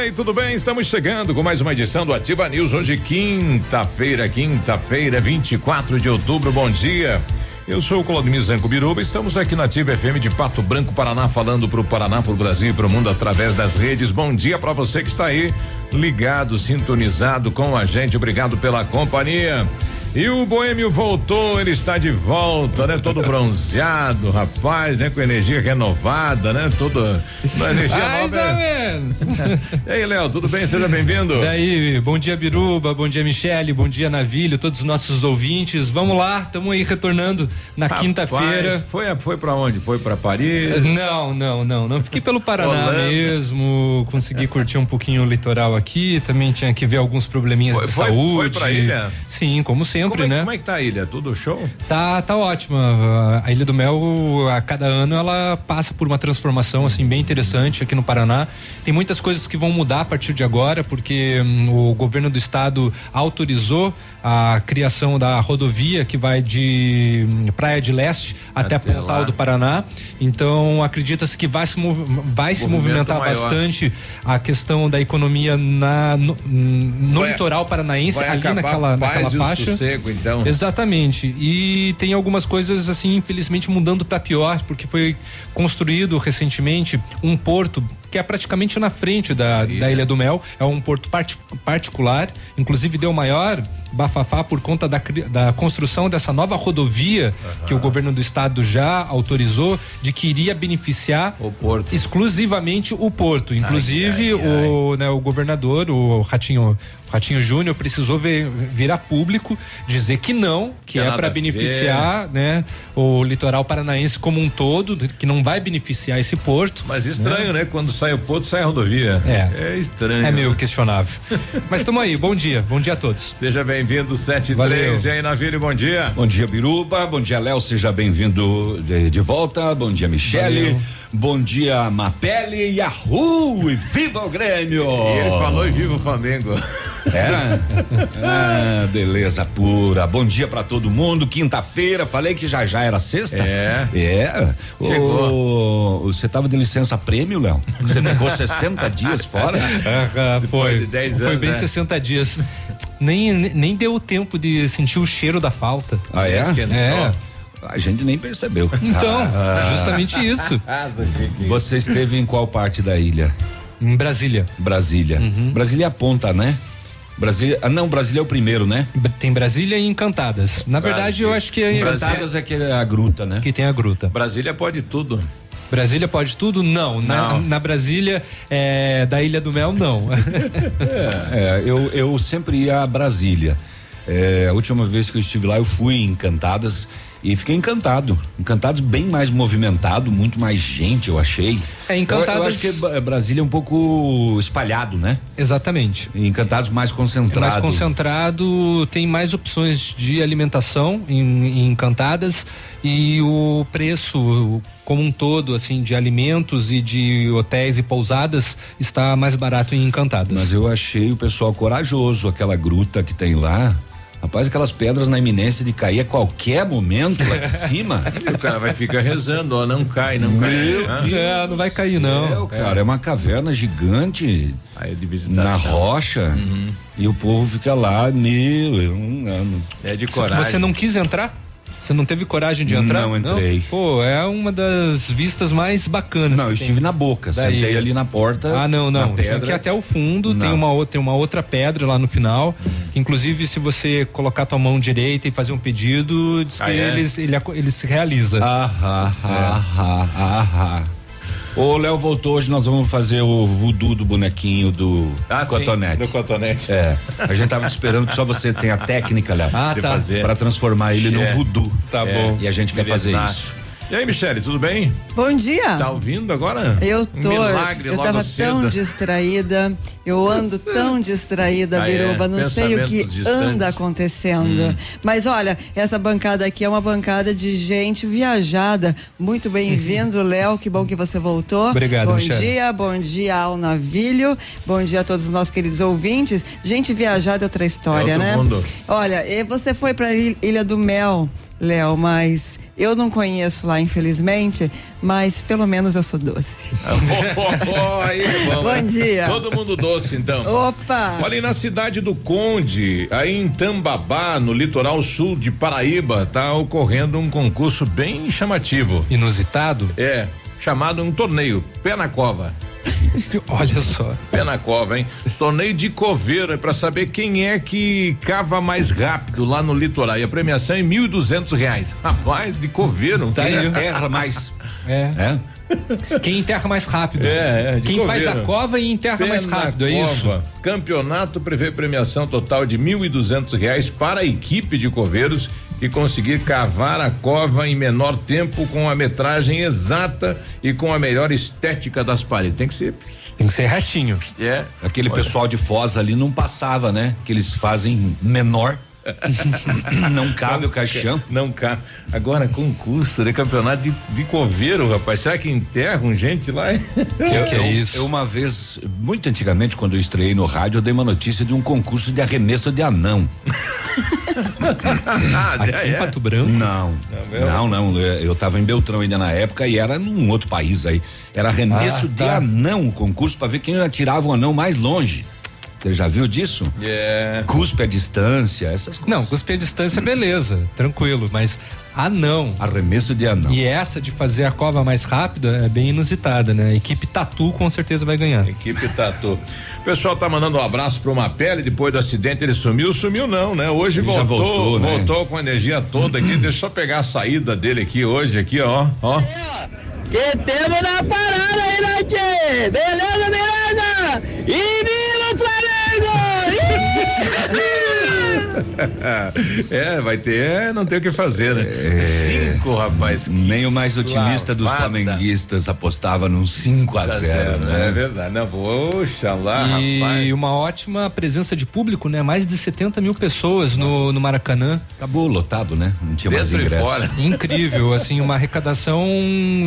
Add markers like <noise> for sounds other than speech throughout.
aí, tudo bem? Estamos chegando com mais uma edição do Ativa News. Hoje, quinta-feira, quinta-feira, 24 de outubro. Bom dia. Eu sou o Claudemir Zanco Biruba, estamos aqui na Ativa FM de Pato Branco, Paraná, falando para o Paraná, para o Brasil e para o mundo através das redes. Bom dia para você que está aí ligado, sintonizado com a gente. Obrigado pela companhia. E o Boêmio voltou, ele está de volta, né? Todo bronzeado, rapaz, né? Com energia renovada, né? Todo. Energia Mais nova. ou menos. e aí, Léo, tudo bem? Seja bem-vindo. E aí, bom dia, Biruba, bom dia, Michele, bom dia, Navilho, todos os nossos ouvintes. Vamos lá, estamos aí retornando na quinta-feira. Foi, foi para onde? Foi para Paris? Não, não, não, não. Fiquei pelo Paraná Holanda. mesmo, consegui curtir um pouquinho o litoral aqui, também tinha que ver alguns probleminhas Foi- de foi- saúde. foi pra ilha? Sim, como sempre, como, é, né? como é que tá a ilha? Tudo show? Tá, tá ótima. A Ilha do Mel, a cada ano, ela passa por uma transformação assim bem interessante aqui no Paraná. Tem muitas coisas que vão mudar a partir de agora, porque hum, o governo do estado autorizou a criação da rodovia que vai de hum, Praia de Leste até, Até Pontal lá. do Paraná. Então, acredita-se que vai se, vai se movimentar maior. bastante a questão da economia na, no, no Vai- litoral paranaense, ali naquela, naquela o faixa. sossego, então. Exatamente. E tem algumas coisas assim, infelizmente mudando para pior, porque foi construído recentemente um porto que é praticamente na frente da, da Ilha do Mel. É um porto parti- particular, inclusive deu maior bafafá por conta da, da construção dessa nova rodovia que o governo do estado já autorizou, de que iria beneficiar O exclusivamente o porto. Inclusive, ai, ai. o, né, o governador, o Ratinho. Ratinho Júnior precisou ver, vir a público dizer que não, que é nada para a beneficiar, né, o litoral paranaense como um todo, que não vai beneficiar esse porto. Mas estranho, né? Quando sai o Porto, sai a rodovia. É. É estranho. É meio questionável. Mas estamos aí, bom dia, bom dia a todos. Seja bem-vindo, 7 e Valeu. 3. E aí, Navírio, bom dia. Bom dia, Biruba. Bom dia, Léo. Seja bem-vindo de, de volta. Bom dia, Michele. Valeu. Bom dia, Mapele. Yahoo! E viva o Grêmio! E ele falou e viva o Flamengo. É? <laughs> ah, beleza pura. Bom dia pra todo mundo. Quinta-feira, falei que já já era sexta. É. É. Chegou. Você tava de licença prêmio, Léo? Você ficou <laughs> 60 dias fora? foi. de 10 foi anos, bem né? 60 dias. Nem, nem- deu tempo de sentir o cheiro da falta. Ah, é? É. A gente nem percebeu. Então, é justamente isso. <laughs> Você esteve em qual parte da ilha? Em Brasília. Brasília. Uhum. Brasília é a ponta, né? Brasília. Ah, não, Brasília é o primeiro, né? Tem Brasília e Encantadas. Na verdade, eu acho que é Encantadas é que é a gruta, né? que tem a gruta. Brasília pode tudo. Brasília pode tudo? Não. Na, Não. na Brasília é, da Ilha do Mel, não. <laughs> É, eu, eu sempre ia a Brasília. É, a última vez que eu estive lá, eu fui em Encantadas e fiquei encantado. Encantados bem mais movimentado, muito mais gente, eu achei. É, Eu, eu Encantadas- acho que Brasília é um pouco espalhado, né? Exatamente. E Encantados mais É concentrado. mais concentrado, tem mais opções de alimentação em, em Encantadas e o preço como um todo, assim, de alimentos e de hotéis e pousadas está mais barato em Encantadas. Mas eu achei o pessoal corajoso, aquela gruta que tem lá. Rapaz, aquelas pedras na iminência de cair a qualquer momento lá de <laughs> cima. E o cara vai ficar rezando, ó, não cai, não cai. Ah, É, não vai cair não. É, cara, é uma caverna gigante Aí é na rocha e o povo fica lá, meu, eu não, É de coragem. Você não quis entrar? Você não teve coragem de entrar? Não entrei. Pô, é uma das vistas mais bacanas. não, eu que tem. estive na boca, Daí- sentei ali na porta. Ah, não, não. Pedra. que ir até o fundo, tem Não. uma, outra, tem uma outra pedra lá no final. que, Inclusive, se você colocar tua mão direita e fazer um pedido, diz que Ah, é? eles, ele, ele se realiza. Ah, ah, ah, ah. O Léo voltou hoje, nós vamos fazer o voodoo do bonequinho do Ah, sim, cotonete. do cotonete. É, a gente tava esperando que só você tenha a técnica, Léo. Ah, tá. fazer. Pra transformar ele num É. voodoo. Tá É. bom. E a gente quer fazer Verdade. isso. E aí, Michele, tudo bem? Bom dia. Tá ouvindo agora? Eu Um tô. milagre eu logo tava cedo. tão distraída. Eu ando tão <laughs> distraída, Ah, é? Biruba. Não sei o que distantes. anda acontecendo. Hum. Mas olha, essa bancada aqui é uma bancada de gente viajada. Muito bem-vindo, <laughs> Léo. Que bom que você voltou. Obrigado, Bom Michele. dia, bom dia ao Navilho. Bom dia a todos os nossos queridos ouvintes. Gente viajada é outra história, É outro né? mundo. Olha, você foi pra Il- Ilha do Mel, Léo, mas Eu não conheço lá, infelizmente, mas pelo menos eu sou doce. oh, aí, vamos, Bom dia. Todo mundo doce, então. Opa! Olha, aí na cidade do Conde, aí em Tambabá, no litoral sul de Paraíba, tá ocorrendo um concurso bem chamativo. Inusitado? É, chamado um torneio, pé na cova. <laughs> Olha só. Pé na cova, hein? Torneio de coveiro pra saber quem é que cava mais rápido lá no litoral. E a premiação é mil e duzentos reais. Rapaz, de coveiro. Tá aí. Terra mais. É. É. Quem enterra mais rápido. É, é, de Quem faz coveiro. a cova e enterra Pé mais rápido, é isso? cova. Campeonato prevê premiação total de mil e duzentos reais para a equipe de coveiros que conseguir cavar a cova em menor tempo com a metragem exata e com a melhor estética das paredes. Tem que ser. Tem que ser retinho. É. Aquele pessoal de Foz ali não passava, né? Que eles fazem menor. Não cabe o caixão. Não cá. Agora, concurso de campeonato de, de coveiro, rapaz. Será que enterram gente lá? Que, que é isso? Eu uma vez, muito antigamente, quando eu estreiei no rádio, eu dei uma notícia de um concurso de arremesso de anão. ah, <laughs> Aqui em Pato Branco? Não, não, não. Eu estava em Beltrão ainda na época e era num outro país aí. Era arremesso Ah, de tá. anão, o concurso para ver quem atirava o anão mais longe. Você já viu disso? É. Cuspe a distância, essas coisas. Não, cuspir a distância, beleza, tranquilo, mas ah não. Arremesso de anão. E essa de fazer a cova mais rápida é bem inusitada, né? A equipe Tatu com certeza vai ganhar. Equipe Tatu. O pessoal tá mandando um abraço pro Mapele, depois do acidente ele sumiu, sumiu não, né? Hoje Ele voltou, voltou, né? voltou com a energia toda aqui, deixa eu só pegar a saída dele aqui hoje, aqui, ó, ó. Que temos na parada aí? Beleza, beleza? E! <laughs> é, vai ter, é, não tem o que fazer, né? Cinco, rapaz. Nem o mais otimista dos lavada. flamenguistas apostava num 5 a 0 É né? verdade, não, poxa lá, e rapaz. uma ótima presença de público, né? Mais de 70 mil pessoas no, no Maracanã. Acabou lotado, né? Não tinha mais Dentro e ingresso. fora. <laughs> Incrível, assim, uma arrecadação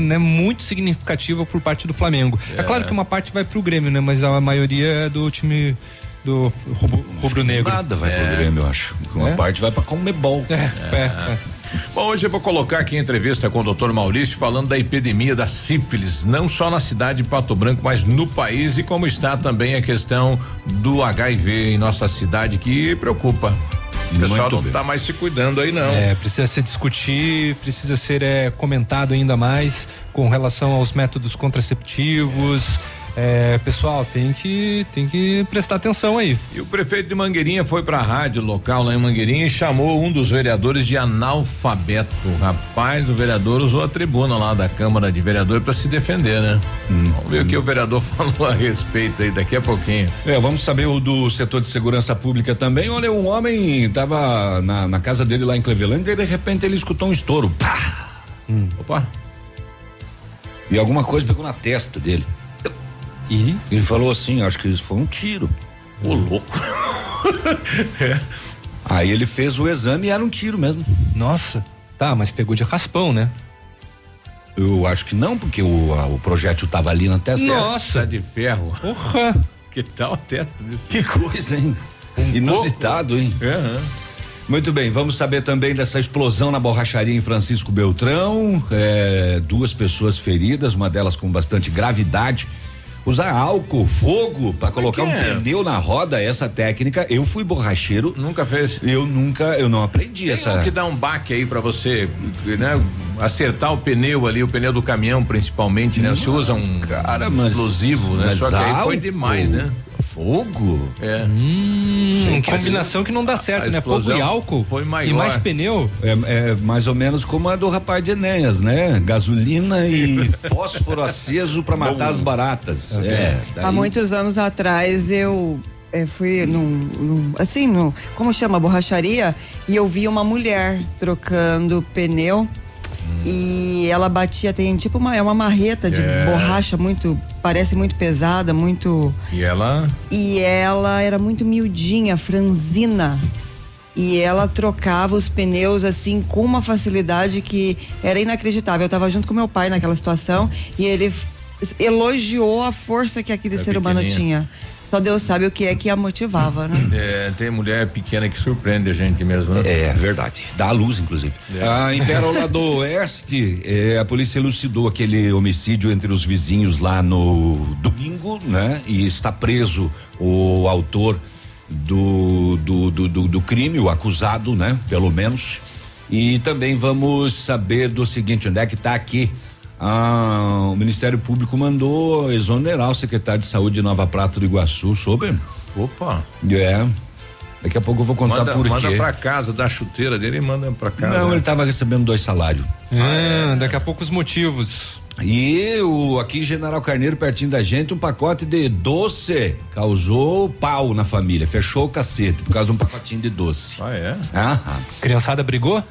né, muito significativa por parte do Flamengo. É, claro que uma parte vai pro Grêmio, né? Mas a maioria é do time do rubro- rubro-negro. Nada vai pro Grêmio, eu acho. Uma É? parte vai pra Comebol. É, é, é. Bom, hoje eu vou colocar aqui a entrevista com o doutor Maurício falando da epidemia da sífilis, não só na cidade de Pato Branco, mas no país e como está também a questão do HIV em nossa cidade que preocupa. O pessoal Muito não está mais se cuidando aí não. É, precisa se discutir, precisa ser é, comentado ainda mais com relação aos métodos contraceptivos. É, pessoal, tem que tem que prestar atenção aí. E o prefeito de Mangueirinha foi para a rádio local lá em Mangueirinha e chamou um dos vereadores de analfabeto. Rapaz, o vereador usou a tribuna lá da Câmara de Vereadores para se defender, né? Vamos ver o que o vereador <laughs> falou a respeito aí daqui a pouquinho. É, vamos saber o do setor de segurança pública também. Olha, um homem estava na, na casa dele lá em Cleveland e de repente ele escutou um estouro. Pá! Opa. E alguma coisa pegou na testa dele. E Ele falou assim: acho que isso foi um tiro. Ô, louco. <laughs> Aí ele fez o exame e era um tiro mesmo. nossa, tá, mas pegou de raspão, né? Eu acho que não, porque o, a- o projétil tava ali na testa. Nossa, de ferro. Porra! <laughs> Que tal a testa desse? Que coisa, hein? Inusitado, hein? É, é. Muito bem, vamos saber também dessa explosão na borracharia em Francisco Beltrão. É, duas pessoas feridas, uma delas com bastante gravidade. Usar álcool, fogo para colocar um pneu na roda, essa técnica. Eu fui borracheiro. Nunca fez. Eu nunca, eu não aprendi Tem essa. um que dá um baque aí pra você, né? Acertar o pneu ali, o pneu do caminhão principalmente, né? Você usa um Cara, mas- explosivo, né? Só que aí foi álcool, demais, né? Fogo? É. Hum, combinação que não dá certo, a né? Fogo e álcool foi maior. e mais pneu. É, é mais ou menos como a do rapaz de Enéas, né? Gasolina e <laughs> fósforo aceso para matar as baratas. É. Há daí- muitos anos atrás eu eh, fui num, num- assim, no, como chama, borracharia, e eu vi uma mulher trocando pneu e ela batia, tem tipo uma, é uma marreta de É. borracha muito, parece muito pesada, muito, E ela. e ela era muito miudinha, franzina. E ela trocava os pneus assim com uma facilidade que era inacreditável. Eu estava junto com meu pai naquela situação e ele elogiou a força que aquele É ser humano tinha. Só Deus sabe o que é que a motivava, né? <laughs> É, tem mulher pequena que surpreende a gente mesmo, né? É verdade. Dá a luz, inclusive. É. Ah, em Pérola <laughs> do Oeste, eh, a polícia elucidou aquele homicídio entre os vizinhos lá no domingo, né? E está preso o autor do, do, do, do, do crime, o acusado, né? Pelo menos. E também vamos saber do seguinte, onde é que está aqui? Ah, o Ministério Público mandou exonerar o secretário de Saúde de Nova Prata do Iguaçu sobre. Opa. É. Daqui a pouco eu vou contar Manda, por manda quê. pra casa, da chuteira dele e manda pra casa. Não, né? ele estava recebendo dois salários. Ah, daqui a pouco os motivos. E o aqui em General Carneiro, pertinho da gente, um pacote de doce causou pau na família, fechou o cacete por causa de um pacotinho de doce. Ah, é? Aham. Criançada brigou?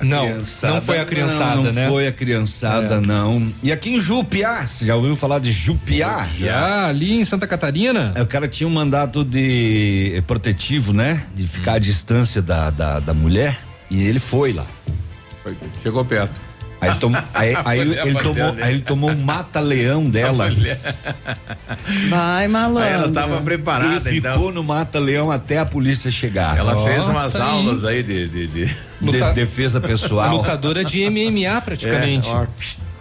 Não, Criançada, não foi a criançada, não, não né? foi a criançada, É. não. E aqui em Jupiá, você já ouviu falar de Jupiá? Já ali em Santa Catarina? É, O cara tinha um mandato de eh, protetivo, né? De ficar à distância da, da, da mulher. E ele foi lá. Chegou perto. Aí, tom- aí- <laughs> aí ele, tomou, aí ele tomou um mata-leão <laughs> dela. Vai, malandro. Aí ela tava Ele preparada, ficou então. no mata-leão até a polícia chegar. Ela Ó, fez umas tá aí. aulas aí de. de, de- De- Luta- defesa pessoal. Lutadora de MMA praticamente. É, ó,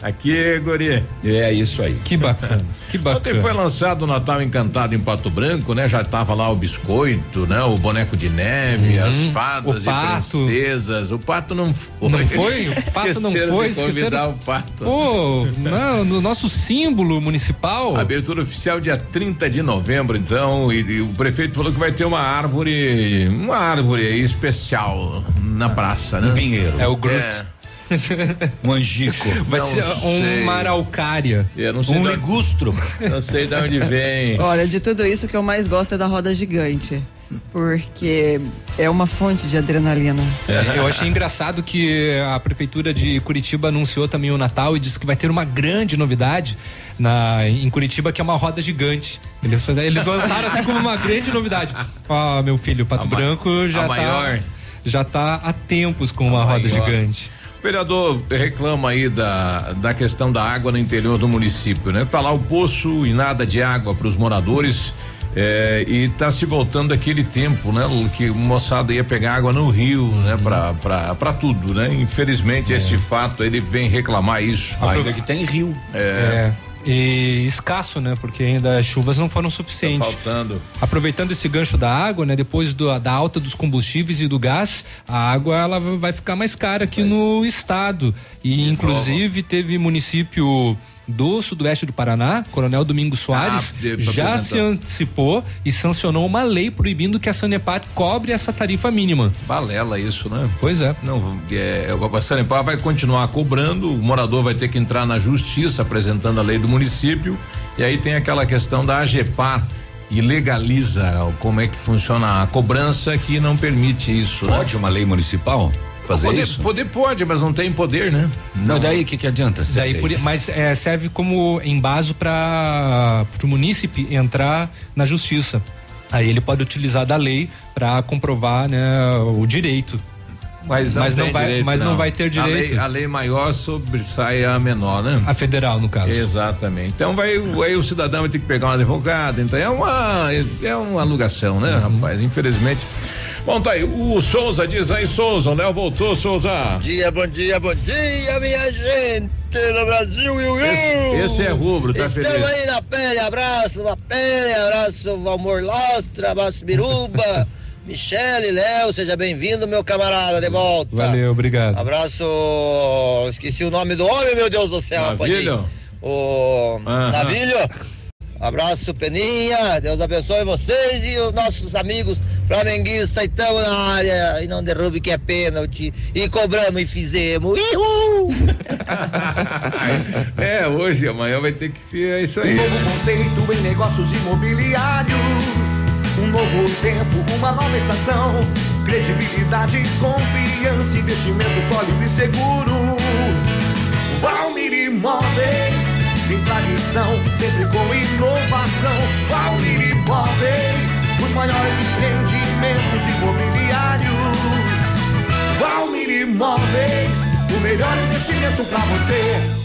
aqui, Guri. É isso aí. Que bacana, <laughs> que Ontem bacana. foi lançado o Natal Encantado em Pato Branco, né? Já tava lá o biscoito, né? O boneco de neve, as fadas o pato. e princesas. O pato não foi. Não foi? O <laughs> pato não foi? De convidar Esqueceram- o pato. Pô, não, no nosso símbolo municipal. Abertura oficial dia 30 de novembro, então, e, e o prefeito falou que vai ter uma árvore, uma árvore aí especial na praça, né? Pinheiro. É o Groot. É. Um angico. Vai Não ser sei. uma araucária. Eu não sei, um de, ligustro. não sei de onde vem. Olha, de tudo isso, o que eu mais gosto é da roda gigante. Porque é uma fonte de adrenalina. É, Eu achei engraçado que a prefeitura de Curitiba anunciou também o Natal e disse que vai ter uma grande novidade na em Curitiba que é uma roda gigante. Eles, eles lançaram assim como uma grande novidade. Ó, meu filho, Pato A Branco já a tá maior. já tá há tempos com uma A roda maior. gigante. O vereador reclama aí da, da questão da água no interior do município, né? Tá lá o poço e nada de água para os moradores. é, e tá se voltando aquele tempo, né? Que o moçada ia pegar água no rio, né? Pra, pra, pra tudo, né? Infelizmente, É. esse fato ele vem reclamar isso. Ainda que tem rio. É. E escasso, né? Porque ainda as chuvas não foram Tá suficientes. faltando. Aproveitando esse gancho da água, né? Depois do- da alta dos combustíveis e do gás, a água ela vai ficar mais cara aqui no estado. E inclusive teve município do sudoeste do Paraná, Coronel Domingos Soares, Ah, já se antecipou e sancionou uma lei proibindo que a Sanepar cobre essa tarifa mínima. Balela isso, né? Pois é. Não, é, a Sanepar vai continuar cobrando, o morador vai ter que entrar na justiça apresentando a lei do município, e aí tem aquela questão da AGEPAR e legaliza como é que funciona a cobrança que não permite isso, né? Pode uma lei municipal fazer poder, isso? poder pode, mas não tem poder, né? Não, daí o que, que adianta? Daí por- mas é, serve como embaso para o munícipe entrar na justiça. Aí ele pode utilizar da lei para comprovar né, o direito. Mas não, Mas não vai- direito, mas não vai ter A direito. lei, a lei maior sobressai a menor, né? A federal, no caso. Exatamente. Então vai, aí o cidadão vai ter que pegar um advogado. Então é uma é uma alugação, né, rapaz? Infelizmente. Bom, tá aí. O Souza diz aí, Souza, o Léo voltou, Souza. Bom dia, bom dia, bom dia, minha gente no Brasil e o Esse, esse é rubro, tá Estamos feliz? aí na pele, abraço, uma pele, abraço Valmor Lostra, abraço Biruba, <laughs> Michele, Léo, seja bem-vindo, meu camarada, de volta. Valeu, obrigado. Abraço, esqueci o nome do homem, meu Deus do céu, Navilho? rapaz. O. Navilho. Abraço, Peninha, Deus abençoe vocês e os nossos amigos flamenguistas, estamos na área, e não derrube que é pênalti, e cobramos e fizemos, Ihu! <laughs> É, hoje, amanhã vai ter que ser isso Um aí. novo conceito em negócios imobiliários. Um novo tempo, uma nova estação. Credibilidade, confiança, investimento sólido e seguro. Valmir Imóveis, tem tradição, sempre com inovação. Valmir Imóveis, os maiores empreendimentos imobiliários. Valmir Imóveis, o melhor investimento pra você.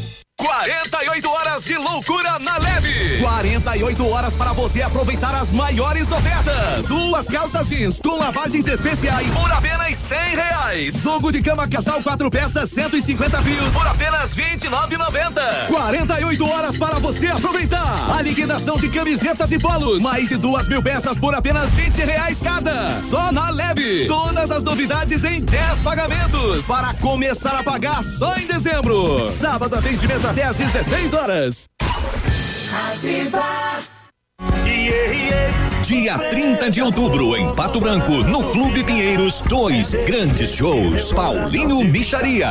48 horas de loucura na leve. 48 horas para você aproveitar as maiores ofertas. Duas calças jeans com lavagens especiais por apenas 100 reais. Jogo de cama casal quatro peças 150 fios por apenas 29,90. 48 horas para você aproveitar. A liquidação de camisetas e polos. Mais de duas mil peças por apenas 20 reais cada. Só na leve. Todas as novidades em 10 pagamentos. Para começar a pagar só em dezembro. Sábado atendimento até às 16 horas. Ativa. Yeah, yeah. Dia 30 de outubro, em Pato Branco, no Clube Pinheiros, dois grandes shows. Paulinho Micharia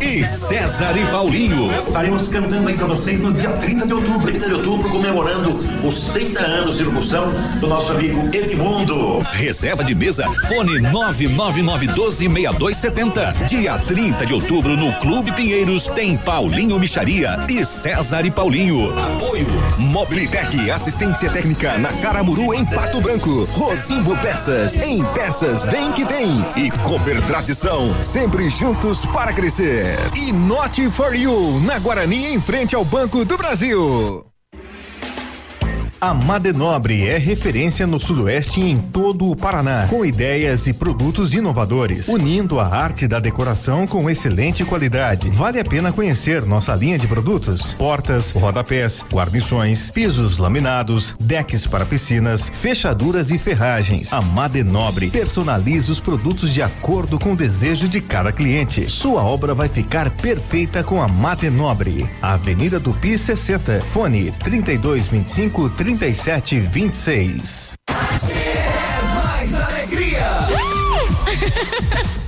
e César e Paulinho. Estaremos cantando aí pra vocês no dia 30 de outubro. 30 de outubro, comemorando os 30 anos de locução do nosso amigo Edmundo. Reserva de mesa, fone 999126270. Dia 30 de outubro, no Clube Pinheiros, tem Paulinho Micharia e César e Paulinho. Apoio Mobilitec, assistência técnica na Caramuru em Pato Branco. Rosimbo Peças, em peças vem que tem. E Cooper Tradição, sempre juntos para crescer. E Not for You, na Guarani em frente ao Banco do Brasil. A Madenobre é referência no Sudoeste e em todo o Paraná, com ideias e produtos inovadores, unindo a arte da decoração com excelente qualidade. Vale a pena conhecer nossa linha de produtos: portas, rodapés, guarnições, pisos laminados, decks para piscinas, fechaduras e ferragens. A Madenobre personaliza os produtos de acordo com o desejo de cada cliente. Sua obra vai ficar perfeita com a Madenobre. Avenida Tupi 60, fone 3225 3726. mais alegria. <laughs>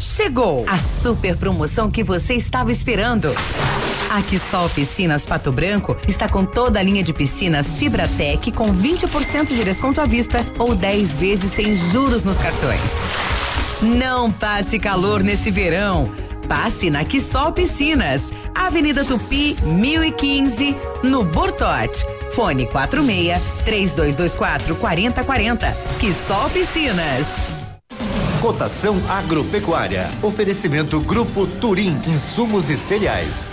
Chegou a super promoção que você estava esperando. A Quissol Piscinas Pato Branco está com toda a linha de piscinas Fibratec com 20% de desconto à vista ou 10 vezes sem juros nos cartões. Não passe calor nesse verão. Passe na Quissol Piscinas, Avenida Tupi, 1015, no Bortote. Fone 46 3224 4040. Quissol Piscinas. Cotação agropecuária. Oferecimento Grupo Turim, insumos e cereais.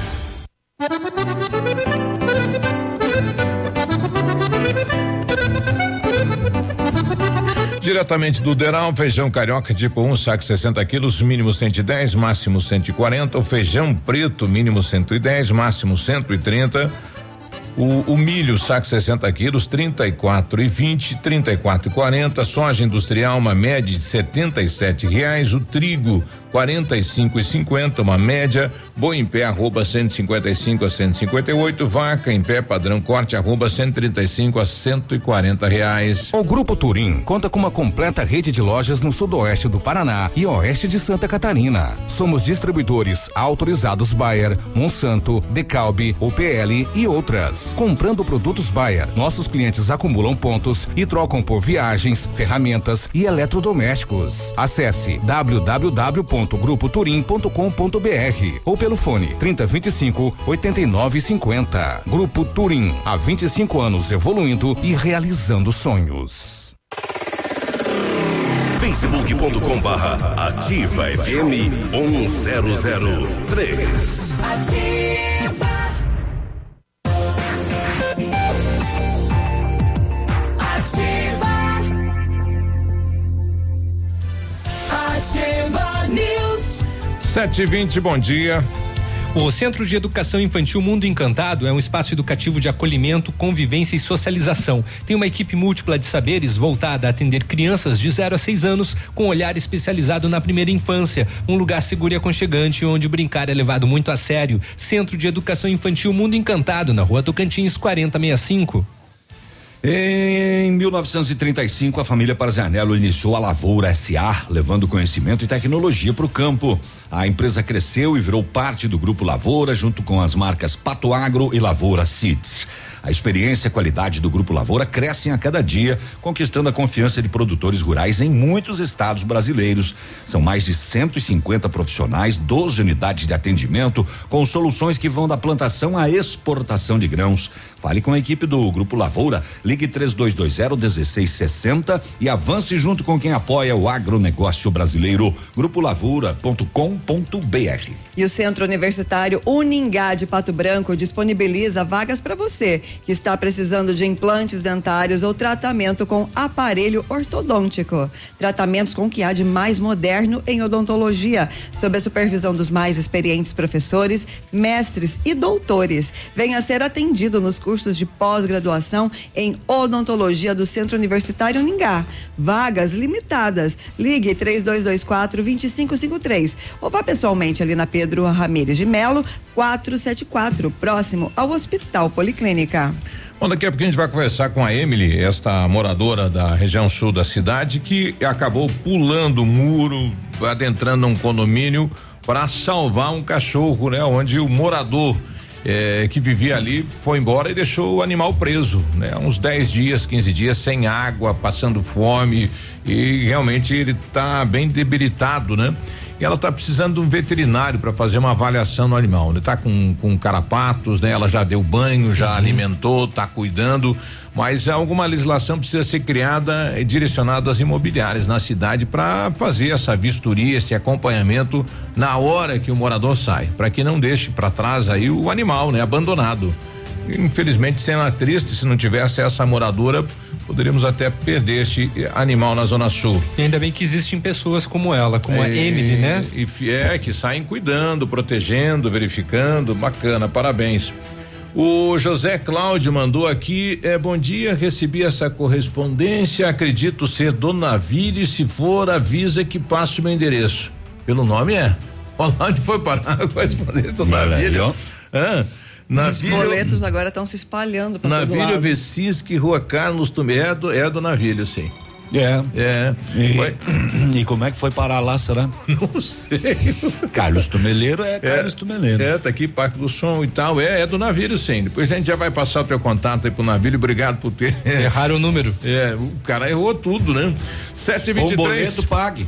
Diretamente do Deral, feijão carioca tipo 1, um, saco 60 quilos, mínimo 110, máximo 140. O feijão preto, mínimo 110, máximo 130. O, o, milho, saco 60 quilos, 34 e 20, 34 e 40. Soja industrial, uma média de 77 reais. O trigo, 45 e 50, uma média. Boi em pé, arroba 155 a 158. Vaca em pé, padrão corte, arroba 135 a 140 reais. O Grupo Turim conta com uma completa rede de lojas no sudoeste do Paraná e oeste de Santa Catarina. Somos distribuidores autorizados Bayer, Monsanto, Decalbe, UPL e outras. Comprando produtos Bayer, nossos clientes acumulam pontos e trocam por viagens, ferramentas e eletrodomésticos. Acesse www.grupoturim.com.br ou pelo fone 3025 8950. Grupo Turim, há 25 anos evoluindo e realizando sonhos. facebook.com barra ativa FM 1003. Ativa. 720, bom dia. O Centro de Educação Infantil Mundo Encantado é um espaço educativo de acolhimento, convivência e socialização. Tem uma equipe múltipla de saberes voltada a atender crianças de 0 a 6 anos com olhar especializado na primeira infância. Um lugar seguro e aconchegante onde brincar é levado muito a sério. Centro de Educação Infantil Mundo Encantado, na rua Tocantins 4065. Em 1935, a família Parzanello iniciou a Lavoura SA, levando conhecimento e tecnologia para o campo. A empresa cresceu e virou parte do Grupo Lavoura, junto com as marcas Pato Agro e Lavoura Seeds. A experiência e qualidade do Grupo Lavoura crescem a cada dia, conquistando a confiança de produtores rurais em muitos estados brasileiros. São mais de 150 profissionais, 12 unidades de atendimento, com soluções que vão da plantação à exportação de grãos. Fale com a equipe do Grupo Lavoura, ligue 3220 1660 e avance junto com quem apoia o agronegócio brasileiro. Grupolavoura.com.br. E o Centro Universitário Uningá de Pato Branco disponibiliza vagas para você que está precisando de implantes dentários ou tratamento com aparelho ortodôntico. Tratamentos com o que há de mais moderno em odontologia, sob a supervisão dos mais experientes professores, mestres e doutores. Venha ser atendido nos cursos de pós-graduação em odontologia do Centro Universitário Uningá. Vagas limitadas. Ligue 3224 2553 ou vá pessoalmente ali na Pedro Ramires de Melo, 474, próximo ao Hospital Policlínica. Bom, daqui a pouco a gente vai conversar com a Emily, esta moradora da região sul da cidade, que acabou pulando o muro, adentrando um condomínio para salvar um cachorro, né? Onde o morador eh, que vivia ali foi embora e deixou o animal preso, né? Uns 10 dias, 15 dias sem água, passando fome e realmente ele está bem debilitado, né? E ela está precisando de um veterinário para fazer uma avaliação no animal. Ele está com, com carrapatos, né? Ela já deu banho, já alimentou, está cuidando, mas alguma legislação precisa ser criada e direcionada às imobiliárias na cidade para fazer essa vistoria, esse acompanhamento na hora que o morador sai, para que não deixe para trás aí o animal, né? Abandonado. Infelizmente, cena triste, se não tivesse essa moradora, poderíamos até perder este animal na Zona Sul. E ainda bem que existem pessoas como ela, como a Emily, né? E é, que saem cuidando, protegendo, verificando, bacana, parabéns. O José Cláudio mandou aqui, é, bom dia, recebi essa correspondência, acredito ser do navio, se for, avisa que passe o meu endereço. Pelo nome é? <laughs> Onde foi parar a correspondência do navio. Hã? Os boletos agora estão se espalhando para todo Navilho lado. Vesisque, Rua Carlos Tumé, é do, é do Navilho, sim. É. É. E, <clears throat> e como é que foi parar lá, será? <laughs> Não sei. Carlos Tumeleiro é Carlos Tumeleiro. É, tá aqui, Parque do Som e tal. É, é do navio, sim. Depois a gente já vai passar o teu contato aí pro navio. Obrigado por ter. Erraram o número. <laughs> É, o cara errou tudo, né? 723. O boleto pague.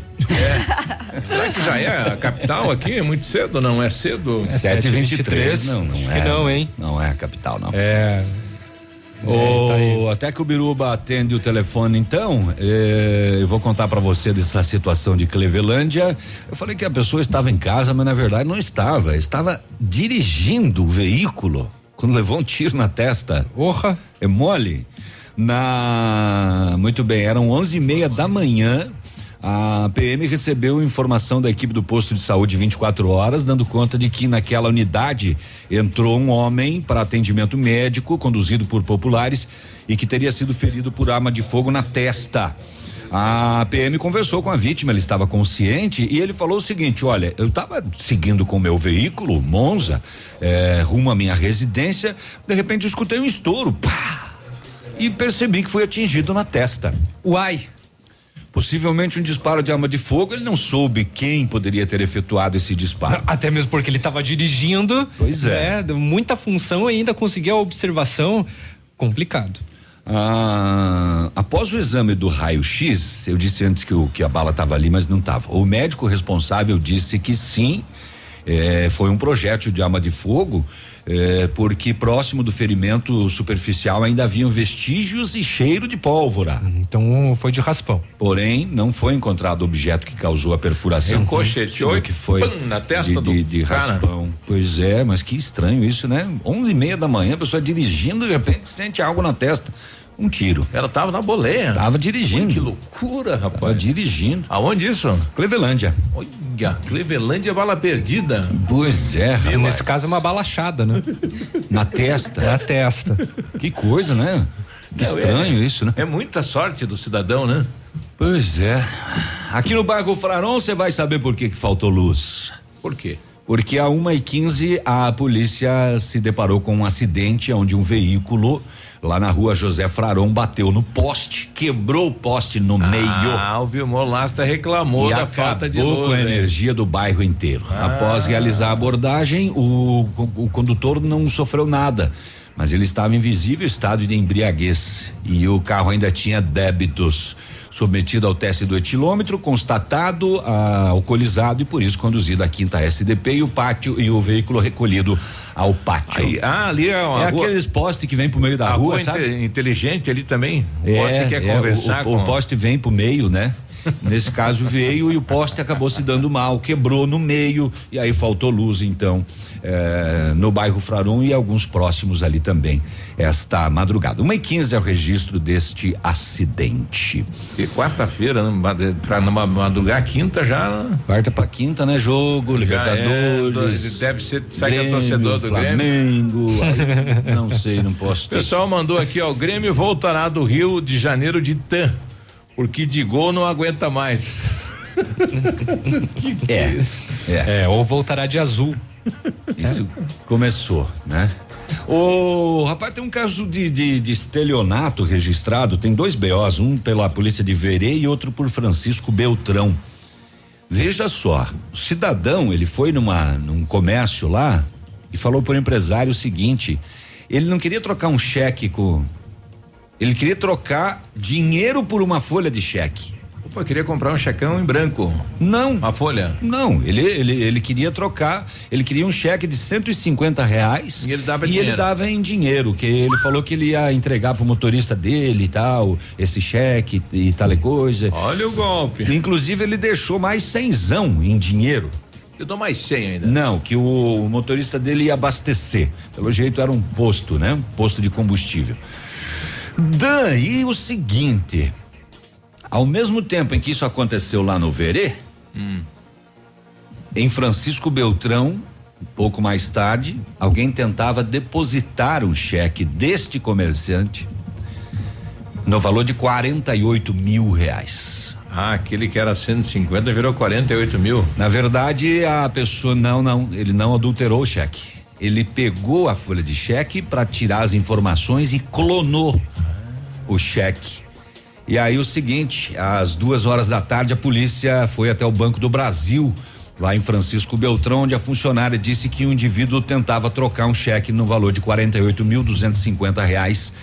Será que já é a capital aqui? É muito cedo, não? É cedo? É 723, não, não Acho é. que não, hein? Não é a capital, não. É. É, tá aí. até que o Biruba atende o telefone, então, é, eu vou contar pra você dessa situação de Clevelândia. Eu falei que a pessoa estava em casa, mas na verdade não estava. Estava dirigindo o veículo quando levou um tiro na testa. Orra. É mole? Na. Muito bem, eram onze e meia da manhã. A PM recebeu informação da equipe do posto de saúde 24 horas, dando conta de que naquela unidade entrou um homem para atendimento médico, conduzido por populares, e que teria sido ferido por arma de fogo na testa. A PM conversou com a vítima, ele estava consciente e ele falou o seguinte: olha, eu estava seguindo com o meu veículo, Monza, eh, rumo à minha residência, de repente escutei um estouro, pá, e percebi que foi atingido na testa. Uai. Possivelmente um disparo de arma de fogo, ele não soube quem poderia ter efetuado esse disparo. Até mesmo porque ele estava dirigindo. Pois é. né, Muita função e ainda conseguir a observação. Complicado. Ah, após o exame do raio-x, eu disse antes que, o, que a bala estava ali, mas não estava. O médico responsável disse que sim, eh, foi um projétil de arma de fogo, eh, porque próximo do ferimento superficial ainda haviam vestígios e cheiro de pólvora. Então foi de raspão. Porém, não foi encontrado o objeto que causou a perfuração. Ricocheteou que foi pam, na testa de, do de, de cara. raspão. Pois é, mas que estranho isso, né? Onze e meia da manhã, a pessoa dirigindo de repente sente algo na testa. Um tiro. Ela tava na boleia. Tava dirigindo. Que loucura, Tava rapaz. dirigindo. Aonde isso? Clevelândia. Olha, Clevelândia é bala perdida. Pois é, rapaz. Nesse caso é uma balachada, né? <laughs> Na testa. Na testa. Que coisa, né? Que Não, estranho é- isso, né? É muita sorte do cidadão, né? Pois é. Aqui no bairro Fraron você vai saber por que, que faltou luz. Por quê? Porque a 1 e 15 a polícia se deparou com um acidente onde um veículo lá na rua José Fraron bateu no poste, quebrou o poste no meio. Ah, o Vilmor Lasta reclamou da falta de luz. com a hein? energia do bairro inteiro. Ah. Após realizar a abordagem, o, o condutor não sofreu nada, mas ele estava em visível estado de embriaguez e o carro ainda tinha débitos. Submetido ao teste do etilômetro, constatado ah, alcoolizado e por isso conduzido à quinta SDP e o pátio e o veículo recolhido ao pátio. Aí, ah, ali é uma é rua- aqueles postes que vem pro meio da a rua, rua sabe? inte- inteligente ali também. O poste quer é, conversar o, com o poste vem pro meio, né? Nesse caso veio e o poste acabou se dando mal, quebrou no meio e aí faltou luz então eh, no bairro Fraron e alguns próximos ali também esta madrugada. Uma e quinze é o registro deste acidente. E quarta-feira, né, pra numa madrugar quinta já. né? Quarta pra quinta, né? Jogo, Já Libertadores. é, deve ser, é Grêmio, torcedor do Flamengo, Grêmio. aí, <laughs> não sei, não posso O pessoal mandou aqui, ó, o Grêmio voltará do Rio de Janeiro de TAM, porque de gol não aguenta mais. É, é. É, ou voltará de azul. Isso começou, né? O rapaz tem um caso de, de, de estelionato registrado, tem dois BOs, um pela polícia de Verê e outro por Francisco Beltrão. Veja só, o cidadão, ele foi numa num comércio lá e falou pro empresário o seguinte: ele não queria trocar um cheque com. Ele queria trocar dinheiro por uma folha de cheque. Eu queria comprar um checão em branco. Não. Uma folha. Não, ele, ele, ele queria trocar, ele queria um cheque de 150 reais. E ele dava e dinheiro. ele dava em dinheiro, que ele falou que ele ia entregar pro motorista dele e tal, esse cheque e tal e coisa. Olha o golpe. Inclusive ele deixou mais cenzão em dinheiro. Eu dou mais 100 ainda. Não, que o, o motorista dele ia abastecer. Pelo jeito era um posto, né? Um posto de combustível. Daí o seguinte, ao mesmo tempo em que isso aconteceu lá no Verê, em Francisco Beltrão, um pouco mais tarde, alguém tentava depositar um cheque deste comerciante no valor de 48 mil reais. Ah, aquele que era 150 virou 48 mil. Na verdade, a pessoa não, não, ele não adulterou o cheque. Ele pegou a folha de cheque para tirar as informações e clonou o cheque. E aí o seguinte, às duas horas da tarde a polícia foi até o Banco do Brasil, lá em Francisco Beltrão, onde a funcionária disse que o indivíduo tentava trocar um cheque no valor de 48 mil duzentos reais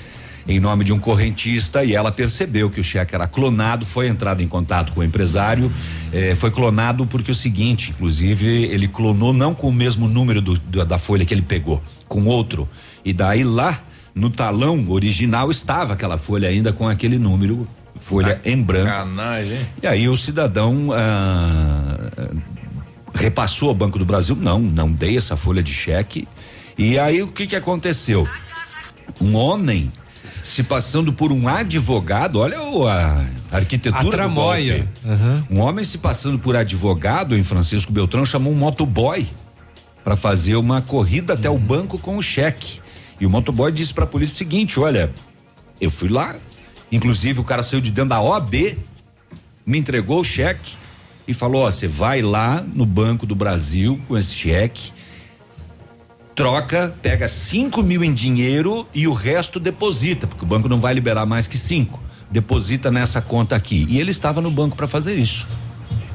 em nome de um correntista e ela percebeu que o cheque era clonado, foi entrado em contato com o empresário, eh, foi clonado porque o seguinte, inclusive ele clonou não com o mesmo número do- do- da folha que ele pegou, com outro e daí lá no talão original estava aquela folha ainda com aquele número, folha em branco. Canagem? E aí o cidadão ah, repassou ao Banco do Brasil, não, não dei essa folha de cheque. E aí o que que aconteceu? Um homem se passando por um advogado, olha o, a arquitetura A tramóia. golpe. Um homem se passando por advogado em Francisco Beltrão chamou um motoboy para fazer uma corrida até o banco com o cheque. E o motoboy disse para a polícia o seguinte: olha, eu fui lá, inclusive o cara saiu de dentro da OAB, me entregou o cheque e falou: ó, você vai lá no Banco do Brasil com esse cheque, troca, pega cinco mil em dinheiro e o resto deposita, porque o banco não vai liberar mais que cinco. Deposita nessa conta aqui. E ele estava no banco para fazer isso.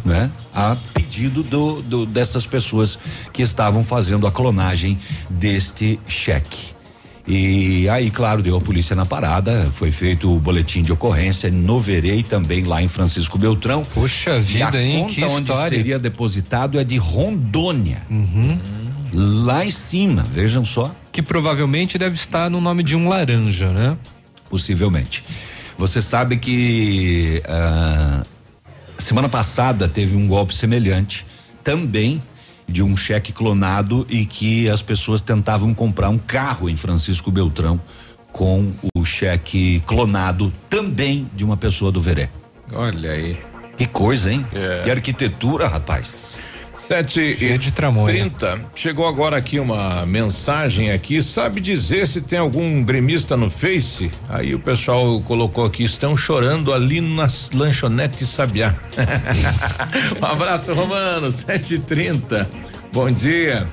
Né? A pedido do, do- dessas pessoas que estavam fazendo a clonagem deste cheque. E aí, claro, deu a polícia na parada, foi feito o boletim de ocorrência no Verê e também lá em Francisco Beltrão. Puxa E a vida, hein? conta Que onde história. seria depositado é de Rondônia. Uhum. Lá em cima, vejam só. Que provavelmente deve estar no nome de um laranja, né? Possivelmente. Você sabe que ah, semana passada teve um golpe semelhante, também de um cheque clonado e que as pessoas tentavam comprar um carro em Francisco Beltrão com o cheque clonado também de uma pessoa do Veré. Olha aí. Que coisa, hein? É. Que arquitetura, rapaz. Sete Cheio e de tramóia. 30. Chegou agora aqui uma mensagem aqui. Sabe dizer se tem algum gremista no Face? Aí o pessoal colocou aqui, estão chorando ali nas lanchonetes Sabiá. <laughs> um abraço, Romano, sete e trinta. Bom dia.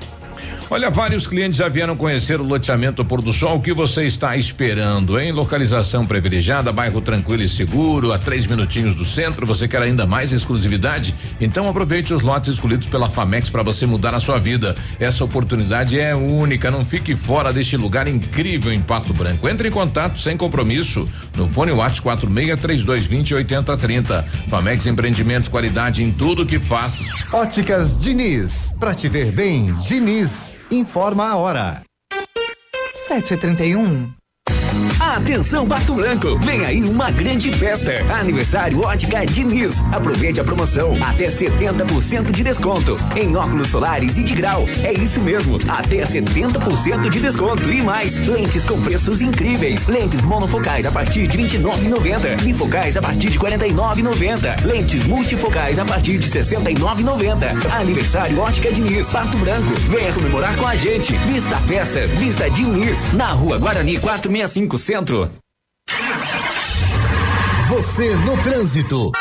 Olha, vários clientes já vieram conhecer o loteamento Pôr do Sol. O que você está esperando, hein? Localização privilegiada, bairro tranquilo e seguro, a três minutinhos do centro. Você quer ainda mais exclusividade? Então aproveite os lotes escolhidos pela Famex para você mudar a sua vida. Essa oportunidade é única. Não fique fora deste lugar incrível em Pato Branco. Entre em contato sem compromisso no fone WhatsApp 46 3220 8030. Famex Empreendimentos, qualidade em tudo que faz. Óticas Diniz, pra te ver bem, Diniz, informa a hora. 7h31. Atenção Pato Branco, vem aí uma grande festa. Aniversário Ótica Diniz. Aproveite a promoção, até 70% de desconto em óculos solares e de grau. É isso mesmo, até 70% de desconto e mais. Lentes com preços incríveis. Lentes monofocais a partir de 29,90. Bifocais a partir de 49,90. Lentes multifocais a partir de 69,90. Aniversário Ótica Diniz, Pato Branco. Venha comemorar com a gente. Vista festa, Vista Diniz, na Rua Guarani 465 Centro. Você no trânsito.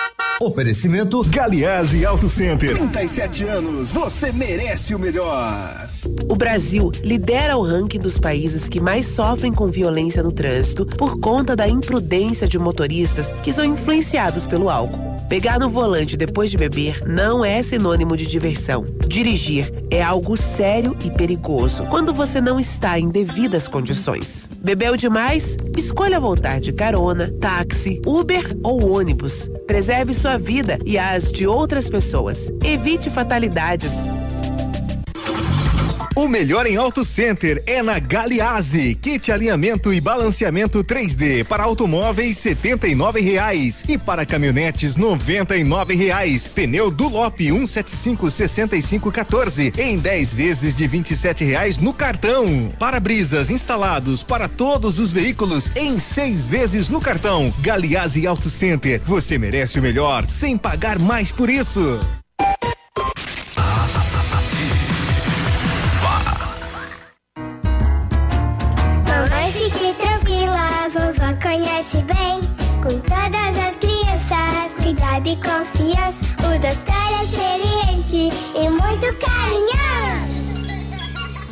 Oferecimentos Galiase Auto Center. 37 anos, você merece o melhor. O Brasil lidera o ranking dos países que mais sofrem com violência no trânsito por conta da imprudência de motoristas que são influenciados pelo álcool. Pegar no volante depois de beber não é sinônimo de diversão. Dirigir é algo sério e perigoso quando você não está em devidas condições. Bebeu demais? Escolha voltar de carona, táxi, Uber ou ônibus. Preserve sua vida e as de outras pessoas. Evite fatalidades. O melhor em Auto Center é na Galiase. Kit alinhamento e balanceamento 3D para automóveis setenta e nove reais e para caminhonetes noventa e nove reais. Pneu Dulop 175 65 14 em 10 vezes de vinte e sete reais no cartão. Para-brisas instalados para todos os veículos em seis vezes no cartão. Galiase Auto Center. Você merece o melhor sem pagar mais por isso. E confiança. O doutor é experiente e muito carinhoso.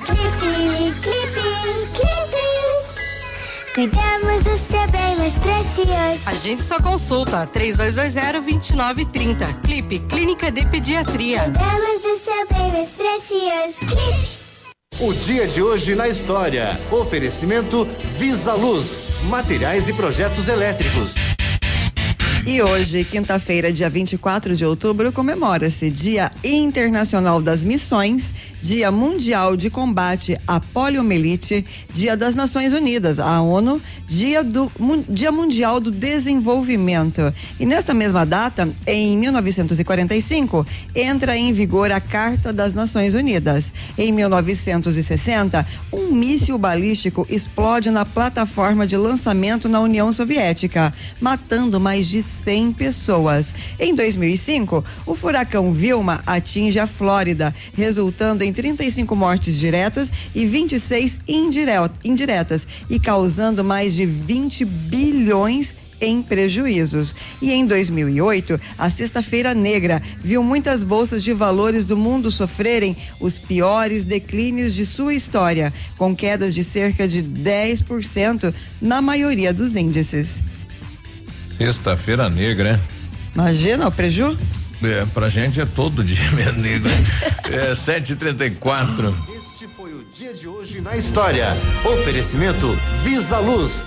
Clipe, clipe, clipe. Cuidamos do seu bem mais precioso. Agende sua consulta 3220-2930. Clipe Clínica de Pediatria. Cuidamos do seu bem mais precioso. Clipe. O dia de hoje na história. Oferecimento Visa Luz, materiais e projetos elétricos. E hoje, quinta-feira, dia 24 de outubro, comemora-se Dia Internacional das Missões, Dia Mundial de Combate à Poliomielite, Dia das Nações Unidas, a ONU, Dia, do, Dia Mundial do Desenvolvimento. E nesta mesma data, em 1945, entra em vigor a Carta das Nações Unidas. Em 1960, um míssil balístico explode na plataforma de lançamento na União Soviética, matando mais de 100 pessoas. Em 2005, o furacão Vilma atinge a Flórida, resultando em 35 mortes diretas e 26 indire- indiretas e causando mais de 20 bilhões em prejuízos. E em 2008, a Sexta-feira Negra viu muitas bolsas de valores do mundo sofrerem os piores declínios de sua história, com quedas de cerca de 10% na maioria dos índices. Sexta-feira negra, né? Imagina o preju? É, pra gente é todo <laughs> dia meio negro. né? É, 7h34. Este foi o dia de hoje na história. Oferecimento Visa Luz.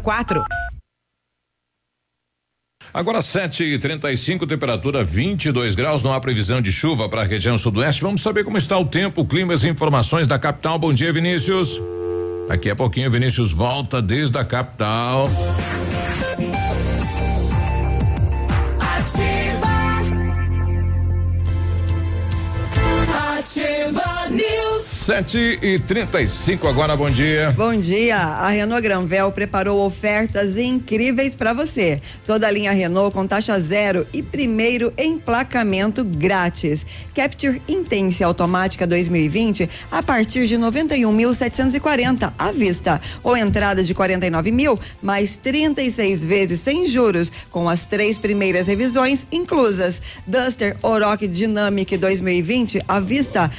Agora 7 e 35 temperatura 22 graus, não há previsão de chuva para a região sudoeste. Vamos saber como está o tempo, climas e informações da capital. Bom dia, Vinícius. Daqui a pouquinho, Vinícius volta desde a capital. Ativa. Ativa Sete e trinta e cinco agora, bom dia. Bom dia. A Renault Granvel preparou ofertas incríveis para você. Toda a linha Renault com taxa zero e primeiro emplacamento grátis. Capture Intense automática 2020 a partir de 91.740 à vista ou entrada de 49 mil mais 36 vezes sem juros com as três primeiras revisões inclusas. Duster Oroch Dynamic 2020 à vista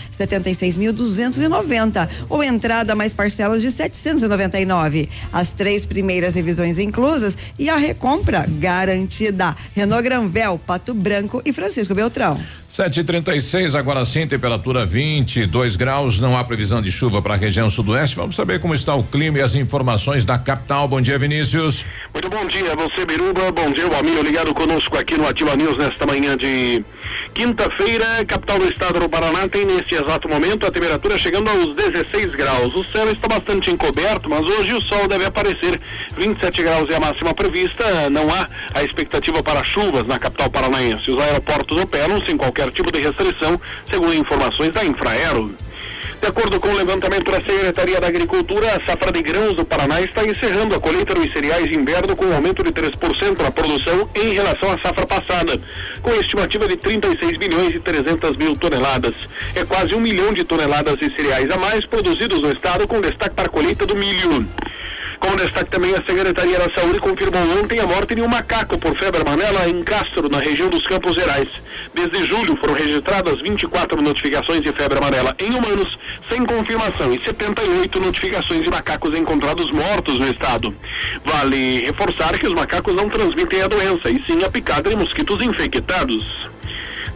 76.290 ou entrada mais parcelas de 799. As três primeiras revisões inclusas e a recompra garantida. Renault Granvel, Pato Branco e Francisco Beltrão. Sete e trinta e seis, agora sim, temperatura 22 graus, não há previsão de chuva para a região sudoeste. Vamos saber como está o clima e as informações da capital. Bom dia, Vinícius. Muito bom dia, você Biruba, bom dia, o amigo ligado conosco aqui no Ativa News nesta manhã de quinta-feira, capital do estado do Paraná tem neste exato momento a temperatura chegando aos 16 graus. O céu está bastante encoberto, mas hoje o sol deve aparecer. 27 graus é a máxima prevista, não há a expectativa para chuvas na capital paranaense. Os aeroportos operam sem qualquer tipo de restrição, segundo informações da Infraero. De acordo com o levantamento da Secretaria da Agricultura, a safra de grãos do Paraná está encerrando a colheita dos cereais de inverno com um aumento de 3% na produção em relação à safra passada, com estimativa de 36 milhões e 300 mil toneladas. É quase um milhão de toneladas de cereais a mais produzidos no estado, com destaque para a colheita do milho. Como destaque também, a Secretaria da Saúde confirmou ontem a morte de um macaco por febre amarela em Castro, na região dos Campos Gerais. Desde julho foram registradas 24 notificações de febre amarela em humanos, sem confirmação, e 78 notificações de macacos encontrados mortos no estado. Vale reforçar que os macacos não transmitem a doença, e sim a picada de mosquitos infectados.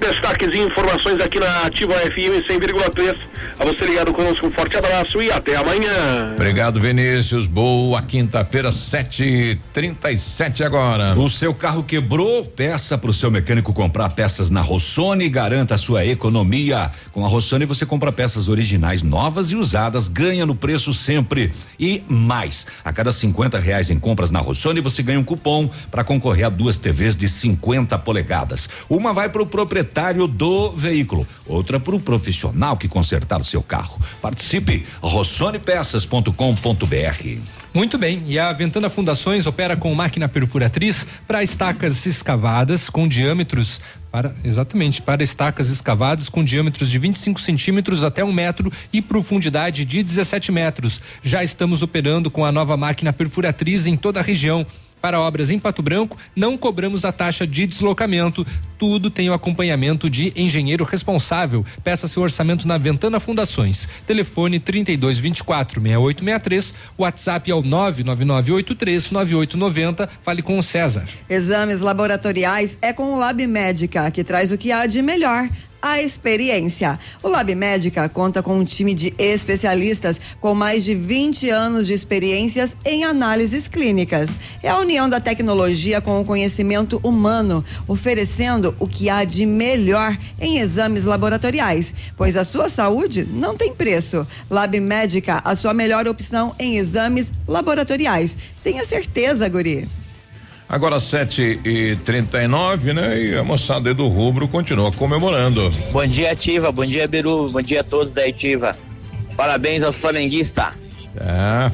Destaques e informações aqui na Ativa FM 100,3. A você ligado conosco, um forte abraço e até amanhã. Obrigado, Vinícius. Boa quinta-feira, sete e trinta e sete agora. O seu carro quebrou? Peça para o seu mecânico comprar peças na Rossoni e garanta a sua economia. Com a Rossoni você compra peças originais novas e usadas, ganha no preço sempre e mais. A cada 50 reais em compras na Rossoni você ganha um cupom para concorrer a duas TVs de 50 polegadas. Uma vai para o proprietário do veículo, outra para o profissional que consertar o seu carro. Participe rossonepeças.com.br. Muito bem, e a Ventana Fundações opera com máquina perfuratriz para estacas escavadas com diâmetros para exatamente para estacas escavadas com diâmetros de 25 centímetros até um metro e profundidade de 17 metros. Já estamos operando com a nova máquina perfuratriz em toda a região. Para obras em Pato Branco, não cobramos a taxa de deslocamento. Tudo tem o acompanhamento de engenheiro responsável. Peça seu orçamento na Ventana Fundações. Telefone 32 24 6863. WhatsApp é o 99983 9890. Fale com o César. Exames laboratoriais é com o Lab Médica, que traz o que há de melhor. A experiência. O Lab Médica conta com um time de especialistas com mais de 20 anos de experiências em análises clínicas. É a união da tecnologia com o conhecimento humano, oferecendo o que há de melhor em exames laboratoriais, pois a sua saúde não tem preço. Lab Médica, a sua melhor opção em exames laboratoriais. Tenha certeza, Guri. Agora sete e trinta e nove, né? E a moçada do rubro continua comemorando. Bom dia, Ativa. Bom dia, Biru. Bom dia a todos da Ativa. Parabéns aos flamenguistas. Tá.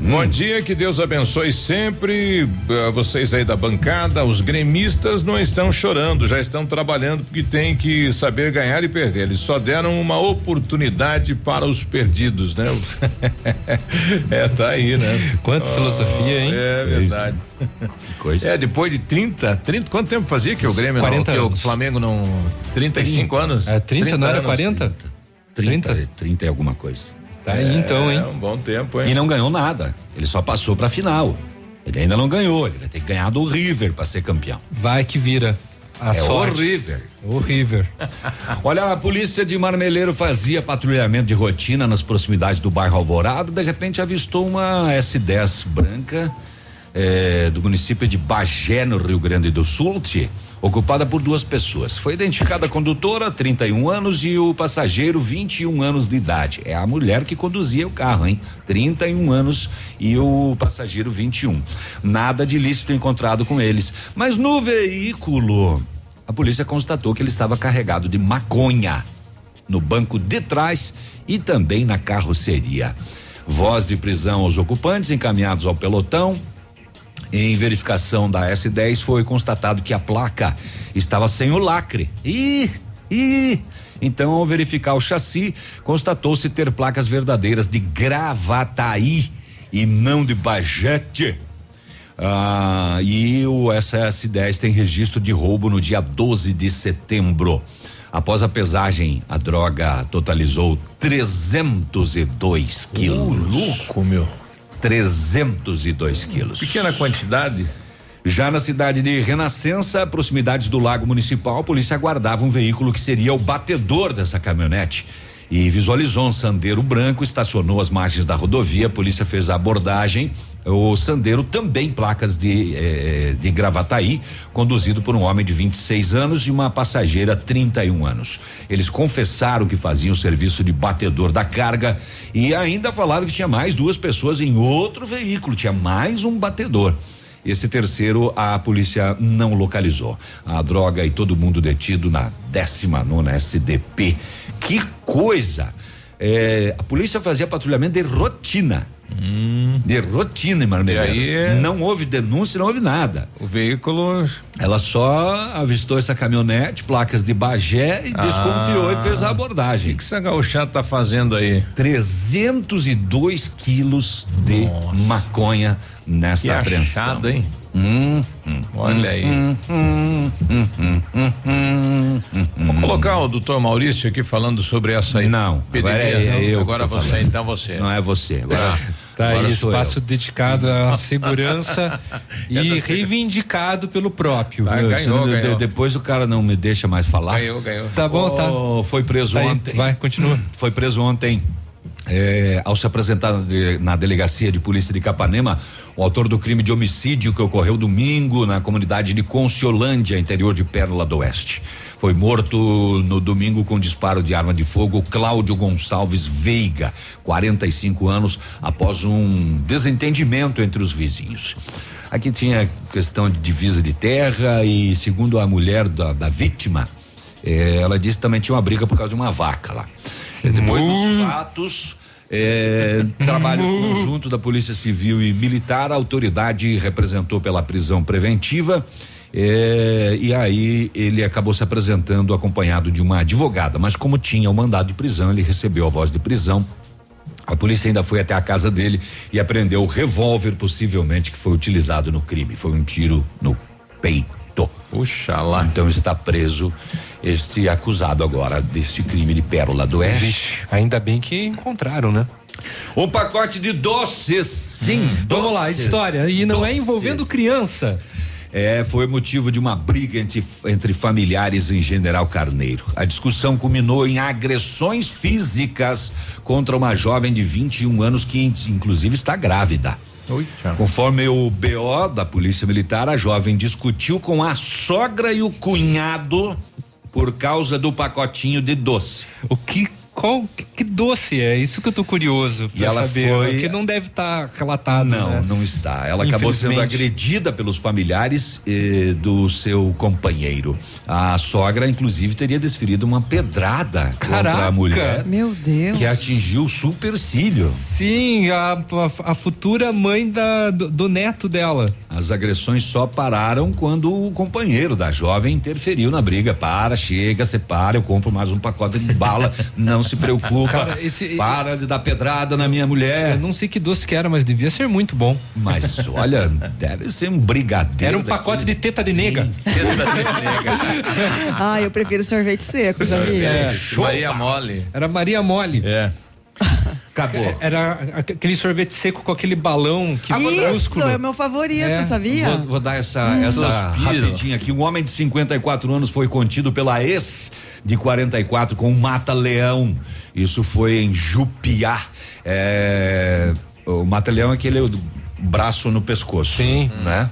Bom dia, que Deus abençoe sempre eh, vocês aí da bancada. Os gremistas não estão chorando, já estão trabalhando porque tem que saber ganhar e perder. Eles só deram uma oportunidade para os perdidos, né? <laughs> é, tá aí, né? Quanta filosofia, hein? É verdade. Coisa. É, depois de 30, 30, quanto tempo fazia que o Grêmio 40 não, que o. Flamengo não 35 anos? É 30, não era anos. 40? 30, 30 e alguma coisa. Tá aí então, hein? É um bom tempo, hein? E não ganhou nada. Ele só passou pra final. Ele ainda não ganhou. Ele vai ter que ganhar do River pra ser campeão. Vai que vira. A é sorte. o River. O River. Olha, a polícia de Marmeleiro fazia patrulhamento de rotina nas proximidades do bairro Alvorada. De repente avistou uma S10 branca eh, do município de Bagé, no Rio Grande do Sul, tchê, ocupada por duas pessoas. Foi identificada a condutora, 31 anos, e o passageiro, 21 anos de idade. É a mulher que conduzia o carro, hein? 31 anos e o passageiro, 21. Nada de ilícito encontrado com eles. Mas no veículo, a polícia constatou que ele estava carregado de maconha. no banco de trás e também na carroceria. Voz de prisão aos ocupantes encaminhados ao pelotão. Em verificação da S10 foi constatado que a placa estava sem o lacre. Ih, ih. Então, ao verificar o chassi, constatou-se ter placas verdadeiras de Gravataí e não de Bajete. Ah, e o SS10 tem registro de roubo no dia 12 de setembro. Após a pesagem, a droga totalizou 302 quilos. louco, meu. 302 quilos. Pequena quantidade. Já na cidade de Renascença, proximidades do Lago Municipal, a polícia aguardava um veículo que seria o batedor dessa caminhonete. E visualizou um sandeiro branco, estacionou às margens da rodovia, a polícia fez a abordagem. O sandeiro também placas de, eh, de Gravataí, conduzido por um homem de 26 anos e uma passageira 31 anos. Eles confessaram que faziam serviço de batedor da carga e ainda falaram que tinha mais duas pessoas em outro veículo, tinha mais um batedor. Esse terceiro a polícia não localizou. A droga e todo mundo detido na 19 SDP. Que coisa! É, a polícia fazia patrulhamento de rotina. De rotina em Marmeleiro. Hum. E aí- Não houve denúncia, não houve nada. O veículo. Ela só avistou essa caminhonete, placas de Bagé e desconfiou Ah. e fez a abordagem. O que essa gauchada tá fazendo aí? 302 quilos de maconha nesta Que apreensão. achado, hein? Hum, hum, Olha aí. hum, hum, hum, hum, hum, hum, hum, Vou colocar o doutor Maurício aqui falando sobre essa Não, agora é- epidemia. é eu Agora você, falando. então você. Não é você. Agora, Tá agora aí, espaço eu. dedicado à segurança <laughs> e reivindicado pelo próprio. Tá, Eu, ganhou, de- ganhou. depois o cara não me deixa mais falar. Ganhou, ganhou. Tá bom, tá. Oh, Foi preso Tá aí, ontem. vai, continua. Foi preso ontem. É, ao se apresentar na de- na delegacia de polícia de Capanema, o autor do crime de homicídio que ocorreu domingo na comunidade de Conciolândia, interior de Pérola do Oeste. Foi morto no domingo com disparo de arma de fogo Cláudio Gonçalves Veiga, 45 anos, após um desentendimento entre os vizinhos. Aqui tinha questão de divisa de terra e, segundo a mulher da, da vítima, eh, ela disse que também tinha uma briga por causa de uma vaca lá. Depois dos fatos, eh, <laughs> trabalho conjunto da Polícia Civil e Militar, a autoridade representou pela prisão preventiva. eh, e aí ele acabou se apresentando acompanhado de uma advogada, mas como tinha o mandado de prisão, ele recebeu a voz de prisão. A polícia ainda foi até a casa dele e apreendeu o revólver, possivelmente que foi utilizado no crime. Foi um tiro no peito. Puxa lá. Então está preso este acusado agora deste crime de Pérola do Oeste. Vixe, ainda bem que encontraram, né? Um pacote de doces. Sim, Vamos lá, doces. história. E não é Doces. envolvendo criança. É, foi motivo de uma briga entre, entre familiares em General Carneiro. A discussão culminou em agressões físicas contra uma jovem de 21 anos que, in- inclusive, está grávida. Conforme o BO da Polícia Militar, a jovem discutiu com a sogra e o cunhado por causa do pacotinho de doce. O que qual que, que doce é? Isso que eu tô curioso E pra ela saber. foi- Porque não deve estar relatado. Não, né? não está. Ela acabou sendo agredida pelos familiares eh, do seu companheiro. A sogra, inclusive, teria desferido uma pedrada contra Caraca! a mulher. Meu Deus. Que atingiu o supercílio. Sim, a, a, a futura mãe da, do, do neto dela. As agressões só pararam quando o companheiro da jovem interferiu na briga. Para, chega, separa, eu compro mais um pacote de bala. Não se preocupa. Cara, esse- para de dar pedrada na minha mulher. Eu não sei que doce que era, mas devia ser muito bom. Mas olha, deve ser um brigadeiro. Era um pacote de teta de nega. Ah, <laughs> eu prefiro sorvete seco, sabia? É, Maria Mole. Era Maria Mole. É. Acabou. <laughs> Era aquele sorvete seco com aquele balão que Isso, é o meu favorito, É, sabia? Vou, vou dar essa, Hum. essa Suspiro. rapidinha aqui. Um homem de 54 anos foi contido pela ex de 44 com um mata-leão. Isso foi em Jupiá. É, o mata-leão é aquele do braço no pescoço. Sim. Né?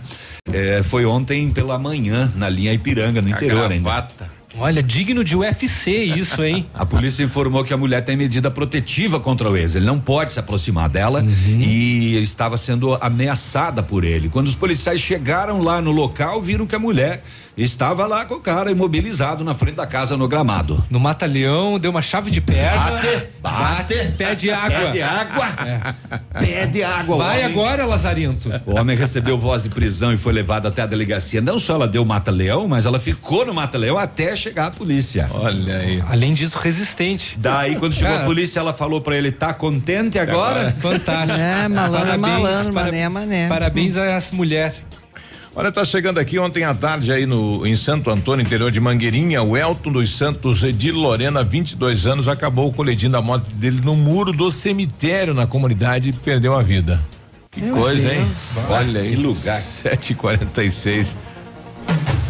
É, foi ontem pela manhã na linha Ipiranga, no interior ainda. Gravata. Olha, digno de UFC isso, hein? <laughs> A polícia informou que a mulher tem medida protetiva contra o ex. Ele não pode se aproximar dela e estava sendo ameaçada por ele. Quando os policiais chegaram lá no local, viram que a mulher Estava lá com o cara imobilizado na frente da casa no gramado. No Mata-Leão, deu uma chave de perna. Bate, bate, pede água. Pede água. Pede água. Vai homem. agora, Lazarinto. O homem recebeu voz de prisão e foi levado até a delegacia. Não só ela deu mata-leão, mas ela ficou no mata-leão até chegar a polícia. Olha aí. Além disso, resistente. Daí, quando chegou Cara, a polícia, ela falou pra ele: tá contente agora? Fantástico. É, malandro, malandro, para- mané, mané. Parabéns a essa mulher. Olha, tá chegando aqui ontem à tarde aí no em Santo Antônio, interior de Mangueirinha, o Elton dos Santos de Lorena, 22 anos, acabou colidindo a moto dele no muro do cemitério na comunidade e perdeu a vida. Que Meu coisa, hein? Deus. Olha aí. Que lugar. 746.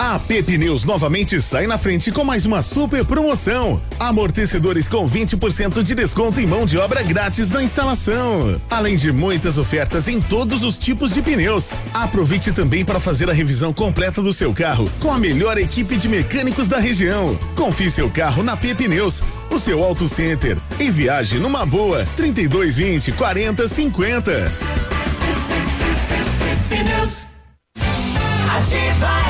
A AP Pneus novamente sai na frente com mais uma super promoção. Amortecedores com 20% de desconto e mão de obra grátis na instalação. Além de muitas ofertas em todos os tipos de pneus. Aproveite também para fazer a revisão completa do seu carro com a melhor equipe de mecânicos da região. Confie seu carro na AP Pneus, o seu auto center. E viaje numa boa 3220 40 50. Pneus. Ativa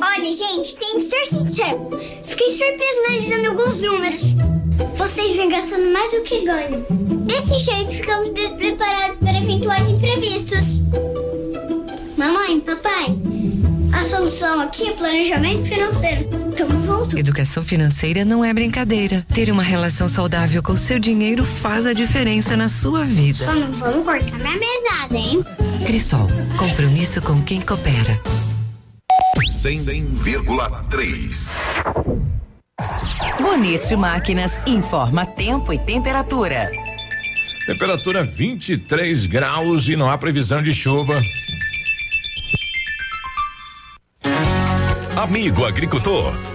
Olha, gente, tenho que ser sincero. Fiquei surpreso analisando alguns números. Vocês vêm gastando mais do que ganham. Desse jeito, ficamos despreparados para eventuais imprevistos. Mamãe, papai, a solução aqui é planejamento financeiro. Tamo junto. Educação financeira não é brincadeira. Ter uma relação saudável com seu dinheiro faz a diferença na sua vida. Só não vamos cortar minha mesada, hein? Crisol, compromisso com quem coopera. 100,3. Bonito Máquinas informa tempo e temperatura. Temperatura 23 graus e não há previsão de chuva. Amigo agricultor,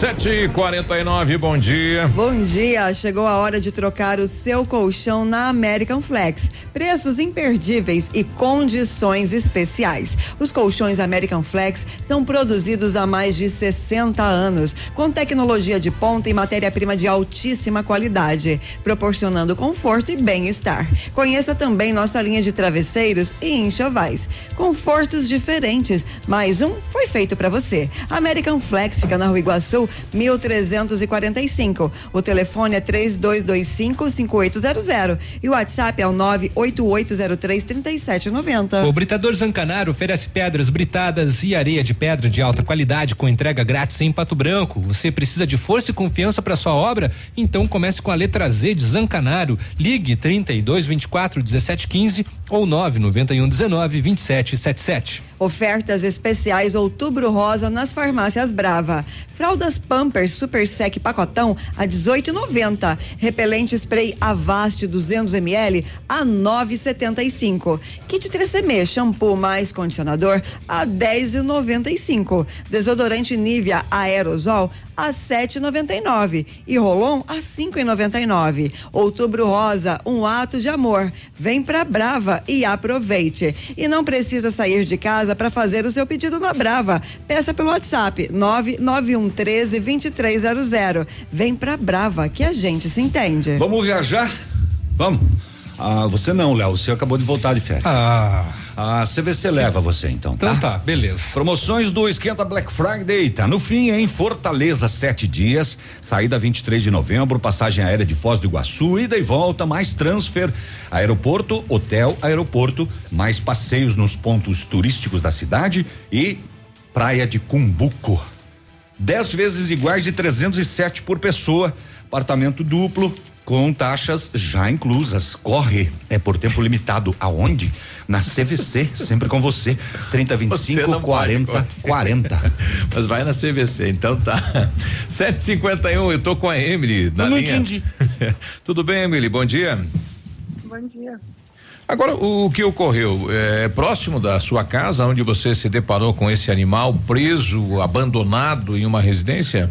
News. 7h49, bom dia. Bom dia, chegou a hora de trocar o seu colchão na American Flex. Preços imperdíveis e condições especiais. Os colchões American Flex são produzidos há mais de 60 anos, com tecnologia de ponta e matéria-prima de altíssima qualidade, proporcionando conforto e bem-estar. Conheça também nossa linha de travesseiros e enxovais. Confortos diferentes, mais um foi feito para você. American Flex fica na Rua Iguaçu, 1345. O telefone é 3225 5800 e o WhatsApp é o 98803 3790. O Britador Zancanaro oferece pedras britadas e areia de pedra de alta qualidade com entrega grátis em Pato Branco. Você precisa de força e confiança para sua obra? Então comece com a letra Z de Zancanaro. Ligue 32 24 17 15 ou 991 19 27 77. Ofertas especiais Outubro Rosa nas farmácias Brava. Fraldas Pampers Super Sec Pacotão a 18,90. Repelente spray Avast 200 ml a 9,75. Kit 3CM shampoo mais condicionador a 10,95. Desodorante Nivea aerosol a 7,99 e Rolon a 5,99. Outubro Rosa, um ato de amor. Vem pra Brava e aproveite. E não precisa sair de casa para fazer o seu pedido na Brava. Peça pelo WhatsApp 99113 2300. Vem pra Brava que a gente se entende. Vamos viajar? Vamos. Ah, você não, Léo. Você acabou de voltar de férias. Ah. A CVC leva você então, tá? Então tá, beleza. Promoções do Esquenta Black Friday, tá no fim, em Fortaleza, sete dias, saída 23 de novembro, passagem aérea de Foz do Iguaçu, ida e volta, mais transfer, aeroporto, hotel, aeroporto, mais passeios nos pontos turísticos da cidade e praia de Cumbuco. Dez vezes iguais de 307 por pessoa, apartamento duplo, com taxas já inclusas. Corre, é por tempo limitado. Aonde? Na CVC, sempre com você. 30 Você 25 não pode 40 correr. 40. <laughs> Mas vai na CVC, então tá. <laughs> 751, eu tô com a Emily na Eu não linha. entendi. <laughs> Tudo bem, Emily? Bom dia. Bom dia. Agora, o que ocorreu? É próximo da sua casa, onde você se deparou com esse animal preso, abandonado em uma residência?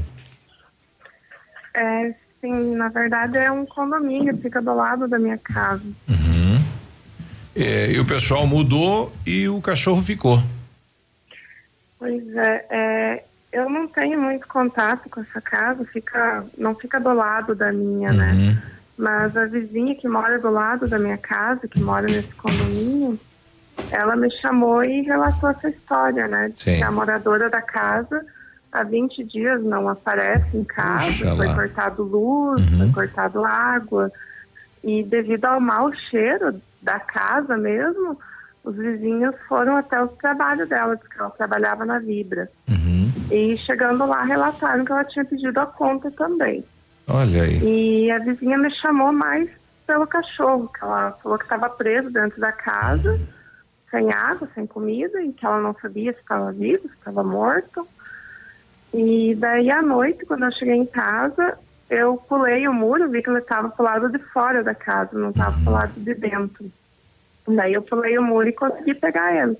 É, sim, na verdade é um condomínio, fica do lado da minha casa. É, e o pessoal mudou e o cachorro ficou. Pois é, é, eu não tenho muito contato com essa casa, fica, não fica do lado da minha, né? Mas a vizinha que mora do lado da minha casa, que mora nesse condomínio, ela me chamou e relatou essa história, né? De Sim. que a moradora da casa há 20 dias não aparece em casa, Puxa foi lá. cortado luz, foi cortado água. E devido ao mau cheiro da casa mesmo, os vizinhos foram até o trabalho dela, diz que ela trabalhava na Vibra. E chegando lá, relataram que ela tinha pedido a conta também. Olha aí. E a vizinha me chamou mais pelo cachorro, que ela falou que estava preso dentro da casa, sem água, sem comida, e que ela não sabia se estava vivo, se estava morto. E daí à noite, quando eu cheguei em casa, eu pulei o muro, vi que ele estava pro lado de fora da casa, não estava pro lado de dentro. Daí eu pulei o muro e consegui pegar ele.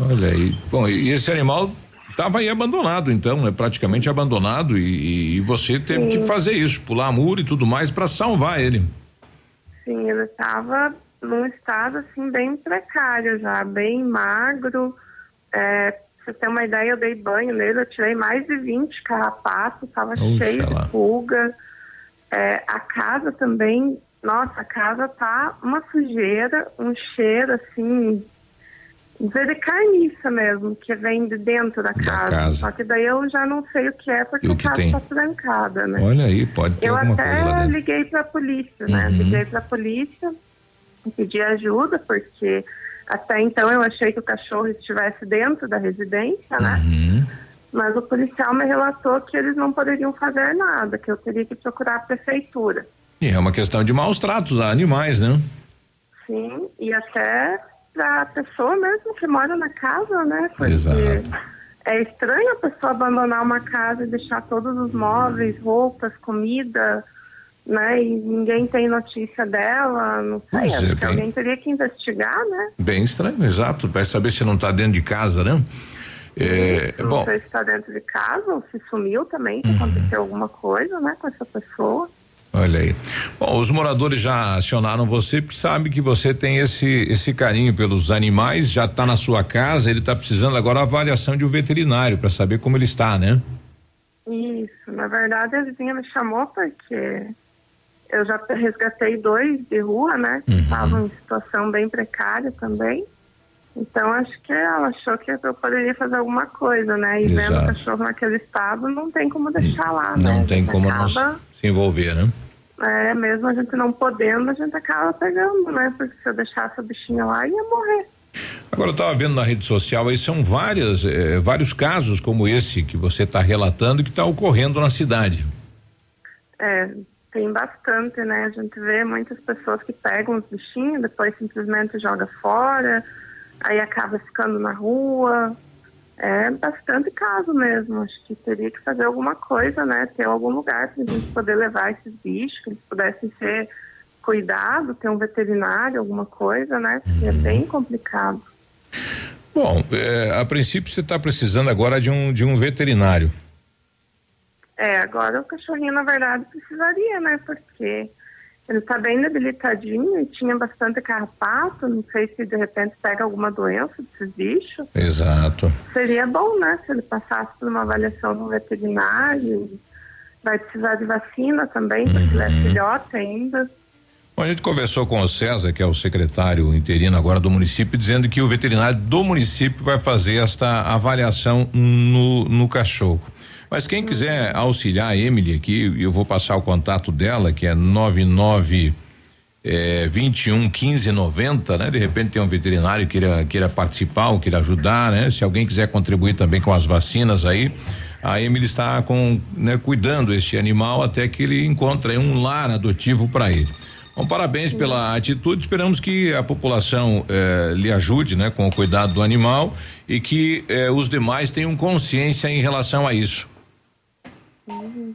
Olha aí. Bom, e esse animal estava aí abandonado, então, é praticamente abandonado e, e você teve que Sim. fazer isso, pular muro e tudo mais para salvar ele. Sim, ele estava num estado assim bem precário já, bem magro. É, você ter uma ideia, eu dei banho nele, eu tirei mais de 20 carrapatos, estava cheio de pulga. É, a casa também, nossa, a casa tá uma sujeira, um cheiro assim, dizer de carniça mesmo, que vem de dentro da casa. casa. Só que daí eu já não sei o que é, porque o a casa está trancada, né? Olha aí, pode ter Eu alguma coisa lá até liguei para a polícia, né? Uhum. Liguei para a polícia e pedi ajuda, porque até então eu achei que o cachorro estivesse dentro da residência, né? Uhum. Mas o policial me relatou que eles não poderiam fazer nada, que eu teria que procurar a prefeitura. E é uma questão de maus tratos a animais, né? Sim, e até para a pessoa mesmo que mora na casa, né? Porque Exato. é estranho a pessoa abandonar uma casa e deixar todos os móveis, roupas, comida, né? E ninguém tem notícia dela, não sei. Pois é, bem- alguém teria que investigar, né? Bem estranho, exato. Vai saber se não está dentro de casa, né? É, Não bom, sei se está dentro de casa ou se sumiu também, se Uhum. aconteceu alguma coisa, né, com essa pessoa. olha aí. Bom, os moradores já acionaram você porque sabe que você tem esse esse carinho pelos animais, já está na sua casa, ele está precisando agora avaliação de um veterinário para saber como ele está, né? Isso, na verdade a vizinha me chamou porque eu já resgatei dois de rua, né? Que Uhum. estavam em situação bem precária também. Então acho que ela achou que eu poderia fazer alguma coisa, né? E vendo o Exato. cachorro naquele estado, não tem como deixar lá, né? Não A tem como acaba, se envolver, né? é, mesmo a gente não podendo, a gente acaba pegando, né? Porque se eu deixasse o bichinho lá, ia morrer. Agora eu estava vendo na rede social aí são várias eh, vários casos como esse que você está relatando que está ocorrendo na cidade. É, tem bastante, né? A gente vê muitas pessoas que pegam os bichinhos, depois simplesmente joga fora, aí acaba ficando na rua. É bastante caso mesmo. Acho que teria que fazer alguma coisa, né? Ter algum lugar para a gente poder levar esses bichos, que eles pudessem ser cuidados, ter um veterinário, alguma coisa, né? Porque é bem complicado. Bom, eh, a princípio você está precisando agora de um de um veterinário. É, agora o cachorrinho, na verdade, precisaria, né? Porque ele tá bem debilitadinho e tinha bastante carrapato. Não sei se de repente pega alguma doença desses bichos. Exato. Seria bom, né? Se ele passasse por uma avaliação no veterinário. Vai precisar de vacina também, porque ele é filhote ainda. Bom, a gente conversou com o César, que é o secretário interino agora do município, dizendo que o veterinário do município vai fazer esta avaliação no, no cachorro. Mas quem quiser auxiliar a Emily aqui, eu vou passar o contato dela, que é 99 é, 21 15 90, né? De repente tem um veterinário que queira, queira participar ou queira ajudar, né? Se alguém quiser contribuir também com as vacinas aí, a Emily está com, né, cuidando este animal até que ele encontre um lar adotivo para ele. Bom, parabéns pela atitude. Esperamos que a população eh, lhe ajude, né, com o cuidado do animal e que eh, os demais tenham consciência em relação a isso. Uhum.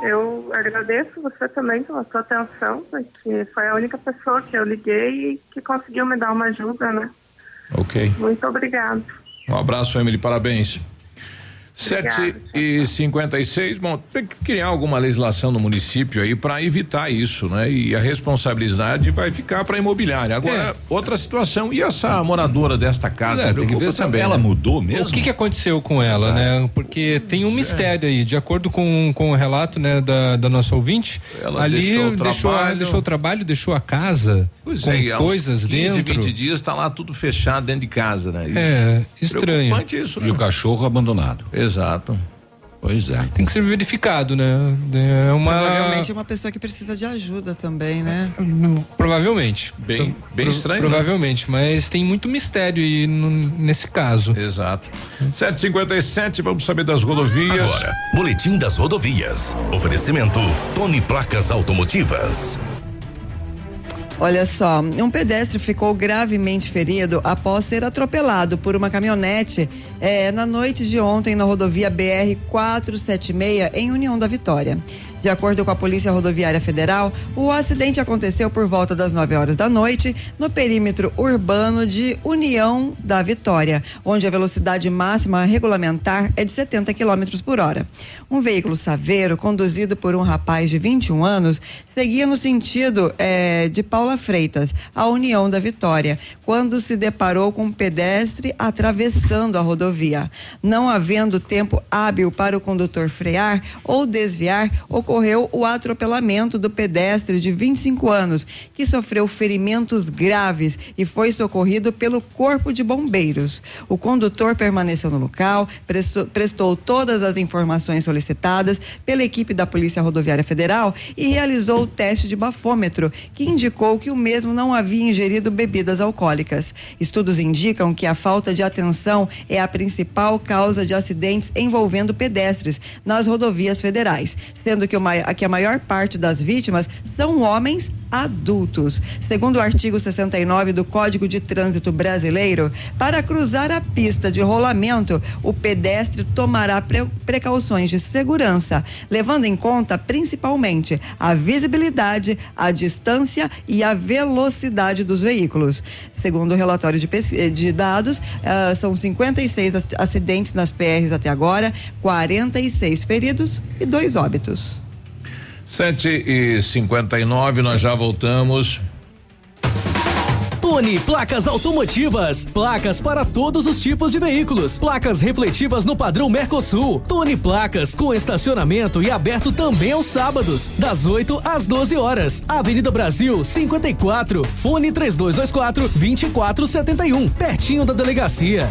Eu agradeço você também pela sua atenção, porque foi a única pessoa que eu liguei e que conseguiu me dar uma ajuda, né? Ok. Muito obrigado. Um abraço, Emily. Parabéns. Obrigada, Sete e cinquenta e seis, bom, tem que criar alguma legislação no município aí para evitar isso, né? E a responsabilidade vai ficar para a imobiliária. Agora, outra situação, e essa moradora desta casa? É, tem que ver se ela mudou O que, que aconteceu com ela, né? Porque tem um mistério aí, de acordo com, com o relato, né, da, da nossa ouvinte, Ela ali deixou o deixou, trabalho. deixou o trabalho, deixou a casa Pois com é, e coisas 15, dentro. 20 dias está lá tudo fechado dentro de casa, né? Isso. É, estranho. Isso, né? E o cachorro abandonado. Exato. Pois é. Tem que ser verificado, né? É uma Provavelmente é uma pessoa que precisa de ajuda também, né? Provavelmente. Bem, bem Pro- estranho. né? Provavelmente, mas tem muito mistério aí no- nesse caso. Exato. 757, vamos saber das rodovias. Agora, Boletim das Rodovias. Oferecimento Tony Placas Automotivas. Olha só, um pedestre ficou gravemente ferido após ser atropelado por uma caminhonete eh, na noite de ontem na rodovia BR 476 em União da Vitória. De acordo com a Polícia Rodoviária Federal, o acidente aconteceu por volta das 9 horas da noite no perímetro urbano de União da Vitória, onde a velocidade máxima regulamentar é de 70 km por hora. Um veículo saveiro, conduzido por um rapaz de 21 anos, seguia no sentido eh, de Paula Freitas, a União da Vitória, quando se deparou com um pedestre atravessando a rodovia. Não havendo tempo hábil para o condutor frear ou desviar, ocorreu o atropelamento do pedestre de 25 anos, que sofreu ferimentos graves e foi socorrido pelo Corpo de Bombeiros. O condutor permaneceu no local, prestou, prestou todas as informações solicitadas pela equipe da Polícia Rodoviária Federal e realizou o teste de bafômetro, que indicou que o mesmo não havia ingerido bebidas alcoólicas. Estudos indicam que a falta de atenção é a principal causa de acidentes envolvendo pedestres nas rodovias federais, sendo que, o que a maior parte das vítimas são homens adultos. Segundo o artigo 69 do Código de Trânsito Brasileiro, para cruzar a pista de rolamento, o pedestre tomará pre- precauções de segurança, levando em conta principalmente a visibilidade, a distância e a velocidade dos veículos. Segundo o relatório de, de dados, ah, são 56 ac- acidentes nas PRs até agora, 46 feridos e dois óbitos. 7 e 59 nós já voltamos. Tony Placas Automotivas. Placas para todos os tipos de veículos. Placas refletivas no padrão Mercosul. Tony Placas com estacionamento e aberto também aos sábados, das 8 às 12 horas. Avenida Brasil 54. Fone 3224 2471. Pertinho da delegacia.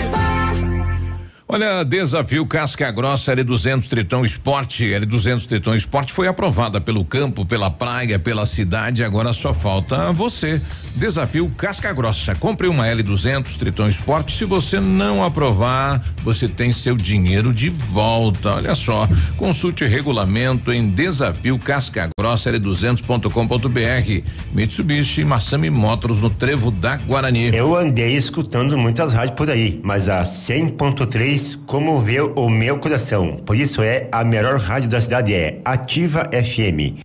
Olha, desafio Casca Grossa L200 Triton Esporte. L200 Triton Esporte foi aprovada pelo campo, pela praia, pela cidade. Agora só falta você. Desafio Casca Grossa. Compre uma L200 Triton Esporte. Se você não aprovar, você tem seu dinheiro de volta. Olha só. Consulte regulamento em desafio Casca Grossa L200.com.br. Mitsubishi Massami Motors no Trevo da Guarani. Eu andei escutando muitas rádios por aí, mas a 100.3 comoveu o meu coração. Por isso é a melhor rádio da cidade é Ativa FM.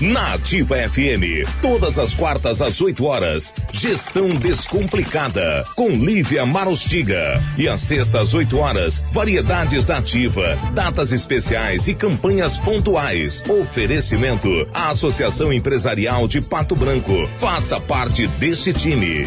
Na Ativa FM, todas as quartas às 8 horas, Gestão Descomplicada, com Lívia Marostiga. E às sextas às 8 horas, variedades da Ativa, datas especiais e campanhas pontuais. Oferecimento à Associação Empresarial de Pato Branco. Faça parte desse time.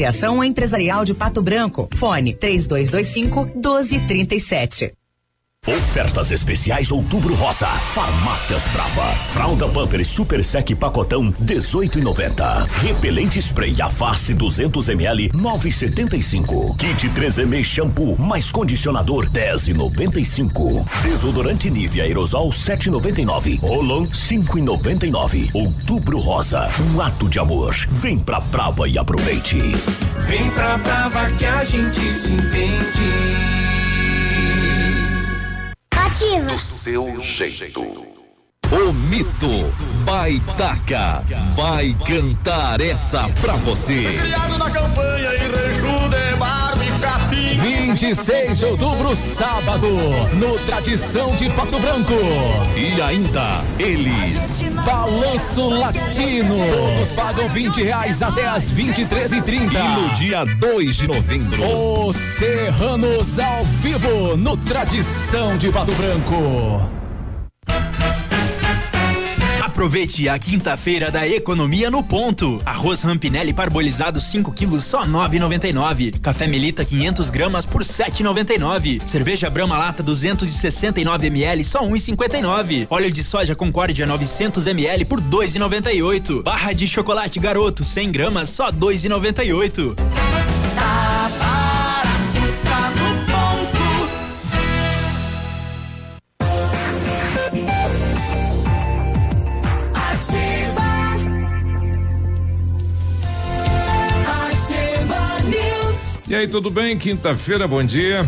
Associação Empresarial de Pato Branco. Fone 3225 1237. Ofertas especiais Outubro Rosa. Farmácias Brava. Fralda Pamper Super Sec Pacotão 18,90. Repelente Spray a face 200 ml 9,75. Kit 3M Shampoo mais condicionador 10,95. Desodorante Nivea Aerosol 7,99. Rolon 5,99. Outubro Rosa. Um ato de amor. Vem pra Brava e aproveite. Vem pra Brava que a gente se entende. Ativa. Do seu jeito. O mito Baitaca vai cantar essa pra você. Criado na campanha 26 de outubro, sábado, no Tradição de Pato Branco. E ainda, eles. Balanço Latino. Todos pagam 20 reais até as 23 e 30 E no dia 2 de novembro. Os Serranos ao vivo no Tradição de Pato Branco. Aproveite a quinta-feira da economia no ponto. Arroz Rampinelli parbolizado 5 quilos só 9,99. Café Melita 500 gramas por 7,99. Cerveja Brahma Lata 269 ml só 1,59. Óleo de soja Concórdia 900 ml por 2,98. Barra de chocolate Garoto 100 gramas só 2,98. Aí, tudo bem? Quinta-feira, bom dia.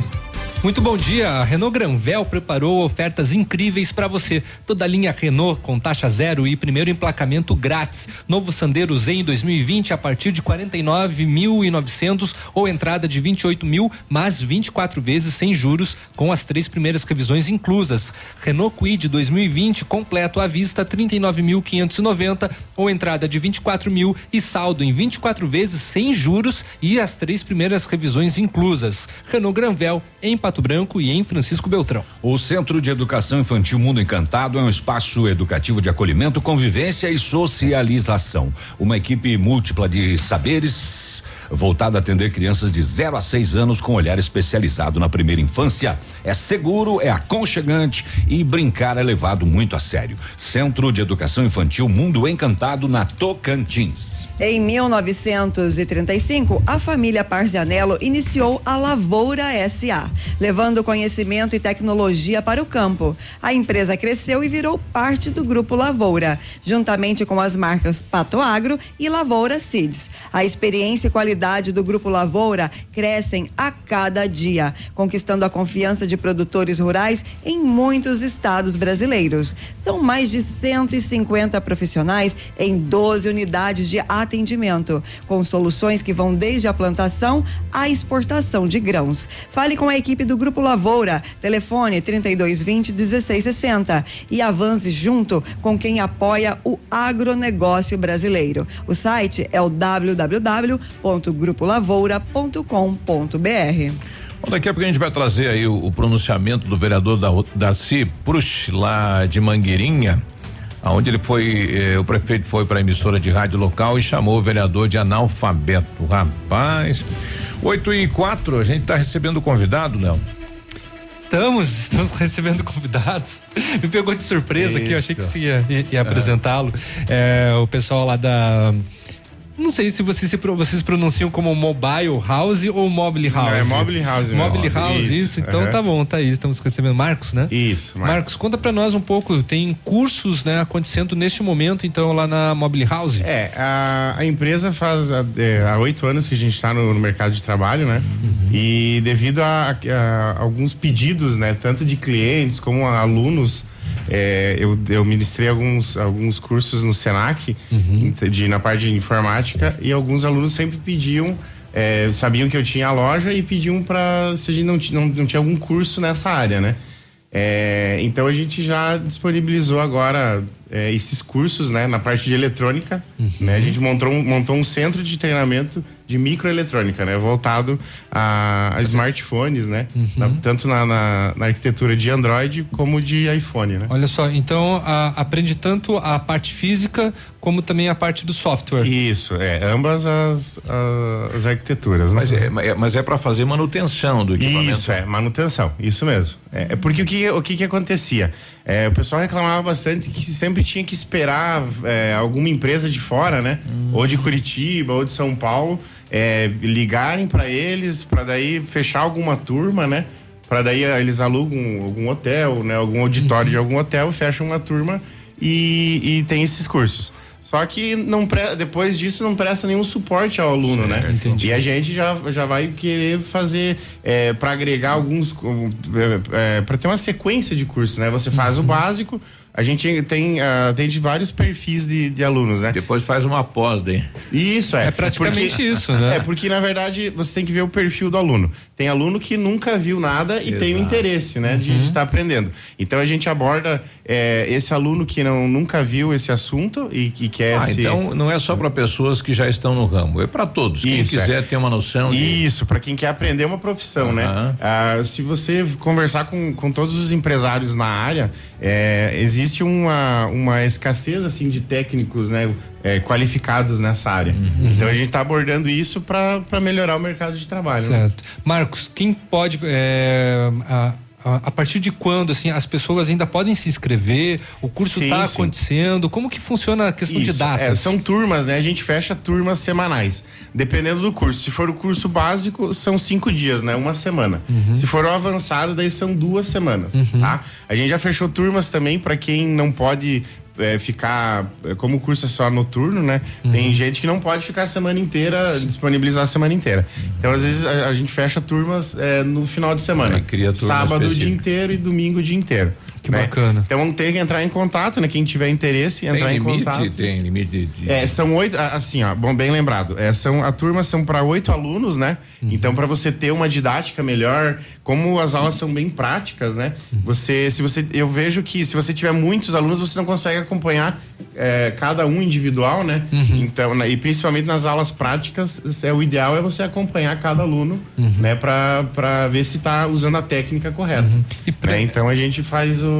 Muito bom dia. A Renault Granvel preparou ofertas incríveis para você. Toda a linha Renault com taxa zero e primeiro emplacamento grátis. Novo Sandero Zen 2020 a partir de 49.900 ou entrada de 28 mil, mais 24 vezes sem juros, com as três primeiras revisões inclusas. Renault Kwid 2020 completo à vista 39.590 ou entrada de 24 mil e saldo em 24 vezes sem juros e as três primeiras revisões inclusas. Renault Granvel em Pato Branco e em Francisco Beltrão. O Centro de Educação Infantil Mundo Encantado é um espaço educativo de acolhimento, convivência e socialização. Uma equipe múltipla de saberes voltada a atender crianças de 0 a 6 anos com olhar especializado na primeira infância. É seguro, é aconchegante e brincar é levado muito a sério. Centro de Educação Infantil Mundo Encantado na Tocantins. Em 1935, a família Parzianello iniciou a Lavoura SA, levando conhecimento e tecnologia para o campo. A empresa cresceu e virou parte do Grupo Lavoura, juntamente com as marcas Pato Agro e Lavoura Seeds. A experiência e qualidade do Grupo Lavoura crescem a cada dia, conquistando a confiança de produtores rurais em muitos estados brasileiros. São mais de 150 profissionais em 12 unidades de atendimento, com soluções que vão desde a plantação à exportação de grãos. Fale com a equipe do Grupo Lavoura, telefone 3220 1660 e avance junto com quem apoia o agronegócio brasileiro. O site é o www.grupolavoura.com.br. Bom, daqui a pouco a gente vai trazer aí o, o pronunciamento do vereador da, Darcy Prush, lá de Mangueirinha, aonde ele foi, eh, o prefeito foi para a emissora de rádio local e chamou o vereador de analfabeto. Rapaz, 8 e 4, a gente está recebendo convidado, Léo. Estamos, estamos <laughs> recebendo convidados. Me pegou de surpresa aqui, eu achei que você ia, ia, ia apresentá-lo. É, o pessoal lá da. Não sei se vocês, se vocês pronunciam como Mobile House ou Mobile House. Não, é Mobile House mesmo. Mobile House, isso. Isso, Então aham. tá bom, tá aí. Estamos recebendo Marcos, né? Isso, Marcos. conta pra nós um pouco. Tem cursos, né, acontecendo neste momento, então, lá na Mobile House. É, a, a empresa faz a- é, há oito anos que a gente está no, no mercado de trabalho, né? E devido a, a alguns pedidos, né, tanto de clientes como a alunos, é, eu, eu ministrei alguns, alguns cursos no Senac de, na parte de informática e alguns alunos sempre pediam, é, sabiam que eu tinha a loja e pediam para se a gente não, não, não tinha algum curso nessa área, né? É, então a gente já disponibilizou agora é, esses cursos né, na parte de eletrônica. Né, a gente montou um, montou um centro de treinamento de microeletrônica, né, voltado a, a smartphones, né, na- tanto na, na- na arquitetura de Android como de iPhone. Né? Olha só, então a- aprende tanto a parte física como também a parte do software. Isso, é, ambas as, as, as arquiteturas. Né? Mas é, mas é para fazer manutenção do equipamento. Isso, é, manutenção, isso mesmo. É, é porque o que, o que que acontecia? É, o pessoal reclamava bastante que sempre tinha que esperar é, alguma empresa de fora, né? Ou de Curitiba, ou de São Paulo, é, ligarem para eles, para daí fechar alguma turma, né? Para daí ah, eles alugam algum hotel, né? Algum auditório de algum hotel, fecham uma turma e, e tem esses cursos. Só que não pre- depois disso não presta nenhum suporte ao aluno, né? E a gente já, já vai querer fazer para agregar alguns para ter uma sequência de cursos, né? Você faz o básico, a gente tem ah, tem de vários perfis de, de alunos, né? Depois faz uma pós daí. Isso é. É praticamente Porque- isso, né? É porque na verdade você tem que ver o perfil do aluno. Tem aluno que nunca viu nada e tem o Exato. interesse, né, de Uhum. estar aprendendo. Então a gente aborda é, esse aluno que não nunca viu esse assunto e que quer Ah, se então não é só para pessoas que já estão no ramo, é para todos. Quem Isso, quiser é. ter uma noção de. Isso, para quem quer aprender uma profissão, né? Aham. Ah, se você conversar com, com todos os empresários na área, é, existe uma, uma escassez assim de técnicos, né? é, qualificados nessa área. Uhum. Então a gente está abordando isso para melhorar o mercado de trabalho. né? Certo. Marcos, quem pode. é, a, a- a partir de quando, assim, as pessoas ainda podem se inscrever? O curso está acontecendo? Como que funciona a questão de Isso, datas? é, são turmas, né? A gente fecha turmas semanais, dependendo do curso. Se for o curso básico, são cinco dias, né? Uma semana. Uhum. Se for o avançado, daí são duas semanas, tá? A gente já fechou turmas também para quem não pode é, ficar, é, como o curso é só noturno, né? Uhum. Tem gente que não pode ficar a semana inteira, disponibilizar a semana inteira. Então, às vezes, a, a gente fecha turmas é, no final de semana. Aí cria turma Sábado o dia específica. inteiro e domingo o dia inteiro. Que né? bacana. Então tem que entrar em contato, né? Quem tiver interesse, entrar Tem em limite? contato. Tem limite de. É, são oito, assim, ó, bom, bem lembrado. É, são, a turma são para oito alunos, né? Então, para você ter uma didática melhor, como as aulas são bem práticas, né? Você, se você, eu vejo que se você tiver muitos alunos, você não consegue acompanhar é, cada um individual, né? Então, na- e principalmente nas aulas práticas, é, o ideal é você acompanhar cada aluno, né? Para ver se está usando a técnica correta. né? Então, a gente faz o,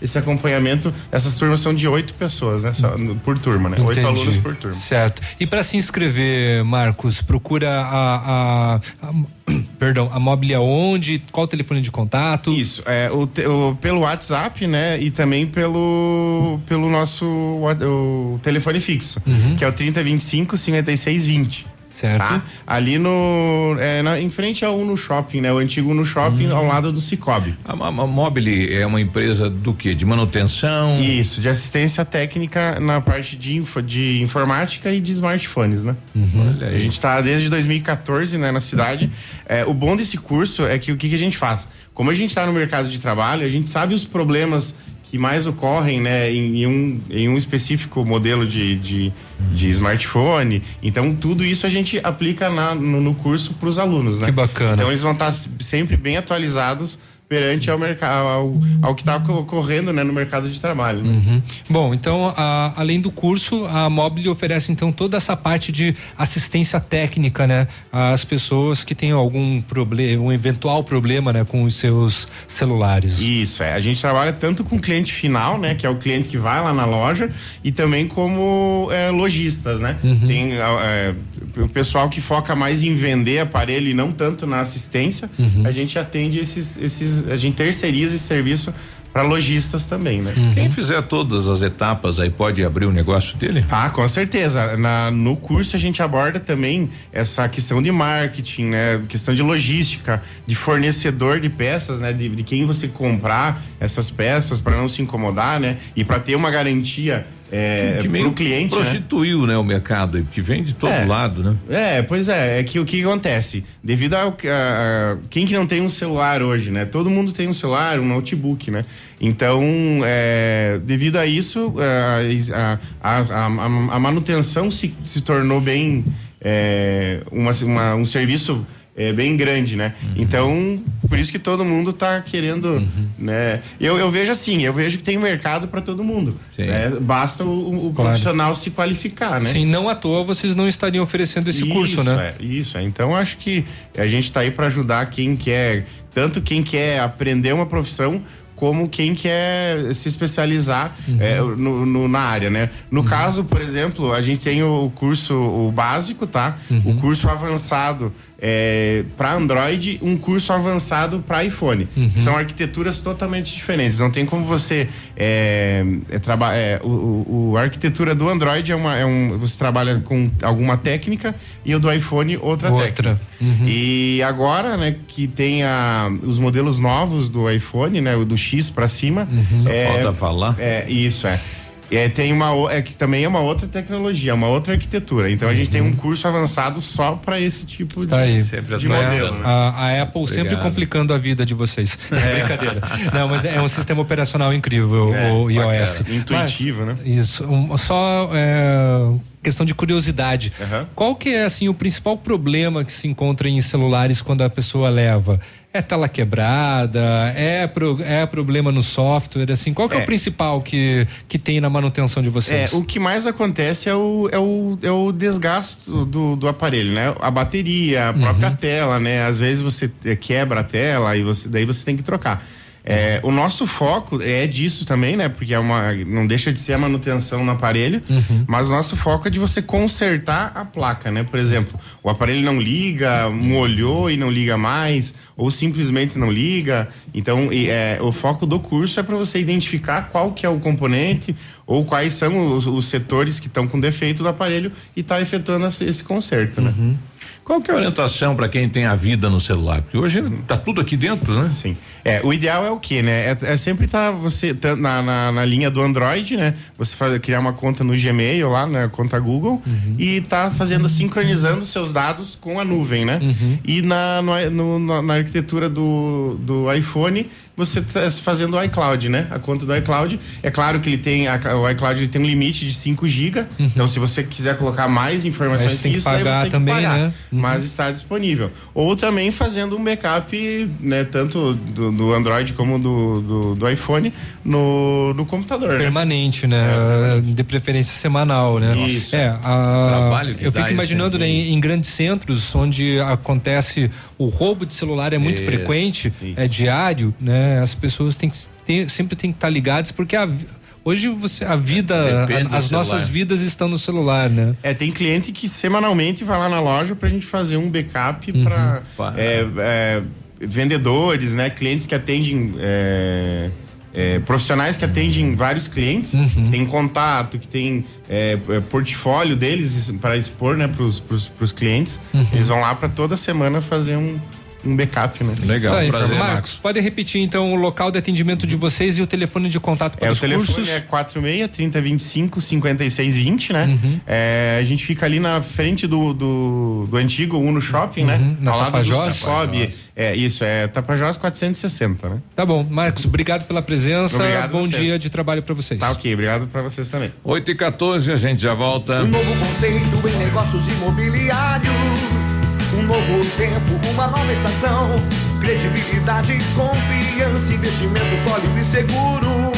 esse acompanhamento. Essas turmas são de oito pessoas, né? Só, por turma, né? Oito alunos por turma. Certo. E para se inscrever, Marcos, procura a, a- a- <clears throat> perdão, a Mobile onde? Qual o telefone de contato? Isso, é, o, o- pelo WhatsApp, né? E também pelo, pelo nosso wa- o telefone fixo, que é o 3025 5620. Certo. Tá? Ali no. é, na- em frente ao Uno Shopping, né? O antigo Uno Shopping, ao lado do Cicobi. A, a, a Mobile é uma empresa do quê? De manutenção? Isso, de assistência técnica na parte de, info- de informática e de smartphones, né? Olha A gente está desde 2014 né, na cidade. É, o bom desse curso é que o que, que a gente faz? Como a gente está no mercado de trabalho, a gente sabe os problemas que mais ocorrem né, em, um, em um específico modelo de, de, de smartphone. Então, tudo isso a gente aplica na- no, no curso para os alunos. Né? Que bacana. Então, eles vão estar sempre bem atualizados perante ao mercado ao, ao que está ocorrendo né, no mercado de trabalho. né? Uhum. Bom, então, a- além do curso, a Mobile oferece então toda essa parte de assistência técnica, né? Às pessoas que têm algum problema, um eventual problema, né, com os seus celulares. Isso, é. A gente trabalha tanto com o cliente final, né? Que é o cliente que vai lá na loja, e também como é, lojistas, né? Tem é, o pessoal que foca mais em vender aparelho e não tanto na assistência. A gente atende esses, esses. A gente terceiriza esse serviço para lojistas também, né? Quem fizer todas as etapas aí pode abrir o negócio dele? Ah, com certeza. Na, no curso a gente aborda também essa questão de marketing, né? Questão de logística, de fornecedor de peças, né? De, de quem você comprar essas peças para não se incomodar, né? E para ter uma garantia é, que meio pro cliente, né? prostituiu, né? o mercado, que vem de todo É. lado, né? É, pois é, é que o que acontece? Devido ao a, a- quem que não tem um celular hoje, né? Todo mundo tem um celular, um notebook, né? Então, é, devido a isso, é, a, a, a, a- a manutenção se, se tornou bem é, uma, uma- um serviço é, bem grande, né? Então, por isso que todo mundo tá querendo, né? Eu, eu vejo assim, eu vejo que tem mercado para todo mundo. né? Basta o, o Claro. profissional se qualificar, né? Sim, não à toa vocês não estariam oferecendo esse curso, Isso, né? É, isso, é. Então acho que a gente está aí para ajudar quem quer, tanto quem quer aprender uma profissão, como quem quer se especializar Uhum. é, no, no- na área, né? No caso, por exemplo, a gente tem o curso o básico, tá? Uhum. O curso avançado é, para Android, um curso avançado para iPhone. Uhum. São arquiteturas totalmente diferentes. Não tem como você é, é, traba- é, o, o- a arquitetura do Android é uma é um você trabalha com alguma técnica e o do iPhone outra, Outra. técnica. E agora, né, que tem a, os modelos novos do iPhone, né, o do X para cima. Só falta falar. É, isso, é. É, tem uma é que também é uma outra tecnologia, uma outra arquitetura. Então a gente tem um curso avançado só para esse tipo de, Tá aí. de Né? modelo. né? A, a Apple sempre Obrigado. complicando a vida de vocês. <laughs> Brincadeira. Não, mas é um sistema operacional incrível, É, o iOS. bacana. Intuitivo, Mas, né? Isso. um- só é, questão de curiosidade. Qual que é assim o principal problema que se encontra em celulares quando a pessoa leva? É tela quebrada? É, pro- é problema no software? Assim, qual que é, É. o principal que, que tem na manutenção de vocês? É, o que mais acontece é o, é o, é o desgaste do, do aparelho, né? A bateria, a própria tela, né? Às vezes você quebra a tela e você, daí você tem que trocar. É, o nosso foco é disso também, né? Porque é uma, não deixa de ser a manutenção no aparelho, mas o nosso foco é de você consertar a placa, né? Por exemplo, o aparelho não liga, molhou e não liga mais, ou simplesmente não liga. Então, é, o foco do curso é para você identificar qual que é o componente ou quais são os, os setores que estão com defeito do aparelho e tá efetuando esse, esse conserto, né? Qual que é a orientação para quem tem a vida no celular? Porque hoje tá tudo aqui dentro, né? Sim. É, o ideal é o quê, né? É, é sempre estar você tá na, na, na linha do Android, né? Você faz, criar uma conta no Gmail lá, né? Conta Google e tá fazendo, sincronizando seus dados com a nuvem, né? E na, no- no- na, na arquitetura do, do iPhone, você tá fazendo o iCloud, né? A conta do iCloud. É claro que ele tem, a- o iCloud ele tem um limite de 5 GB. Então, se você quiser colocar mais informações tem que isso, aí pagar você tem também, que pagar. né? Mas está disponível. Ou também fazendo um backup, né? Tanto do, do Android como do, do, do iPhone no, no computador. né? Permanente, né? De preferência semanal, né? Isso. É, a- Trabalho que eu dá fico isso, imaginando né, em, em grandes centros onde acontece o roubo de celular é muito Isso, frequente, é diário, né? As pessoas têm que ter, sempre têm que estar ligadas porque a hoje você a vida, Depende a- do as nossas vidas estão no celular, né? É, tem cliente que semanalmente vai lá na loja pra gente fazer um backup Uhum. para Pá. vendedores, né? Clientes que atendem. é, é, profissionais que atendem vários clientes, Uhum. que tem contato, que tem é, é, portfólio deles para expor né, para os clientes. Uhum. Eles vão lá para toda semana fazer um, um backup. Né? Isso aí, Marcos, pode repetir então o local de atendimento de vocês e o telefone de contato para É, o os telefone cursos? é 46 30 25 56 20, né? Uhum. É, a gente fica ali na frente do, do, do antigo Uno Shopping, né? Uhum, na Ao lado do Tapajós? Cicobi. É, isso, é Tapajós 460, né? Tá bom, Marcos, obrigado pela presença. Obrigado Bom vocês. dia de trabalho para vocês. Tá ok, obrigado pra vocês também. 8 e 14 a gente já volta. Um novo conceito em negócios imobiliários. Um novo tempo, uma nova estação. Credibilidade, confiança, investimento sólido e seguro.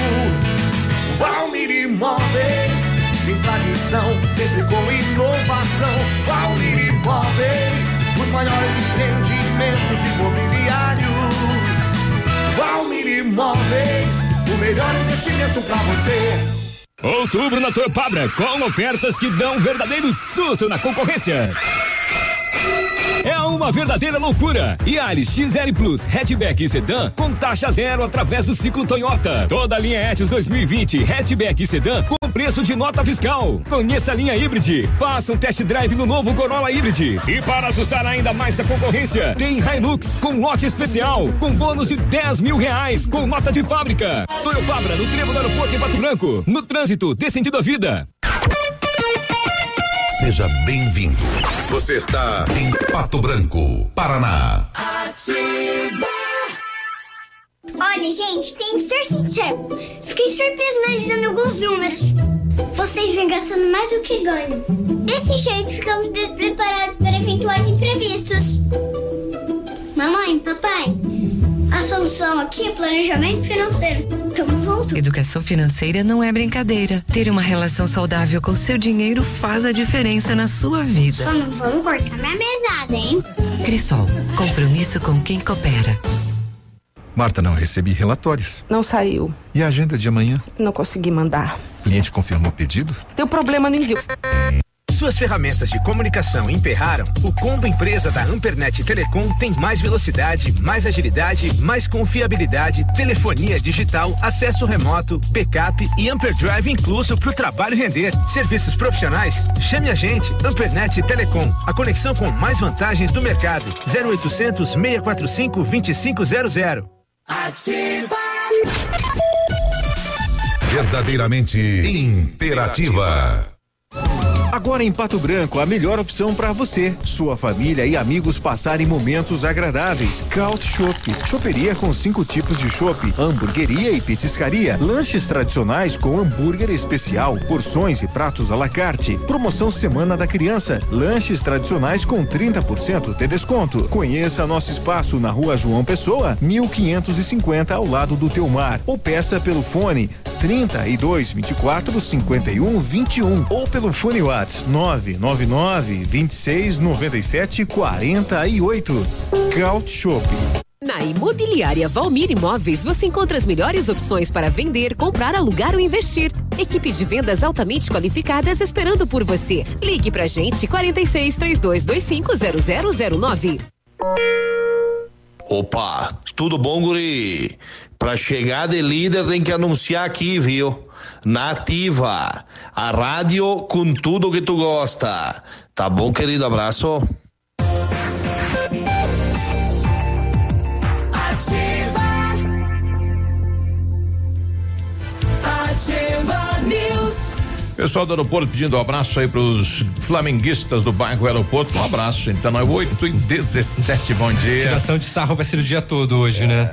Valmir Imóveis, tradição, sempre com inovação. Valmir Imóveis, os maiores empreendimentos imobiliários. Valmir Imóveis, o melhor investimento pra você. Outubro na Torpabra, com ofertas que dão um verdadeiro susto na concorrência. É uma verdadeira loucura. Yaris XL Plus, hatchback e sedã com taxa zero através do ciclo Toyota. Toda a linha Etios 2020, hatchback e sedã com preço de nota fiscal. Conheça a linha Hybrid. Faça um test drive no novo Corolla Hybrid. E para assustar ainda mais a concorrência, tem Hilux com lote especial, com bônus de 10 mil reais, com nota de fábrica. Toyota no trevo do aeroporto em Pato Branco. No trânsito, dê sentido à vida. Seja bem-vindo. Você está em Pato Branco, Paraná. Ativa! Olha, gente, tem que ser sincero. Fiquei surpreso analisando alguns números. Vocês vêm gastando mais do que ganham. Desse jeito, ficamos despreparados para eventuais imprevistos. Mamãe, papai, a solução aqui é planejamento financeiro. Tamo junto. Educação financeira não é brincadeira. Ter uma relação saudável com seu dinheiro faz a diferença na sua vida. Só não vamos cortar minha mesada, hein? Crisol, compromisso com quem coopera. Marta, não recebi relatórios. Não saiu. E a agenda de amanhã? Não consegui mandar. O cliente confirmou o pedido? Deu problema no envio. Suas ferramentas de comunicação emperraram? O combo empresa da Ampernet Telecom tem mais velocidade, mais agilidade, mais confiabilidade, telefonia digital, acesso remoto, backup e Amperdrive incluso para o trabalho render. Serviços profissionais? Chame a gente, Ampernet Telecom, a conexão com mais vantagens do mercado. 0800 645 2500. Ativa! Verdadeiramente interativa. Agora em Pato Branco, a melhor opção para você, sua família e amigos passarem momentos agradáveis. Caut Shop, choperia com cinco tipos de chopp, hamburgueria e petiscaria, lanches tradicionais com hambúrguer especial, porções e pratos à la carte. Promoção Semana da Criança, lanches tradicionais com 30% de desconto. Conheça nosso espaço na Rua João Pessoa, 1550 ao lado do Teumar, ou peça pelo fone 32 24 51 21 ou pelo fone WhatsApp 999 26 97 48. Caut Shop. Na Imobiliária Valmir Imóveis, você encontra as melhores opções para vender, comprar, alugar ou investir. Equipe de vendas altamente qualificadas esperando por você. Ligue pra gente 46 3225 0009. Opa, tudo bom, guri? Pra chegar de líder tem que anunciar aqui, viu? Nativa, a rádio com tudo que tu gosta. Tá bom, querido? Abraço. Pessoal do aeroporto pedindo um abraço aí pros flamenguistas do bairro Aeroporto. Um abraço, então é 8 e 17, bom dia. Tiração de sarro vai ser o dia todo hoje, né?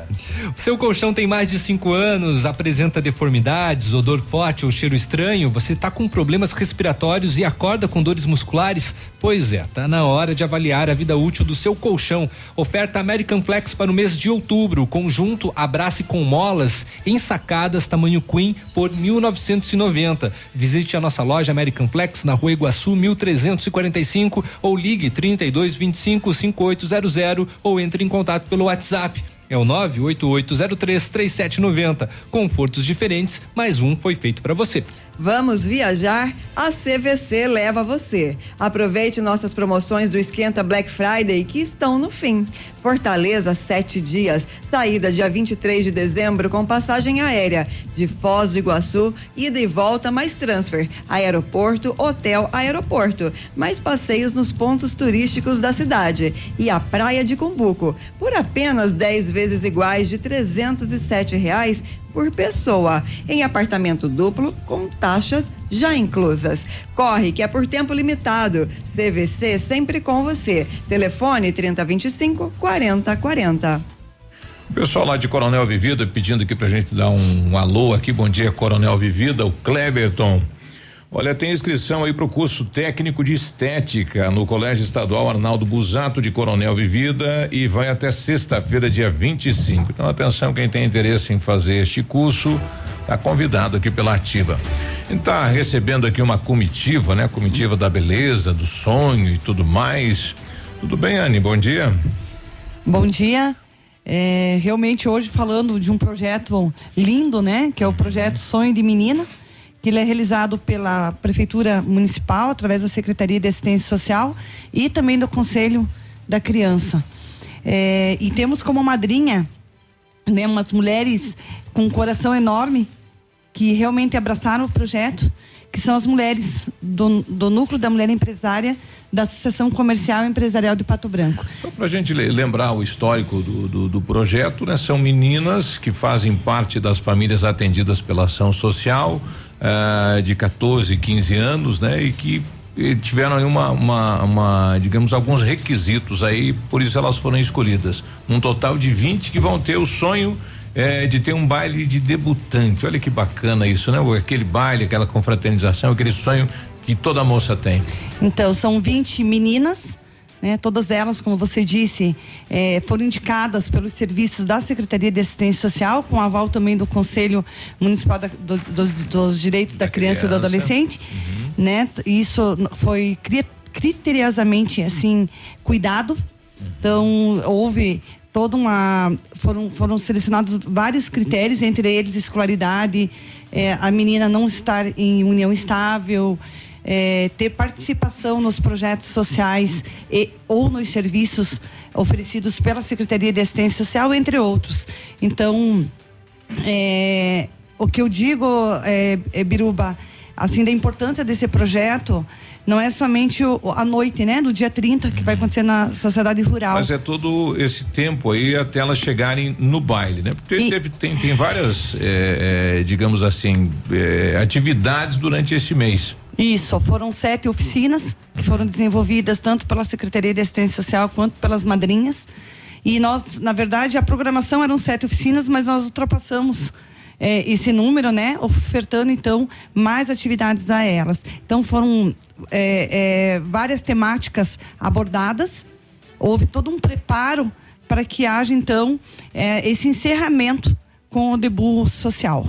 O seu colchão tem mais de cinco anos, apresenta deformidades, odor forte ou cheiro estranho, você tá com problemas respiratórios e acorda com dores musculares? Pois é, tá na hora de avaliar a vida útil do seu colchão. Oferta American Flex para o mês de outubro, conjunto Abrace com molas em sacadas tamanho Queen por 1990. Visite a nossa loja American Flex na Rua Iguaçu 1345 ou ligue 32 25 5800 ou entre em contato pelo WhatsApp. É o 988033790. Confortos diferentes, mas um foi feito para você. Vamos viajar? A CVC leva você. Aproveite nossas promoções do Esquenta Black Friday que estão no fim. Fortaleza, sete dias. Saída dia 23 de dezembro com passagem aérea. De Foz do Iguaçu, ida e volta mais transfer. Aeroporto, hotel, aeroporto. Mais passeios nos pontos turísticos da cidade. E a Praia de Cumbuco. Por apenas 10 vezes iguais de 307 reais por pessoa, em apartamento duplo com taxas já inclusas. Corre que é por tempo limitado. CVC sempre com você. Telefone 3025 4040. Pessoal lá de Coronel Vivida pedindo aqui pra gente dar um, um alô aqui. Bom dia, Coronel Vivida, o Cleberton. Olha, tem inscrição aí para o curso técnico de estética no Colégio Estadual Arnaldo Busato de Coronel Vivida e vai até sexta-feira, dia 25. Então, atenção, quem tem interesse em fazer este curso, está convidado aqui pela Ativa. Está recebendo aqui uma comitiva, né? Comitiva da beleza, do sonho e tudo mais. Tudo bem, Anne? Bom dia. Bom dia. É, realmente hoje falando de um projeto lindo, né? Que é o projeto Sonho de Menina, que ele é realizado pela Prefeitura Municipal, através da Secretaria de Assistência Social e também do Conselho da Criança. É, e temos como madrinha né, umas mulheres com um coração enorme que realmente abraçaram o projeto, que são as mulheres do, do Núcleo da Mulher Empresária da Associação Comercial e Empresarial de Pato Branco. Só para a gente le- lembrar o histórico do, do, do projeto, né? São meninas que fazem parte das famílias atendidas pela ação social, ah, de 14, 15 anos, né? E que eh, tiveram aí uma, uma, uma, digamos, alguns requisitos aí, por isso elas foram escolhidas. Um total de 20 que vão ter o sonho eh, de ter um baile de debutante. Olha que bacana isso, né? Aquele baile, aquela confraternização, aquele sonho que toda moça tem. Então, são 20 meninas, né? Todas elas, como você disse, eh, foram indicadas pelos serviços da Secretaria de Assistência Social, com aval também do Conselho Municipal da- do- dos, dos Direitos da, Criança, e do criança. Adolescente, né? Isso foi cri- criteriosamente, assim, cuidado. Então, houve toda uma. Foram, foram selecionados vários critérios, entre eles escolaridade, eh, a menina não estar em união estável, eh, ter participação nos projetos sociais e, ou nos serviços oferecidos pela Secretaria de Assistência Social, entre outros. Então, é, o que eu digo, é, é, Biruba, assim, da importância desse projeto, não é somente o, a noite, né? Do dia 30, que vai acontecer na sociedade rural. Mas é todo esse tempo aí até elas chegarem no baile, né? Porque teve- tem, tem várias, eh, eh, digamos assim, eh, atividades durante esse mês. Isso, foram sete oficinas que foram desenvolvidas tanto pela Secretaria de Assistência Social quanto pelas madrinhas. E nós, na verdade, a programação eram sete oficinas, mas nós ultrapassamos eh, esse número, né? Ofertando, então, mais atividades a elas. Então, foram eh, eh, várias temáticas abordadas. Houve todo um preparo para que haja, então, eh, esse encerramento com o debut social.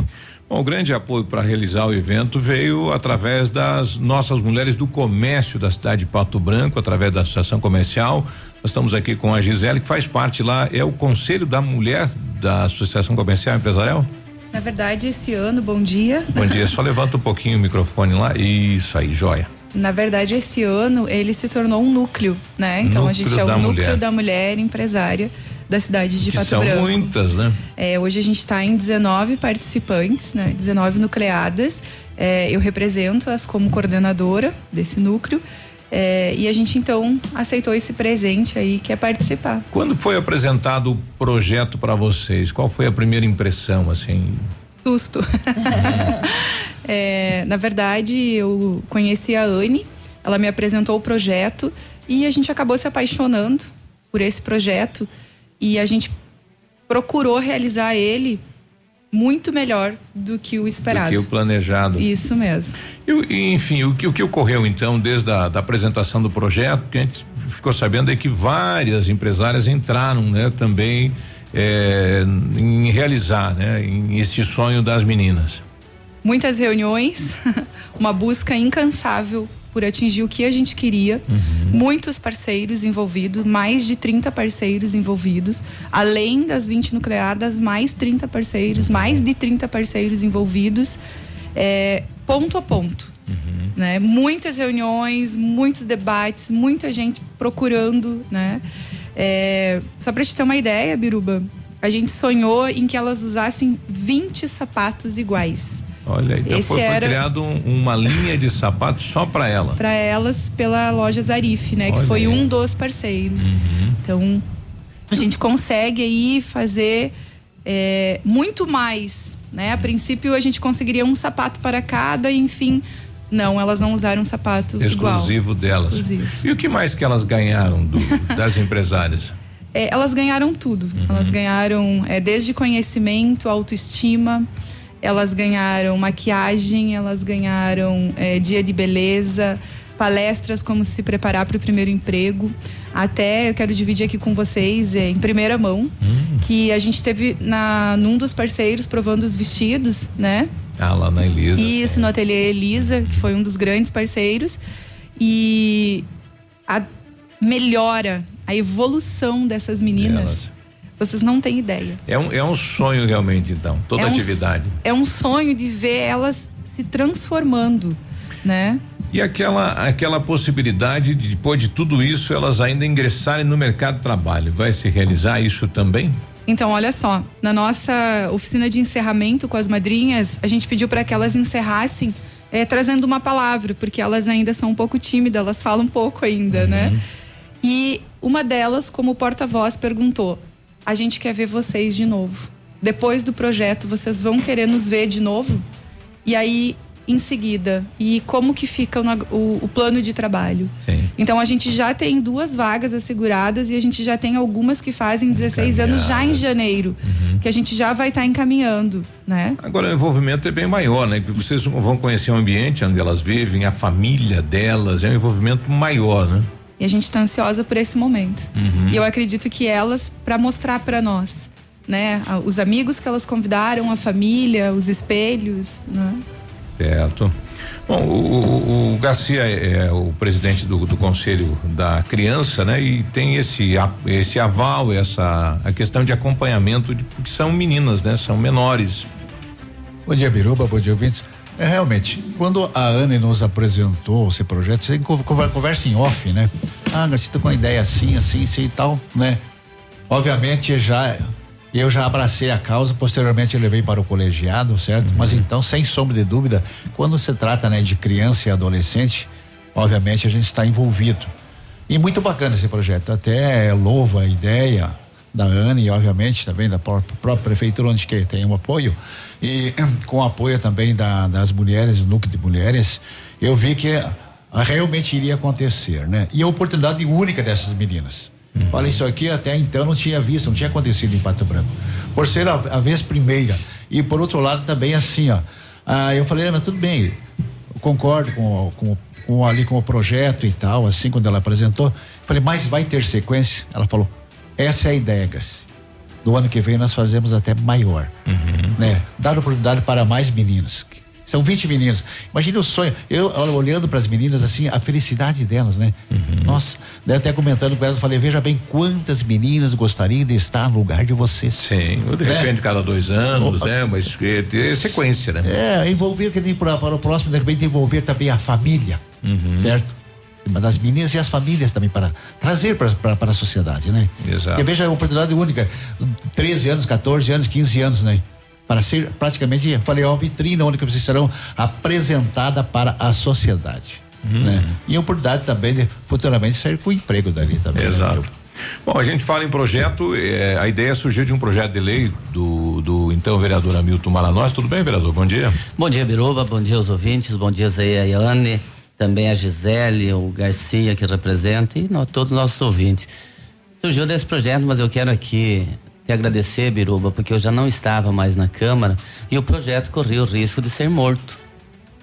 Bom, o grande apoio para realizar o evento veio através das nossas mulheres do comércio da cidade de Pato Branco, através da Associação Comercial. Nós estamos aqui com a Gisele, que faz parte lá, é o Conselho da Mulher da Associação Comercial Empresarial? Na verdade, esse ano, bom dia. Bom dia, só levanta um pouquinho o microfone lá. Isso aí, joia. Na verdade, esse ano ele se tornou um núcleo, né? Então a Núcleo gente é o núcleo mulher. da mulher empresária da cidade de que Pato são Branco. muitas, né? É, hoje a gente está em 19 participantes, né? 19 nucleadas. É, eu represento-as como coordenadora desse núcleo. É, e a gente então aceitou esse presente aí que é participar. Quando foi apresentado o projeto para vocês? Qual foi a primeira impressão, assim? Susto. <laughs> É, na verdade, eu conheci a Anne, ela me apresentou o projeto e a gente acabou se apaixonando por esse projeto e a gente procurou realizar ele muito melhor do que o esperado. Do que o planejado. Isso mesmo. E, enfim, o que, o que ocorreu então desde a da apresentação do projeto, que a gente ficou sabendo é que várias empresárias entraram, né, também eh, em realizar, né, em esse sonho das meninas. Muitas reuniões, <laughs> uma busca incansável por atingir o que a gente queria. Muitos parceiros envolvidos, mais de 30 parceiros envolvidos, além das 20 nucleadas, mais 30 parceiros, mais de 30 parceiros envolvidos, é, ponto a ponto. Né? Muitas reuniões, muitos debates, muita gente procurando, né? É, só para te ter uma ideia, Biruba, a gente sonhou em que elas usassem 20 sapatos iguais. Olha, então Esse foi, foi era- criado um- uma linha de sapatos só para ela. para elas pela loja Zarif, né? Olha que foi aí. um dos parceiros. Então, a gente consegue aí fazer é, muito mais, né? A princípio a gente conseguiria um sapato para cada, enfim. Não, elas vão usar um sapato Exclusivo igual. delas. Exclusivo. E o que mais que elas ganharam do- das <laughs> empresárias? É, elas ganharam tudo. Elas ganharam é, desde conhecimento, autoestima, elas ganharam maquiagem, elas ganharam é, dia de beleza, palestras como se preparar para o primeiro emprego. Até eu quero dividir aqui com vocês é, em primeira mão que a gente teve na num dos parceiros provando os vestidos, né? Ah, lá na Elisa. Isso, no ateliê Elisa, que foi um dos grandes parceiros. E a melhora, a evolução dessas meninas, vocês não têm ideia. É um, é um sonho realmente, então, toda É um atividade. É um sonho de ver elas se transformando, né? E aquela, aquela possibilidade de, depois de tudo isso, elas ainda ingressarem no mercado de trabalho. Vai se realizar isso também? Então, olha só, na nossa oficina de encerramento com as madrinhas, a gente pediu para que elas encerrassem eh, trazendo uma palavra, porque elas ainda são um pouco tímidas, elas falam um pouco ainda, né? E uma delas, como porta-voz, perguntou: A gente quer ver vocês de novo. Depois do projeto, vocês vão querer nos ver de novo? E aí, em seguida, e como que fica o, o- o plano de trabalho? Sim. Então a gente já tem duas vagas asseguradas e a gente já tem algumas que fazem 16 anos já em janeiro, que a gente já vai estar encaminhando, né? Agora o envolvimento é bem maior, né? Que vocês vão conhecer o ambiente onde elas vivem, a família delas, é um envolvimento maior, né? E a gente está ansiosa por esse momento. Uhum. E eu acredito que elas, para mostrar para nós, né, os amigos que elas convidaram, a família, os espelhos, né? Certo. Bom, o, o- o Garcia é o presidente do, do Conselho da Criança, né? E tem esse, esse aval, essa a questão de acompanhamento, de, porque são meninas, né? São menores. Bom dia, Biruba, bom dia, ouvintes. É, realmente, quando a Anne nos apresentou esse projeto, você con- conver- conversa em off, né? Ah, Garcia, tô com uma ideia assim, assim, assim e tal, né? Obviamente, já eu já abracei a causa, posteriormente levei para o colegiado, certo? Mas então, sem sombra de dúvida, quando se trata né, de criança e adolescente, obviamente a gente está envolvido. E muito bacana esse projeto. Até louvo a ideia da Anne e, obviamente, também da pró- própria prefeitura, onde que tem um apoio. E <clears throat> com o apoio também da- das mulheres, do núcleo de mulheres, eu vi que ah, realmente iria acontecer, né? E a oportunidade única dessas meninas. Olha, isso aqui até então não tinha visto, não tinha acontecido em Pato Branco. Por ser a, a vez primeira. E por outro lado também assim, ó. Ah, eu falei, Ana, tudo bem, concordo com, com, com ali com o projeto e tal, assim, quando ela apresentou. Falei, mas vai ter sequência? Ela falou, essa é a ideia, Garcia. Do ano que vem nós fazemos até maior. Né? Dar oportunidade para mais meninas. São 20 meninas. Imagine o sonho. Eu olha, olhando para as meninas assim, a felicidade delas, né? Nossa, daí até comentando com elas, falei, veja bem quantas meninas gostariam de estar no lugar de vocês. Sim, ou de repente cada dois anos, né? Mas eh, ter sequência, né? É, envolver que nem para, para o próximo, de repente envolver também a família, certo? Mas as meninas e as famílias também para trazer para, para, para a sociedade, né? Exato. Porque veja a oportunidade única, 13 anos, 14 anos, 15 anos, né? Para ser praticamente, eu falei, ó, vitrine onde que vocês serão apresentada para a sociedade, né? E a oportunidade também de futuramente sair com emprego dali também. né? Exato. Bom, a gente fala em projeto, eh, a ideia surgiu de um projeto de lei do, do então vereador Hamilton Malanós. Tudo bem, vereador? Bom dia. Bom dia, Biruba. Bom dia aos ouvintes. Bom dia aí a Yane, também a Gisele, o Garcia que representa e todos os nossos ouvintes. Surgiu desse projeto, mas eu quero aqui te agradecer, Biruba, porque eu já não estava mais na Câmara e o projeto corria o risco de ser morto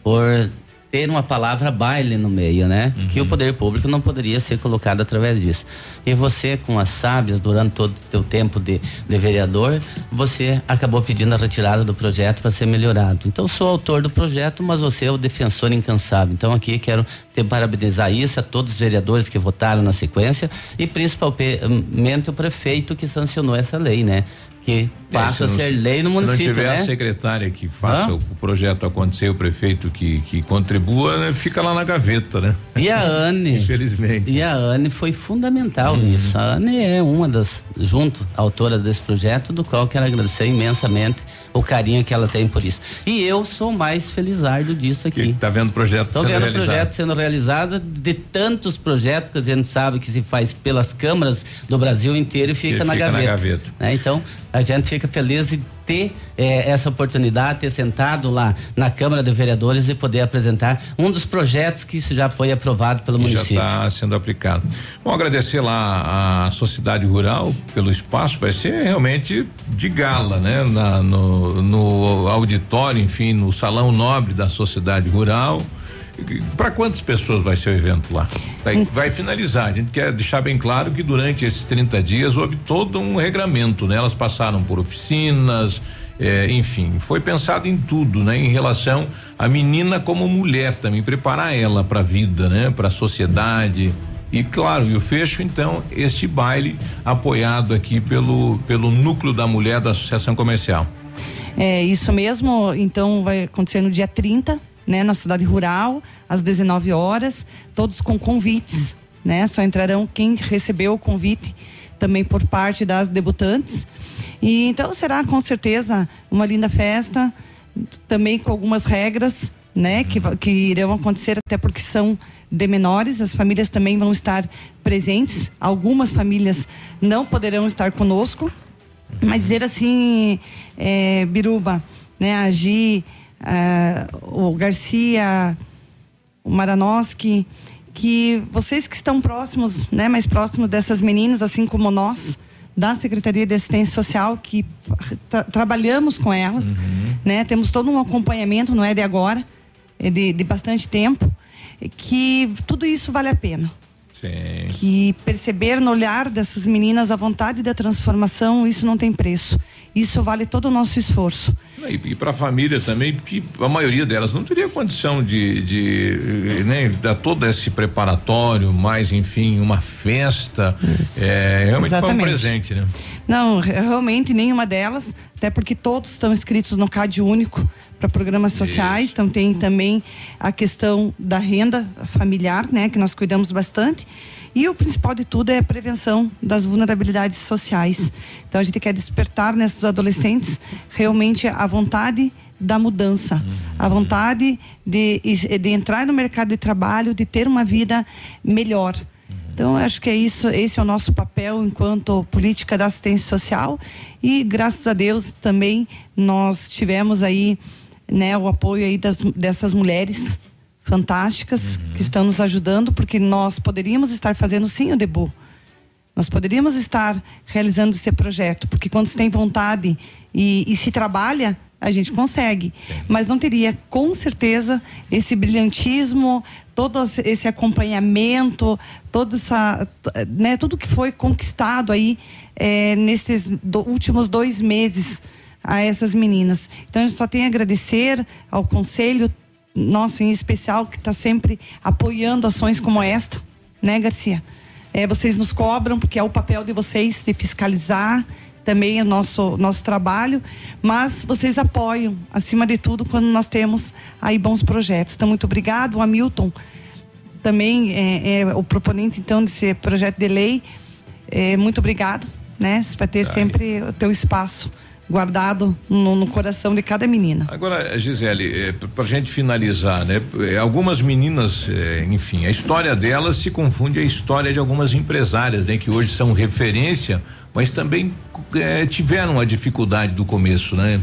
por ter uma palavra baile no meio, né? Que o poder público não poderia ser colocado através disso. E você, com as sábias, durante todo o teu tempo de, de vereador, você acabou pedindo a retirada do projeto para ser melhorado. Então, sou autor do projeto, mas você é o defensor incansável. Então, aqui quero te parabenizar isso a todos os vereadores que votaram na sequência e principalmente o prefeito que sancionou essa lei, né? Que passa É, a se não- ser lei no Se município, não tiver né? a secretária que faça Hã? o, projeto acontecer, o prefeito que, que contribua, né, fica lá na gaveta, né? E a Anne. <laughs> Infelizmente. E a Anne foi fundamental nisso. A Anne é uma das, junto, autora desse projeto, do qual quero agradecer imensamente o carinho que ela tem por isso. E eu sou mais felizardo disso aqui. Tá vendo o projeto Estou sendo vendo realizado. projeto sendo realizado de tantos projetos que a gente sabe que se faz pelas câmaras do Brasil inteiro e fica, E na fica na gaveta. gaveta. né? Então, a gente fica feliz de ter eh, essa oportunidade, ter sentado lá na Câmara de Vereadores e poder apresentar um dos projetos que isso já foi aprovado pelo que município. Já está sendo aplicado. Bom, agradecer lá a sociedade rural pelo espaço, vai ser realmente de gala, né? Na, no, no auditório, enfim, no salão nobre da sociedade rural. Para quantas pessoas vai ser o evento lá? Vai, vai, finalizar. A gente quer deixar bem claro que durante esses 30 dias houve todo um regramento, né? Elas passaram por oficinas, eh, enfim, foi pensado em tudo, né? Em relação à menina como mulher também, preparar ela para a vida, né? Para a sociedade. E claro, e o fecho então este baile apoiado aqui pelo pelo núcleo da mulher da Associação Comercial. É isso mesmo, então vai acontecer no dia 30 né, na cidade rural, às 19 horas, todos com convites, né? Só entrarão quem recebeu o convite também por parte das debutantes. E então será com certeza uma linda festa, também com algumas regras, né, que, que irão acontecer até porque são de menores, as famílias também vão estar presentes. Algumas famílias não poderão estar conosco, mas dizer assim, é, Biruba, né, agir o Garcia, o Maranoski, que vocês que estão próximos, né, mais próximos dessas meninas, assim como nós, da Secretaria de Assistência Social, que tra trabalhamos com elas, uhum. né, temos todo um acompanhamento, não é de agora, é de, de bastante tempo, que tudo isso vale a pena. Sim. Que perceber no olhar dessas meninas a vontade da transformação, isso não tem preço. Isso vale todo o nosso esforço. E, e para a família também, porque a maioria delas não teria condição de, de né, dar todo esse preparatório, mais enfim, uma festa. É, realmente Exatamente. foi um presente, né? Não, realmente nenhuma delas, até porque todos estão inscritos no CAD único para programas sociais, Isso. então tem também a questão da renda familiar, né, que nós cuidamos bastante. E o principal de tudo é a prevenção das vulnerabilidades sociais. Então a gente quer despertar nesses adolescentes realmente a vontade da mudança, a vontade de, de entrar no mercado de trabalho, de ter uma vida melhor. Então, acho que é isso, esse é o nosso papel enquanto política da assistência social e graças a Deus também nós tivemos aí, né, o apoio aí das, dessas mulheres fantásticas uhum. que estão nos ajudando, porque nós poderíamos estar fazendo sim o debut. Nós poderíamos estar realizando esse projeto, porque quando se tem vontade e, e se trabalha, a gente consegue. Mas não teria, com certeza, esse brilhantismo, todo esse acompanhamento, todo essa, né, tudo que foi conquistado aí é, nesses do, últimos dois meses a essas meninas. Então, a gente só tem a agradecer ao conselho, nossa, em especial, que está sempre apoiando ações como esta, né, Garcia? É, vocês nos cobram, porque é o papel de vocês de fiscalizar também o nosso, nosso trabalho, mas vocês apoiam, acima de tudo, quando nós temos aí bons projetos. Então, muito obrigado. O Hamilton também é, é o proponente, então, desse projeto de lei. É, muito obrigado, né? Para ter sempre o teu espaço guardado no, no, coração de cada menina. Agora, Gisele, é, para gente finalizar, né? É, algumas meninas, é, enfim, a história delas se confunde a história de algumas empresárias, né? Que hoje são referência, mas também é, tiveram a dificuldade do começo, né?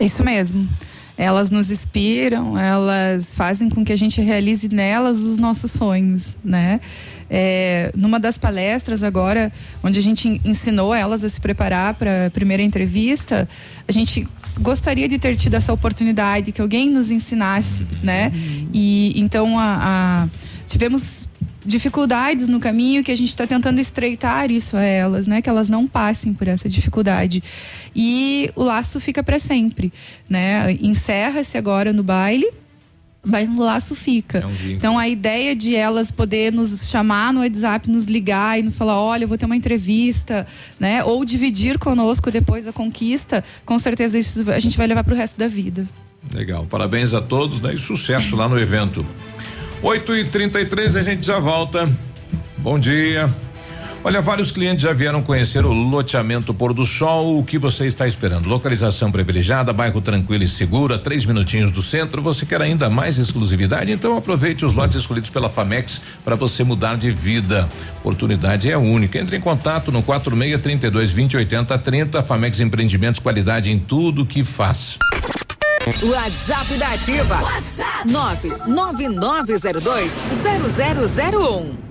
Isso mesmo. Elas nos inspiram, elas fazem com que a gente realize nelas os nossos sonhos, né? É, numa das palestras agora, onde a gente ensinou elas a se preparar para a primeira entrevista, a gente gostaria de ter tido essa oportunidade, que alguém nos ensinasse, né? E então a, a tivemos dificuldades no caminho que a gente está tentando estreitar isso a elas, né? Que elas não passem por essa dificuldade. E o laço fica para sempre, né? Encerra-se agora no baile mas o laço fica. É um então a ideia de elas poder nos chamar no WhatsApp, nos ligar e nos falar, olha, eu vou ter uma entrevista, né? Ou dividir conosco depois a conquista, com certeza isso a gente vai levar para o resto da vida. Legal, parabéns a todos, né? E sucesso lá no evento. 8 e 33 a gente já volta. Bom dia. Olha, vários clientes já vieram conhecer o loteamento Pôr do Sol. O que você está esperando? Localização privilegiada, bairro tranquilo e seguro, três minutinhos do centro. Você quer ainda mais exclusividade? Então aproveite os lotes escolhidos pela Famex para você mudar de vida. Oportunidade é única. Entre em contato no 46 32 20 80 30. Famex Empreendimentos, qualidade em tudo que faz. WhatsApp da Ativa. WhatsApp 999020001.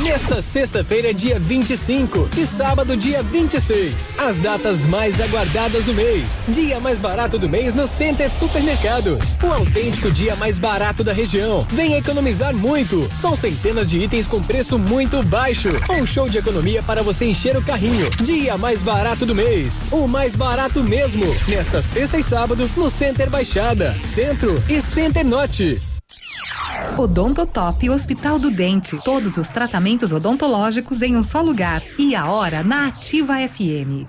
Nesta sexta-feira, dia 25 e sábado, dia 26. As datas mais aguardadas do mês. Dia mais barato do mês no Center Supermercados. O autêntico dia mais barato da região. Venha economizar muito. São centenas de itens com preço muito baixo. Um show de economia para você encher o carrinho. Dia mais barato do mês. O mais barato mesmo. Nesta sexta e sábado, no Center Baixada, Centro e Center Norte. Odontotop Hospital do Dente. Todos os tratamentos odontológicos em um só lugar. E a hora na Ativa FM.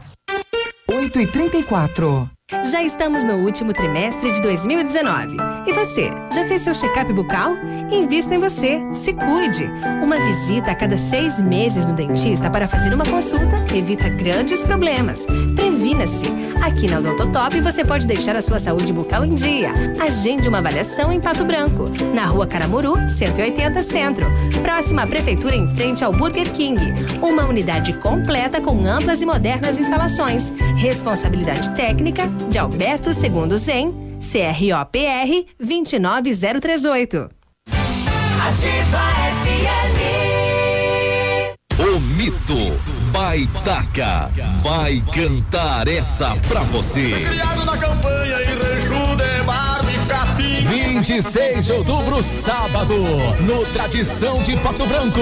8 e 34 Já estamos no último trimestre de 2019. E você, já fez seu check-up bucal? Invista em você, se cuide. Uma visita a cada seis meses no dentista para fazer uma consulta evita grandes problemas. Previna-se. Aqui na Odontotop você pode deixar a sua saúde bucal em dia. Agende uma avaliação em Pato Branco, na rua Caramuru, 180 Centro. Próxima à Prefeitura em frente ao Burger King. Uma unidade completa com amplas e modernas instalações. Responsabilidade técnica de Alberto Segundo Zen, CROPR 29038. Ativa O mito Baitaca vai cantar essa pra você. Criado na campanha em 26 de outubro, sábado, no Tradição de Pato Branco.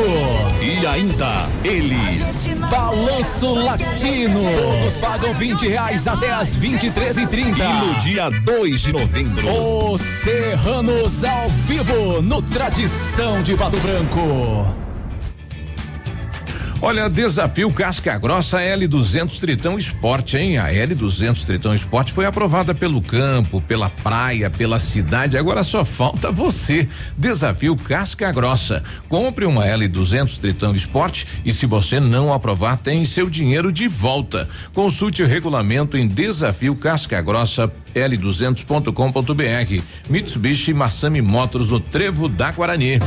E ainda, eles, Balanço Latino. Todos pagam 20 reais até as 23h30. E no dia 2 de novembro, os Serranos ao vivo, no Tradição de Pato Branco. Olha, desafio Casca Grossa L200 Tritão Esporte, hein? A L200 Tritão Esporte foi aprovada pelo campo, pela praia, pela cidade. Agora só falta você. Desafio Casca Grossa. Compre uma L200 Tritão Esporte e se você não aprovar, tem seu dinheiro de volta. Consulte o regulamento em desafio Casca Grossa L200.com.br. Mitsubishi Massami Motors no Trevo da Guarani.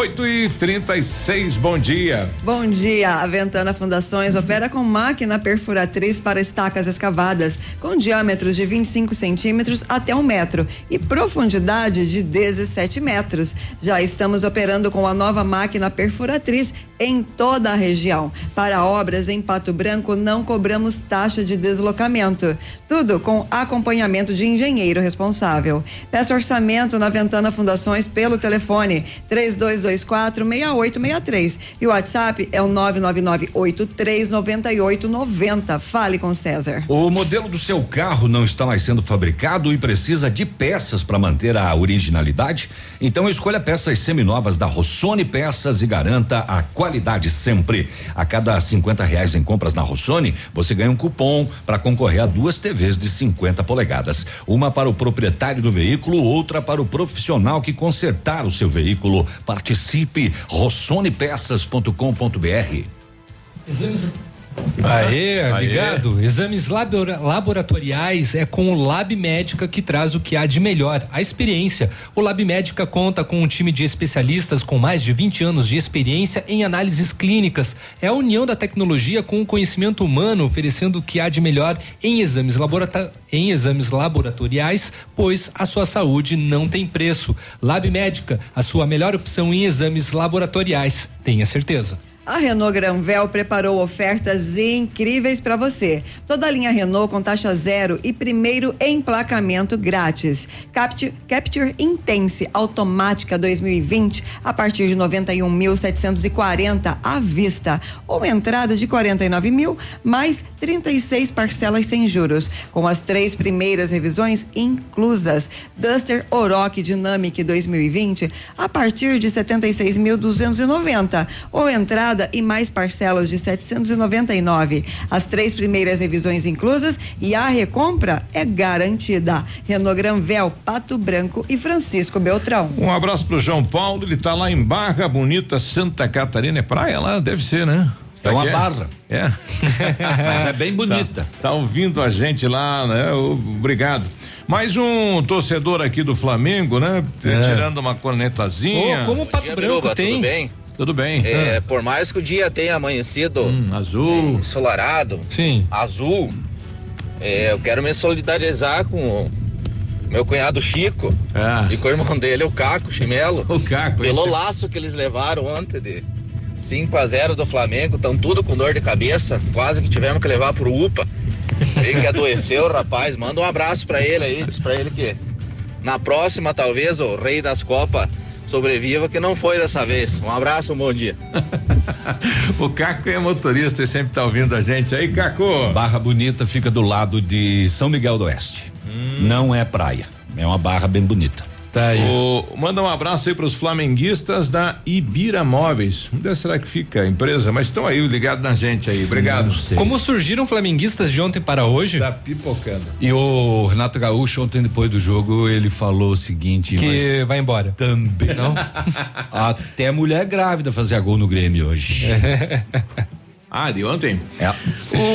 8 e 36 bom dia. Bom dia. A Ventana Fundações opera com máquina perfuratriz para estacas escavadas, com diâmetros de 25 centímetros até um metro e profundidade de 17 metros. Já estamos operando com a nova máquina perfuratriz em toda a região. Para obras em Pato Branco, não cobramos taxa de deslocamento. Tudo com acompanhamento de engenheiro responsável. Peça orçamento na Ventana Fundações pelo telefone 3224 6863 e o WhatsApp é o 999839890. Fale com César. O modelo do seu carro não está mais sendo fabricado e precisa de peças para manter a originalidade? Então escolha peças seminovas da Rossoni Peças e garanta a qualidade sempre. A cada 50 reais em compras na Rossoni, você ganha um cupom para concorrer a duas TVs de 50 polegadas. Uma para o proprietário do veículo, outra para o profissional que consertar o seu veículo. Participe rossonepeças.com.br. Exames. Aê, Aê. ligado? Exames labora- laboratoriais é com o Lab Médica que traz o que há de melhor, a experiência. O Lab Médica conta com um time de especialistas com mais de 20 anos de experiência em análises clínicas. É a união da tecnologia com o conhecimento humano, oferecendo o que há de melhor em exames, laborata- em exames laboratoriais, pois a sua saúde não tem preço. Lab Médica, a sua melhor opção em exames laboratoriais. Tenha certeza. A Renault Granvel preparou ofertas incríveis para você. Toda a linha Renault com taxa zero e primeiro emplacamento grátis. Capture, Capture Intense automática 2020 a partir de 91.740 à vista ou entrada de 49 mil mais 36 parcelas sem juros, com as três primeiras revisões inclusas. Duster Oroch Dynamic 2020 a partir de 76.290 ou entrada entrada e mais parcelas de 799. As três primeiras revisões inclusas e a recompra é garantida. Renault Granvel, Pato Branco e Francisco Beltrão. Um abraço pro João Paulo, ele tá lá em Barra Bonita, Santa Catarina. É praia lá? Deve ser, né? É uma Aqui barra. É. <laughs> Mas é bem bonita. Tá, tá ouvindo a gente lá, né? Obrigado. Mais um torcedor aqui do Flamengo, né? É. Tirando uma cornetazinha. Ô, como o Pato dia, Branco Biruba, tem? Tudo bem? Tudo bem. É, Ah. Por mais que o dia tenha amanhecido Hum, azul, ensolarado, Sim. azul, é, eu quero me solidarizar com o meu cunhado Chico e com o irmão dele, o Caco Chimelo. <laughs> O Caco, Pelo esse- laço que eles levaram ontem de 5 a 0 do Flamengo, estão tudo com dor de cabeça, quase que tivemos que levar pro UPA. Ele que adoeceu, <laughs> rapaz, manda um abraço pra ele aí, diz pra ele que na próxima talvez o rei das copas sobreviva, que não foi dessa vez. Um abraço, um bom dia. <laughs> O Caco é motorista e sempre tá ouvindo a gente aí, Caco. Barra Bonita fica do lado de São Miguel do Oeste. Não é praia. É uma barra bem bonita. Tá O- manda um abraço aí pros flamenguistas da Ibira Móveis. Onde será que fica a empresa? Mas estão aí ligados na gente aí. Obrigado. Como surgiram flamenguistas de ontem para hoje? Tá pipocando. E o Renato Gaúcho, ontem depois do jogo, ele falou o seguinte: Que mas vai embora. Também. <laughs> Não? Até mulher grávida fazia gol no Grêmio hoje. <laughs> Ah, de ontem? É.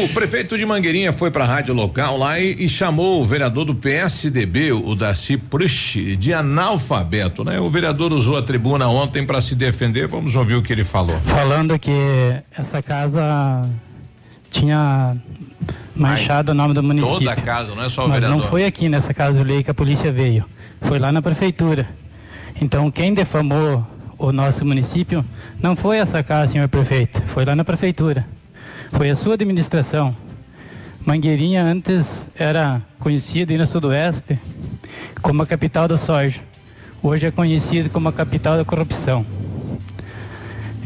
O prefeito de Mangueirinha foi para a rádio local lá e, e chamou o vereador do PSDB, o Daci Prush, de analfabeto, né? O vereador usou a tribuna ontem para se defender. Vamos ouvir o que ele falou. Falando que essa casa tinha manchado o nome do município. Toda a casa, não é só o Mas vereador. não foi aqui nessa casa de lei que a polícia veio. Foi lá na prefeitura. Então quem defamou o nosso município não foi essa casa, senhor prefeito. Foi lá na prefeitura. Foi a sua administração. Mangueirinha antes era conhecida aí no sudoeste como a capital da soja. Hoje é conhecido como a capital da corrupção.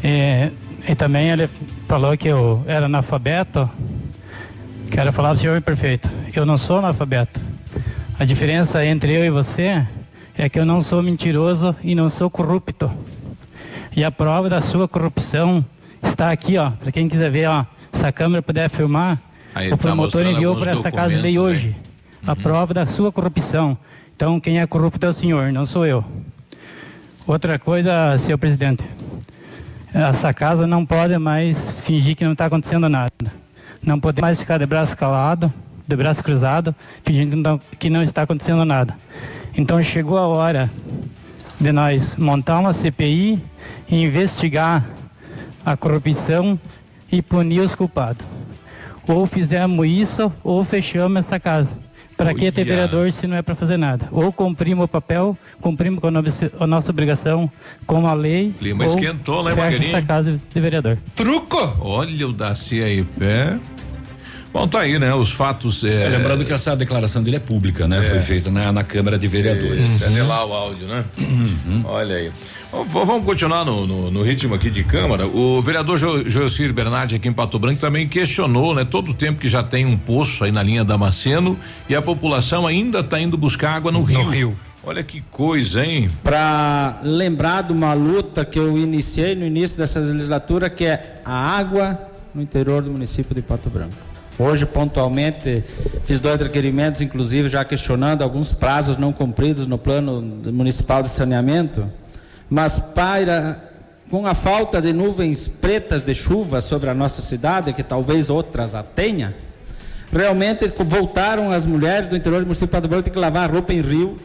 É, e também ele falou que eu era analfabeto. Quero falar para o senhor prefeito, eu não sou analfabeto. A diferença entre eu e você é que eu não sou mentiroso e não sou corrupto. E a prova da sua corrupção está aqui, ó. Para quem quiser ver, ó. Se a câmera puder filmar, Aí o tá promotor enviou para essa casa de lei hoje. A prova da sua corrupção. Então, quem é corrupto é o senhor, não sou eu. Outra coisa, senhor presidente. Essa casa não pode mais fingir que não está acontecendo nada. Não pode mais ficar de braço calado, de braço cruzado, fingindo que não, que não está acontecendo nada. Então chegou a hora de nós montar uma CPI e investigar a corrupção e punir os culpados. Ou fizemos isso, ou fechamos essa casa. Para que ter vereador se não é para fazer nada? Ou cumprimos o papel, cumprimos com a nossa- obrigação com a lei. Clima ou esquentou fecha Mangueirinha. essa casa de vereador. Truco! Olha o Daci aí, é. Bom, tá aí, né? Os fatos. É... É, lembrando que essa declaração dele é pública, né? É. Foi feita na, na Câmara de Vereadores. Cadê lá o áudio, né? Olha aí. Vamos- Vamos continuar no, no- no ritmo aqui de Câmara. O vereador Jo- Joelcir Bernardi aqui em Pato Branco também questionou, né? Todo o tempo que já tem um poço aí na linha Damasceno e a população ainda está indo buscar água no rio. rio. Olha que coisa, hein? para lembrar de uma luta que eu iniciei no início dessa legislatura, que é a água no interior do município de Pato Branco. Hoje, pontualmente, fiz dois requerimentos, inclusive já questionando alguns prazos não cumpridos no plano municipal de saneamento, mas para com a falta de nuvens pretas de chuva sobre a nossa cidade, que talvez outras a tenha, realmente voltaram as mulheres do interior do município de Pato Branco ter que lavar roupa em rio,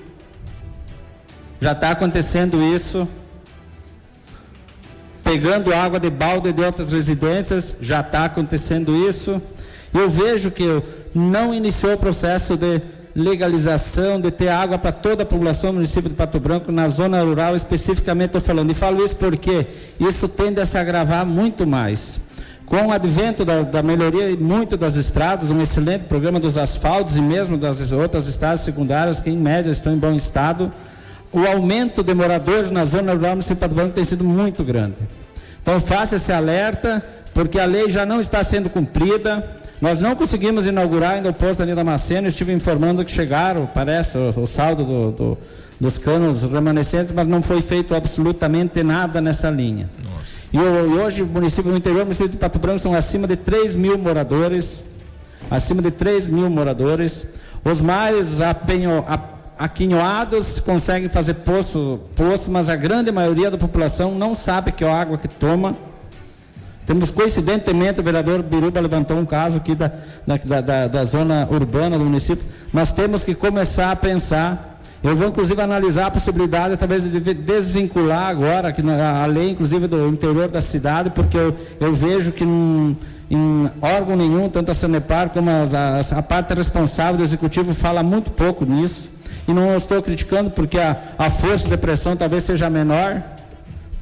já está acontecendo isso. Pegando água de balde de outras residências, já está acontecendo isso. Eu vejo que não iniciou o processo de legalização, de ter água para toda a população do município de Pato Branco, na zona rural especificamente estou falando. E falo isso porque isso tende a se agravar muito mais. Com o advento da, da melhoria muito das estradas, um excelente programa dos asfaltos e mesmo das outras estradas secundárias, que em média estão em bom estado, o aumento de moradores na zona rural do município de Pato Branco tem sido muito grande. Então faça esse alerta, porque a lei já não está sendo cumprida. Nós não conseguimos inaugurar ainda o posto da Damasceno, estive informando que chegaram, parece, o, o saldo do- do- dos canos remanescentes, mas não foi feito absolutamente nada nessa linha. E, e hoje o município do interior, o município de Pato Branco, são acima de 3 mil moradores. Acima de 3 mil moradores. Os mais apenho, aquinhoados conseguem fazer poço, poço, mas a grande maioria da população não sabe que é a água que toma. Temos, coincidentemente, o vereador Biruba levantou um caso aqui da, da, da- da- zona urbana do município. Nós temos que começar a pensar. Eu vou, inclusive, analisar a possibilidade, talvez, de de- desvincular agora, que a lei, inclusive, do interior da cidade, porque eu, eu vejo que em, órgão nenhum, tanto a Sanepar como as- as- a, parte responsável do executivo, fala muito pouco nisso. E não estou criticando, porque a, a força de pressão talvez seja menor,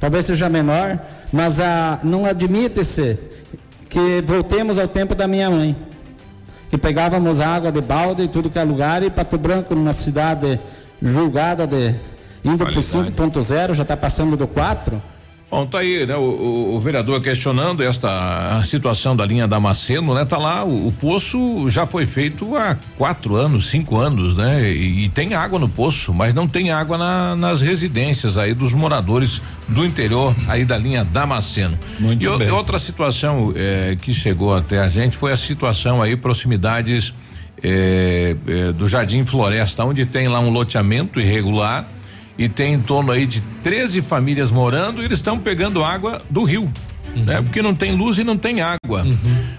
talvez seja menor, mas a, não admite-se que voltemos ao tempo da minha mãe, que pegávamos água de balde e tudo que é lugar, e Pato Branco, numa cidade julgada de indo para o 5.0, já está passando do 4. Bom, tá aí, né? O, o- o vereador questionando esta a situação da linha Damasceno, né? Tá lá, o, o poço já foi feito há quatro anos, cinco anos, né? E, e tem água no poço, mas não tem água na- nas residências aí dos moradores do interior aí da linha Damasceno. Muito e bem. outra situação eh, que chegou até a gente foi a situação aí proximidades eh, eh, do Jardim Floresta, onde tem lá um loteamento irregular e tem em torno aí de 13 famílias morando e eles estão pegando água do rio. Né? Porque não tem luz e não tem água.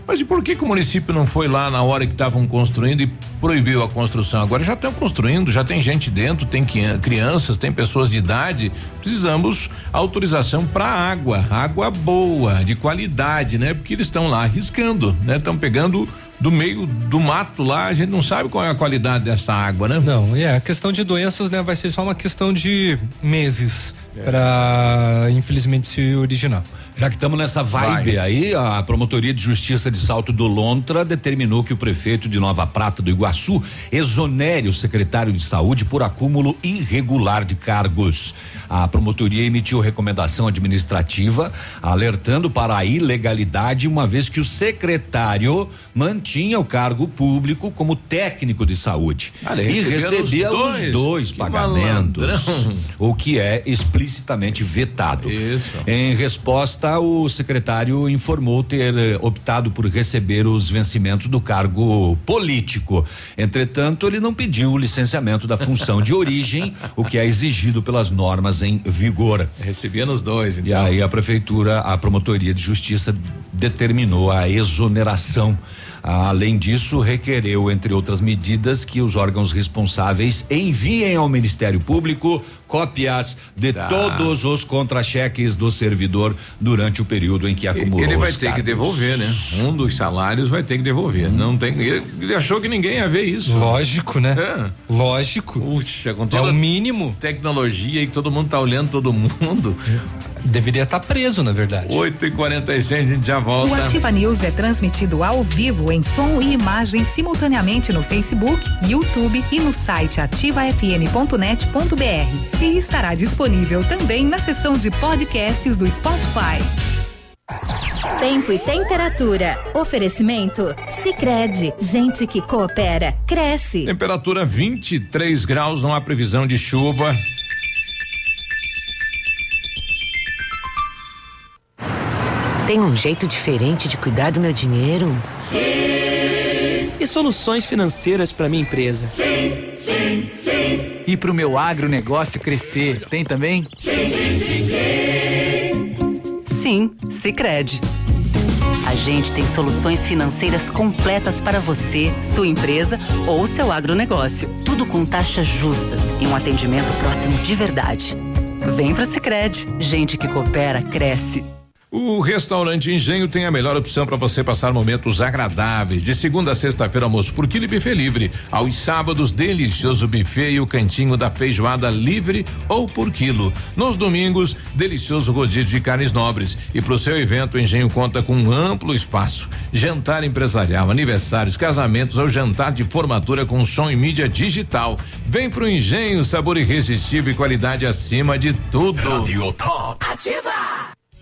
Mas e por que, que o município não foi lá na hora que estavam construindo e proibiu a construção? Agora já estão construindo, já tem gente dentro, tem crianças, tem pessoas de idade. Precisamos autorização para água, água boa, de qualidade, né? Porque eles estão lá arriscando, né? Estão pegando do meio do mato lá, a gente não sabe qual é a qualidade dessa água, né? Não, é, a questão de doenças, né, vai ser só uma questão de meses para infelizmente se originar. Já que estamos nessa vibe aí, a Promotoria de Justiça de Salto do Lontra determinou que o prefeito de Nova Prata do Iguaçu exonere o secretário de Saúde por acúmulo irregular de cargos. A promotoria emitiu recomendação administrativa alertando para a ilegalidade, uma vez que o secretário mantinha o cargo público como técnico de saúde Olha, e recebia os recebia os dois. dois, pagamentos, malandrão. o que é explicitamente vetado. Isso. Em resposta, o secretário informou ter eh, optado por receber os vencimentos do cargo político. Entretanto, ele não pediu o licenciamento da função de origem, o que é exigido pelas normas em vigor. Recebia nos dois, então. E aí a prefeitura, a promotoria de justiça determinou a exoneração. Além disso, requereu, entre outras medidas, que os órgãos responsáveis enviem ao Ministério Público cópias de Tá. todos os contra-cheques do servidor durante o período em que acumulou Ele vai os ter que cargos. devolver, né? Um dos salários vai ter que devolver. Não tem. Ele, achou que ninguém ia ver isso. Lógico, né? É. Lógico. Puxa, com toda É o mínimo. tecnologia e que todo mundo tá olhando todo mundo. Deveria estar preso, na verdade. 8 e 46 a gente já volta. O Ativa News é transmitido ao vivo em som e imagem simultaneamente no Facebook, YouTube e no site ativafm.net.br. E estará disponível também na seção de podcasts do Spotify. Tempo e temperatura. Oferecimento? Sicredi Gente que coopera, cresce. Temperatura 23 graus, não há previsão de chuva. Tem um jeito diferente de cuidar do meu dinheiro? Sim. E soluções financeiras para minha empresa? Sim, sim, sim. E para o meu agronegócio crescer, tem também? Sim, sim, sim, Sicredi. A gente tem soluções financeiras completas para você, sua empresa ou seu agronegócio. Tudo com taxas justas e um atendimento próximo de verdade. Vem pro Sicredi. Gente que coopera cresce. O restaurante Engenho tem a melhor opção para você passar momentos agradáveis. De segunda a sexta-feira, almoço por quilo e buffet livre. Aos sábados, delicioso buffet e o cantinho da feijoada livre ou por quilo. Nos domingos, delicioso rodízio de carnes nobres. E para o seu evento, o Engenho conta com um amplo espaço. Jantar empresarial, aniversários, casamentos ou jantar de formatura com som e mídia digital. Vem pro Engenho, sabor irresistível e qualidade acima de tudo. Radio Top. Ativa!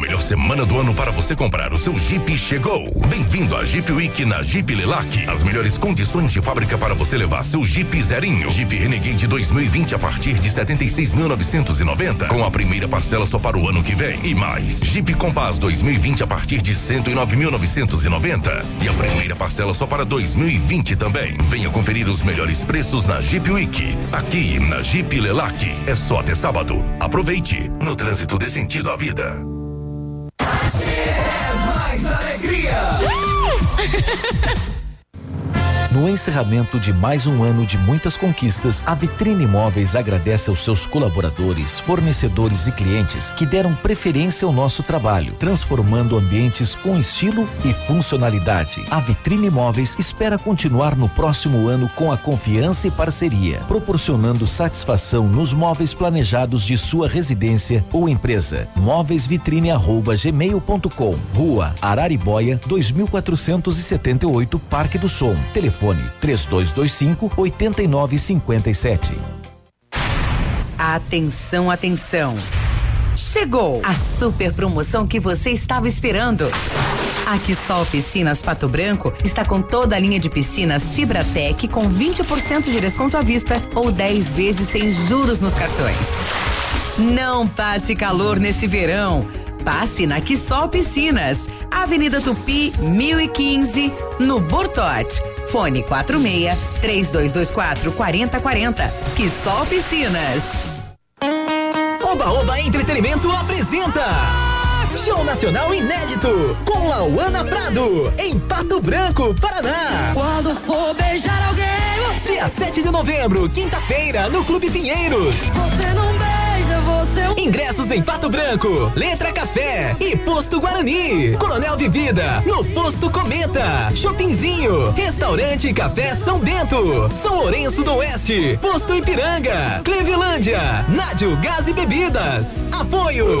A melhor semana do ano para você comprar o seu Jeep chegou. Bem-vindo à Jeep Week na Jeep Lelac. As melhores condições de fábrica para você levar seu Jeep zerinho. Jeep Renegade 2020 a partir de 76.990 com a primeira parcela só para o ano que vem. E mais, Jeep Compass 2020 a partir de 109.990 e a primeira parcela só para 2020 também. Venha conferir os melhores preços na Jeep Week. Aqui na Jeep Lelac. É só até sábado. Aproveite. No trânsito dê sentido à vida. É mais alegria. <laughs> No encerramento de mais um ano de muitas conquistas, a Vitrine Imóveis agradece aos seus colaboradores, fornecedores e clientes que deram preferência ao nosso trabalho, transformando ambientes com estilo e funcionalidade. A Vitrine Imóveis espera continuar no próximo ano com a confiança e parceria, proporcionando satisfação nos móveis planejados de sua residência ou empresa. Móveisvitrine@gmail.com, Rua Araribóia, 2478, Parque do Som. Telefone 3225 8957. Atenção, atenção. Chegou a super promoção que você estava esperando. A Quissol Piscinas Pato Branco está com toda a linha de piscinas Fibratec com 20% de desconto à vista ou 10 vezes sem juros nos cartões. Não passe calor nesse verão. Passe na Quissol Piscinas, Avenida Tupi, 1015, no Bortote. Fone 46 3224 4040. Quissol Piscinas. Oba Oba Entretenimento apresenta Show Nacional Inédito com Lauana Prado em Pato Branco, Paraná. Quando for beijar alguém, você Dia 7 de novembro, quinta-feira, no Clube Pinheiros. Você não beija, Ingressos em Pato Branco, Letra Café e Posto Guarani. Coronel Vivida, no Posto Cometa. Shoppingzinho, Restaurante Café São Bento. São Lourenço do Oeste, Posto Ipiranga. Clevilândia, Nádio Gás e Bebidas. Apoio.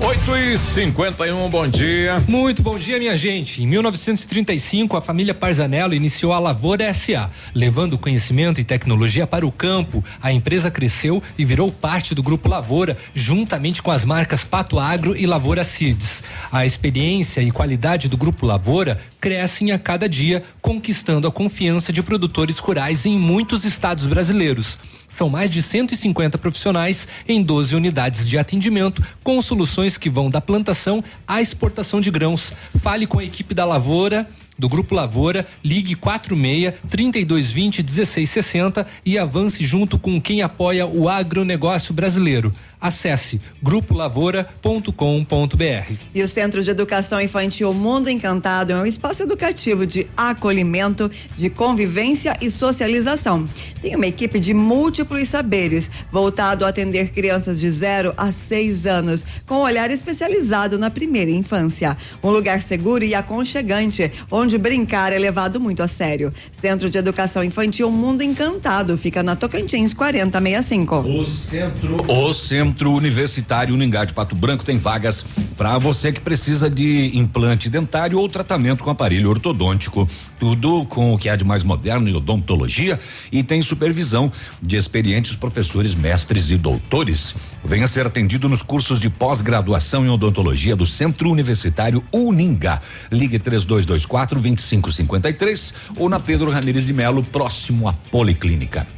8 e 51 bom dia. Muito bom dia, minha gente. Em 1935, a família Parzanello iniciou a Lavoura SA, levando conhecimento e tecnologia para o campo. A empresa cresceu e virou parte do grupo Lavoura, juntamente com as marcas Pato Agro e Lavoura Seeds. A experiência e qualidade do grupo Lavoura crescem a cada dia, conquistando a confiança de produtores rurais em muitos estados brasileiros. São mais de 150 profissionais em 12 unidades de atendimento, com soluções que vão da plantação à exportação de grãos. Fale com a equipe da Lavoura. Do Grupo Lavoura, ligue 46 3220 1660 e avance junto com quem apoia o agronegócio brasileiro. Acesse grupolavoura.com.br. E o Centro de Educação Infantil Mundo Encantado é um espaço educativo de acolhimento, de convivência e socialização. Tem uma equipe de múltiplos saberes, voltado a atender crianças de 0 a 6 anos, com um olhar especializado na primeira infância. Um lugar seguro e aconchegante, onde brincar é levado muito a sério. Centro de Educação Infantil Mundo Encantado fica na Tocantins 4065. O centro, o Centro Universitário Uningá de Pato Branco tem vagas para você que precisa de implante dentário ou tratamento com aparelho ortodôntico. Tudo com o que há de mais moderno em odontologia e tem supervisão de experientes professores, mestres e doutores. Venha ser atendido nos cursos de pós-graduação em odontologia do Centro Universitário Uningá. Ligue 3224 2553 ou na Pedro Ramires de Melo, próximo à Policlínica.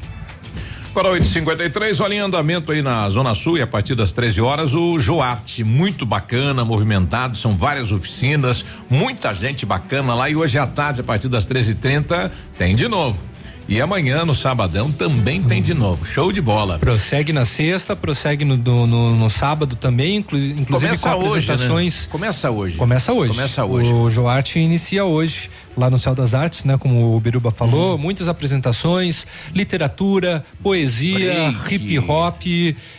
Para 8h53, olha em andamento aí na Zona Sul e a partir das 13 horas o Joarte, muito bacana, movimentado, são várias oficinas, muita gente bacana lá e hoje à tarde, a partir das 13h30, tem de novo. E amanhã, no sabadão, também tem de novo. Show de bola. Prossegue na sexta, prossegue no, no, no, no sábado também, inclu, inclusive Começa com hoje, apresentações. né? Começa hoje. Começa hoje. Começa hoje. O Joarte inicia hoje, lá no Céu das Artes, né? Como o Biruba falou, muitas apresentações, literatura, poesia, Break, hip hop,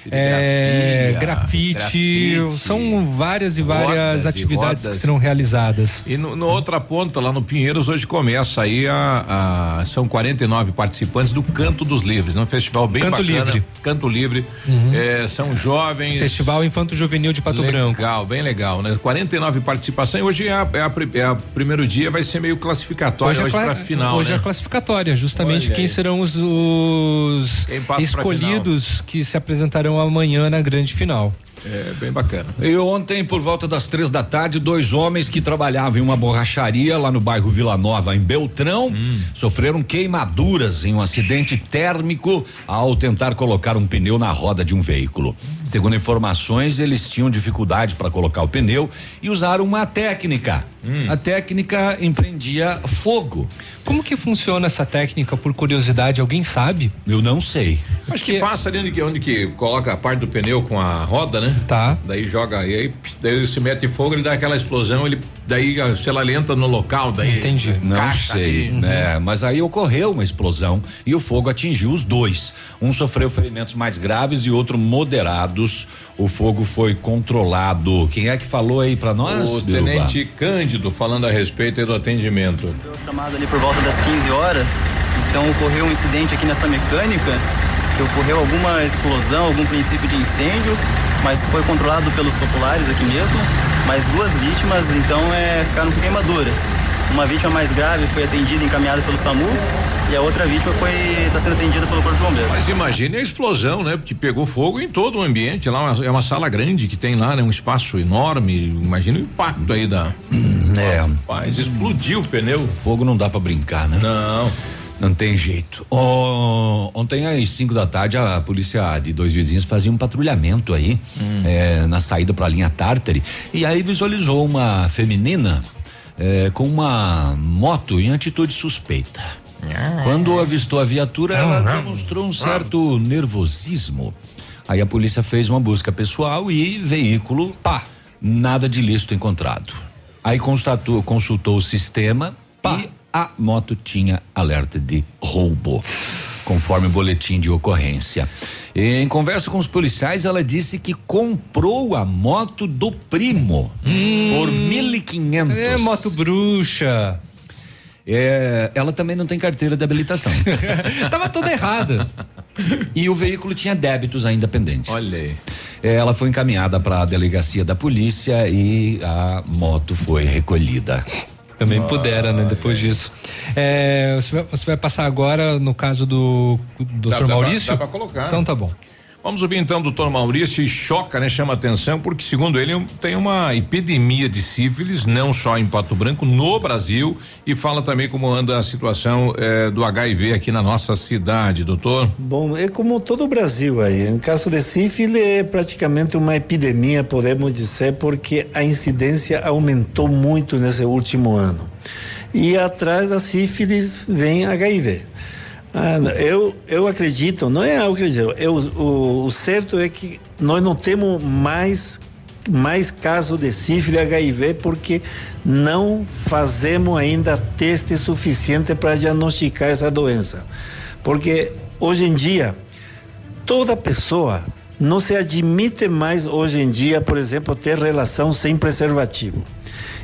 é, grafite, grafite, São várias e várias atividades que serão realizadas. E no, no outra ponta, lá no Pinheiros, hoje começa aí a, a- são 49 participantes do Canto dos Livres, um festival bem Canto bacana. Livre. Canto Livre. Uhum. É, são jovens. Festival Infanto Juvenil de Pato Branco. Legal, bem legal, né? 49 participações. Hoje é a, é a é a primeiro dia, vai ser meio classificatório hoje, é cla- pra final. hoje né? é classificatória, justamente Olha quem aí. serão os, os Quem escolhidos que se apresentarão amanhã na grande final. É bem bacana. E ontem, por volta das três da tarde, dois homens que trabalhavam em uma borracharia lá no bairro Vila Nova, em Beltrão, sofreram queimaduras em um acidente térmico ao tentar colocar um pneu na roda de um veículo. Segundo informações, eles tinham dificuldade para colocar o pneu e usaram uma técnica. A técnica empreendia fogo. Como que funciona essa técnica, por curiosidade? Alguém sabe? Eu não sei. Acho que passa ali onde que, onde que coloca a parte do pneu com a roda, né? Tá. Daí joga, e aí, daí se mete fogo, ele dá aquela explosão, ele daí se ela lenta no local, daí. Entendi. Não sei, ali. né? Mas aí ocorreu uma explosão e o fogo atingiu os dois. Um sofreu ferimentos mais graves e outro O fogo foi controlado. Quem é que falou aí pra nós? O Biruba? tenente Cândido falando a respeito aí do atendimento. chamado ali por volta das 15 horas. Então ocorreu um incidente aqui nessa mecânica, que ocorreu alguma explosão, algum princípio de incêndio, mas foi controlado pelos populares aqui mesmo. Mas duas vítimas então é, ficaram com queimaduras. Uma vítima mais grave foi atendida e encaminhada pelo SAMU e a outra vítima foi está sendo atendida pelo Corpo de Bombeiros. Mas imagine a explosão, né? Porque pegou fogo em todo o ambiente. Lá uma- é uma sala grande que tem lá, né? Um espaço enorme. Imagina o impacto aí da. É. Rapaz, explodiu o pneu. Fogo não dá pra brincar, né? Não. Não tem jeito. Ó, ontem às 5 da tarde a polícia de dois vizinhos fazia um patrulhamento aí eh, na saída para a linha Tartari e aí visualizou uma feminina eh, com uma moto em atitude suspeita. Quando avistou a viatura, ela demonstrou um certo nervosismo. Aí a polícia fez uma busca pessoal e veículo, pá, nada de ilícito encontrado. Aí constatou, consultou o sistema e a moto tinha alerta de roubo, conforme o boletim de ocorrência. Em conversa com os policiais, ela disse que comprou a moto do primo por mil e quinhentos. É moto bruxa. É, ela também não tem carteira de habilitação. <laughs> Tava tudo errado. E o veículo tinha débitos ainda pendentes. Olha aí. É, Ela foi encaminhada para a delegacia da polícia e a moto foi recolhida. Também pudera, né? Depois disso. É, você, vai, você vai passar agora no caso do Dr. Dá- dá pra- Maurício? dá pra colocar. Então tá bom. Vamos ouvir então o doutor Maurício e choca, né? Chama atenção, porque segundo ele tem uma epidemia de sífilis, não só em Pato Branco, no Brasil, e fala também como anda a situação eh, do HIV aqui na nossa cidade, doutor. Bom, é como todo o Brasil aí. Em caso de sífilis, é praticamente uma epidemia, podemos dizer, porque a incidência aumentou muito nesse último ano. E atrás da sífilis vem HIV. Ah, eu, eu acredito, não é eu acredito, eu, o, o certo é que nós não temos mais mais casos de sífilis HIV porque não fazemos ainda teste suficiente para diagnosticar essa doença. Porque hoje em dia, toda pessoa não se admite mais hoje em dia, por exemplo, ter relação sem preservativo.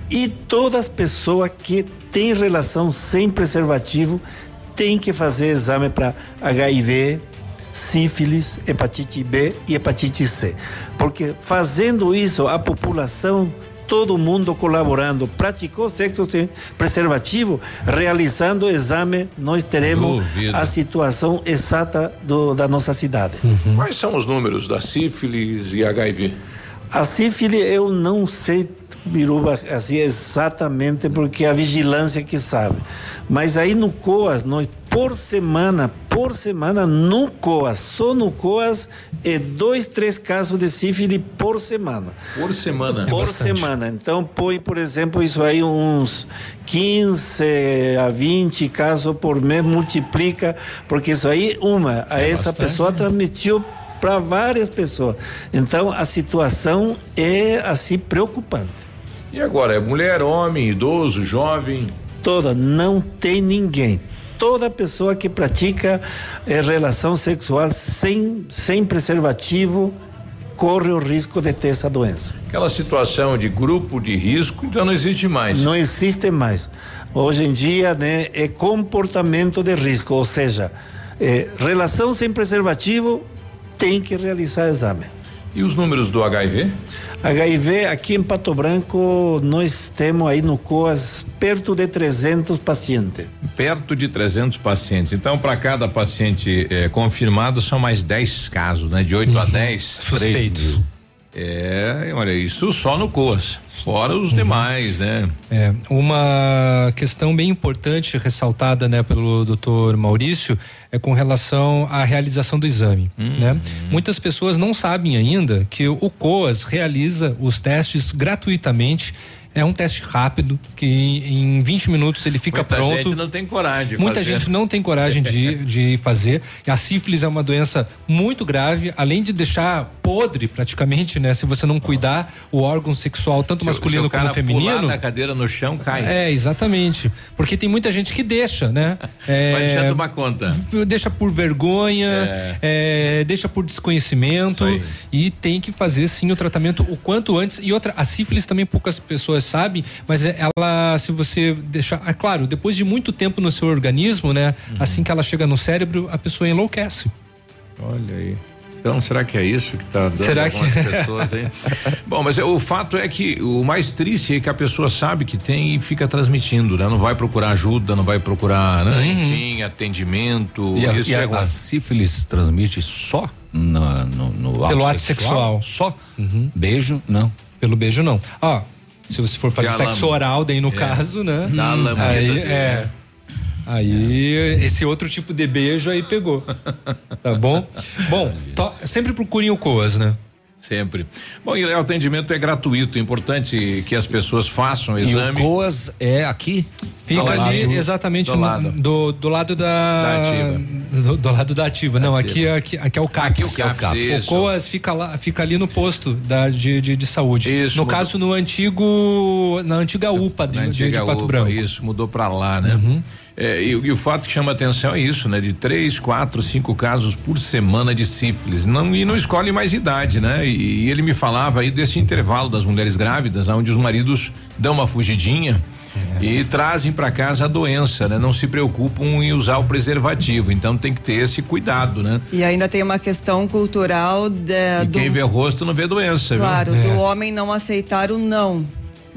E todas as pessoas que têm relação sem preservativo têm que fazer exame para HIV, sífilis, hepatite B e hepatite C. Porque fazendo isso, a população, todo mundo colaborando, praticou sexo sem preservativo, realizando o exame, nós teremos Duvido. a situação exata do- da nossa cidade. Quais são os números da sífilis e HIV? A sífilis eu não sei Biruba assim exatamente porque a vigilância que sabe. Mas aí no COAS, nós por semana, por semana, no COAS, só no COAS, é dois, três casos de sífilis por semana. Por semana. Por semana. Então põe, por exemplo, isso aí uns 15 a 20 casos por mês, multiplica, porque isso aí, uma, a É essa bastante, pessoa né? transmitiu para várias pessoas. Então a situação é assim preocupante. E agora, é mulher, homem, idoso, jovem? Toda, não tem ninguém. Toda pessoa que pratica eh, relação sexual sem, sem preservativo corre o risco de ter essa doença. Aquela situação de grupo de risco, então não existe mais. Não existe mais. Hoje em dia, né, é comportamento de risco, ou seja, eh, relação sem preservativo tem que realizar exame. E os números do HIV? HIV aqui em Pato Branco nós temos aí no COAS perto de 300 pacientes. Perto de 300 pacientes. Então, para cada paciente eh, confirmado, são mais 10 casos, né? De 8 a 10 Suspeitos. É, olha, isso só no COAS. Fora os demais, né? É, uma questão bem importante ressaltada, né, pelo doutor Maurício é com relação à realização do exame, né? Muitas pessoas não sabem ainda que o COAS realiza os testes gratuitamente. É um teste rápido que em 20 minutos ele fica Muita pronto. gente não tem coragem de Muita fazer. gente não tem coragem de, <laughs> de fazer. E a sífilis é uma doença muito grave, além de deixar podre praticamente, né? Se você não cuidar o órgão sexual, tanto masculino Se o cara como feminino. pular na cadeira no chão, cai. É, exatamente. Porque tem muita gente que deixa, né? <laughs> É, Vai deixar tomar conta. Deixa por vergonha, é, deixa por desconhecimento e tem que fazer sim o tratamento o quanto antes. E outra, a sífilis também poucas pessoas sabem, mas é- ela, se você deixar, é claro, depois de muito tempo no seu organismo, né? Uhum. Assim que ela chega no cérebro, a pessoa enlouquece. Olha aí. Então, será que é isso que está dando Será que- algumas pessoas aí? <laughs> Bom, mas é, o fato é que o mais triste é que a pessoa sabe que tem e fica transmitindo, né? Não vai procurar ajuda, não vai procurar, né? Enfim, atendimento. E a, isso e a- é ruim. a sífilis transmite só no, no, no ato Pelo ato sexual? sexual. Só? Beijo? Não. Pelo beijo, não. Ó, se você for fazer sexo lama. oral, daí no É. caso, né? Dá a lamida aí, dele. é. Aí, esse outro tipo de beijo aí pegou. <laughs> Tá bom? Bom, sempre procurem o COAS, né? Sempre. Bom, e o atendimento é gratuito. É importante que as pessoas façam o E o exame. COAS é aqui? Fica Do ali lado- exatamente do no- lado. do, do lado da. Da ativa. Do, do lado da ativa. Não, Ativa. aqui, é- aqui, aqui é o CAPS. Aqui o CAPS, O isso. COAS fica, lá, fica ali no posto da, de, de, de saúde. Isso, no mudou. caso, no antigo. Na antiga UPA de, na de, de antiga Pato UPA, Branco. Isso, mudou para lá, né? É, e, e o fato que chama atenção é isso, né? De três, quatro, cinco casos por semana de sífilis. Não, e não escolhe mais idade, né? E, e ele me falava aí desse intervalo das mulheres grávidas, onde os maridos dão uma fugidinha e trazem para casa a doença, né? Não se preocupam em usar o preservativo. Então tem que ter esse cuidado, né? E ainda tem uma questão cultural da, E do, quem vê rosto não vê doença, claro, viu? do homem não aceitar o não.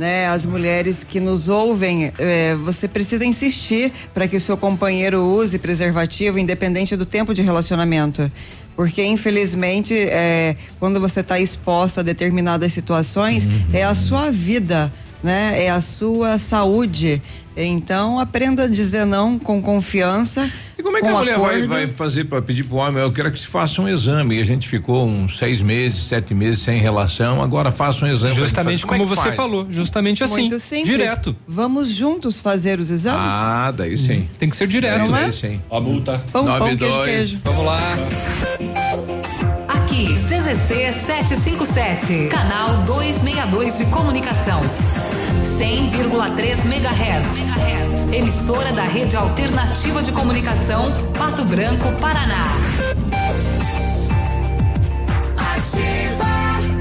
Né, as mulheres que nos ouvem, eh, você precisa insistir para que o seu companheiro use preservativo, independente do tempo de relacionamento. Porque, infelizmente, eh, quando você está exposta a determinadas situações, Uhum. é a sua vida, né? É a sua saúde. Então, aprenda a dizer não com confiança. E como é que com a mulher vai, vai fazer para pedir pro homem? Eu quero que se faça um exame. E a gente ficou uns seis meses, sete meses sem relação. Agora faça um exame. Justamente fazer. como, é você faz? falou, justamente assim, Muito simples. direto. Vamos juntos fazer os exames? Ah, daí sim. Tem que ser direto, Não é? Daí sim. A multa. Pão, pão, Nove, queijo, dois. queijo. Vamos lá. Aqui, CZC 757, canal 262 de comunicação. 100,3 MHz. Emissora da Rede Alternativa de Comunicação, Pato Branco, Paraná.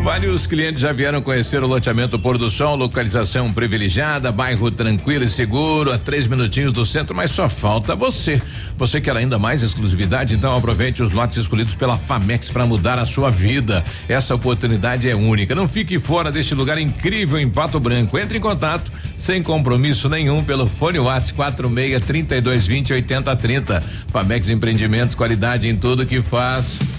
Vários clientes já vieram conhecer o loteamento Pôr do Sol, localização privilegiada, bairro tranquilo e seguro, a três minutinhos do centro, mas só falta você. Você quer ainda mais exclusividade? Então aproveite os lotes escolhidos pela Famex para mudar a sua vida. Essa oportunidade é única. Não fique fora deste lugar incrível em Pato Branco. Entre em contato sem compromisso nenhum pelo fone WhatsApp 46 32 20 80 30. Famex Empreendimentos, qualidade em tudo que faz.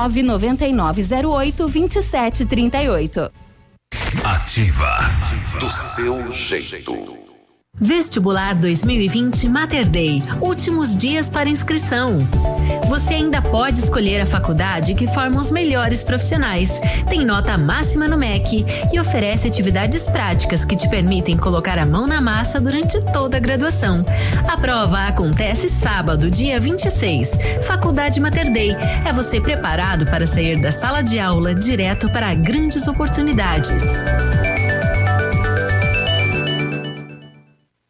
99908 2738. Ativa. Do seu jeito. Vestibular 2020 Mater Day. Últimos dias para inscrição. Você ainda pode escolher a faculdade que forma os melhores profissionais. Tem nota máxima no MEC e oferece atividades práticas que te permitem colocar a mão na massa durante toda a graduação. A prova acontece sábado, dia 26. Faculdade Mater Day. É você preparado para sair da sala de aula direto para grandes oportunidades.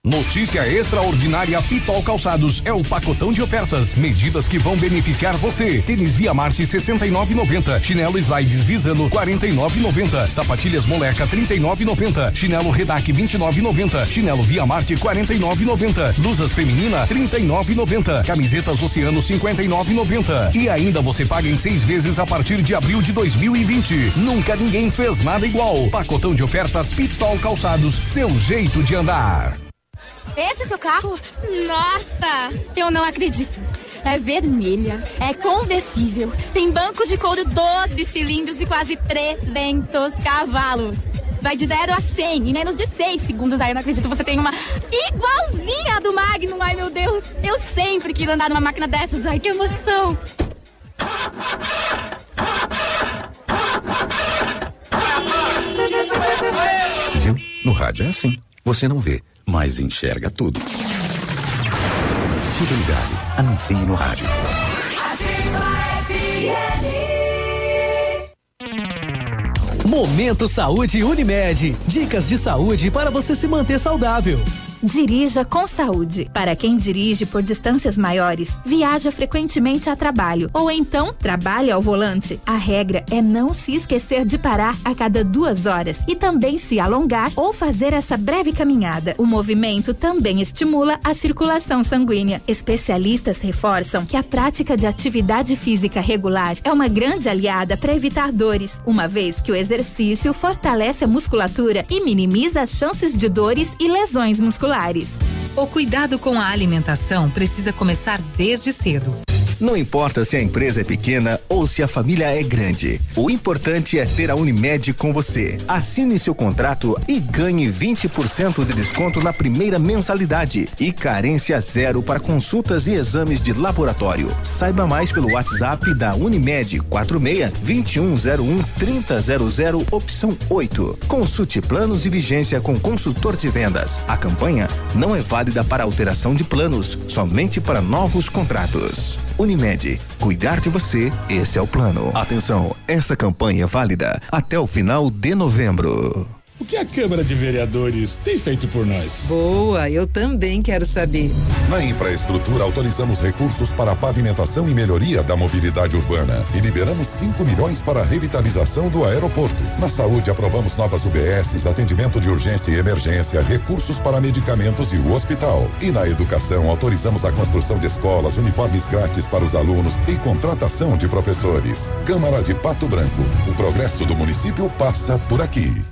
Notícia extraordinária Pitol Calçados. É o pacotão de ofertas, medidas que vão beneficiar você. Tênis Via Marte 69,90, chinelo Slides Visano 49,90, sapatilhas Moleca 39,90, chinelo Redac 29,90, chinelo Via Marte 49,90, blusas feminina 39,90, camisetas Oceano 59,90 e ainda você paga em seis vezes a partir de abril de 2020. Nunca ninguém fez nada igual. Pacotão de ofertas Pitol Calçados, seu jeito de andar. Esse é seu carro? Nossa, eu não acredito. É vermelha, é conversível, tem bancos de couro 12 cilindros e quase 300 cavalos. Vai de 0 a 100 em menos de 6 segundos. Ai, eu não acredito, você tem uma igualzinha do Magnum. Ai, meu Deus, eu sempre quis andar numa máquina dessas. Ai, que emoção. Viu? No rádio é assim. Você não vê, mas enxerga tudo. Fidelidade. Anuncie no rádio. Momento Saúde Unimed. Dicas de saúde para você se manter saudável. Dirija com saúde. Para quem dirige por distâncias maiores, viaja frequentemente a trabalho ou então trabalha ao volante. A regra é não se esquecer de parar a cada duas horas e também se alongar ou fazer essa breve caminhada. O movimento também estimula a circulação sanguínea. Especialistas reforçam que a prática de atividade física regular é uma grande aliada para evitar dores, uma vez que o exercício fortalece a musculatura e minimiza as chances de dores e lesões musculares. O cuidado com a alimentação precisa começar desde cedo. Não importa se a empresa é pequena ou se a família é grande. O importante é ter a Unimed com você. Assine seu contrato e ganhe 20% de desconto na primeira mensalidade e carência zero para consultas e exames de laboratório. Saiba mais pelo WhatsApp da Unimed 46 2101 3000 opção 8. Consulte planos e vigência com consultor de vendas. A campanha não é válida para alteração de planos, somente para novos contratos. Unimed, cuidar de você, esse é o plano. Atenção, essa campanha é válida até o final de novembro. O que a Câmara de Vereadores tem feito por nós? Boa, eu também quero saber. Na infraestrutura, autorizamos recursos para a pavimentação e melhoria da mobilidade urbana e liberamos 5 milhões para a revitalização do aeroporto. Na saúde, aprovamos novas UBSs, atendimento de urgência e emergência, recursos para medicamentos e o hospital. E na educação, autorizamos a construção de escolas, uniformes grátis para os alunos e contratação de professores. Câmara de Pato Branco. O progresso do município passa por aqui.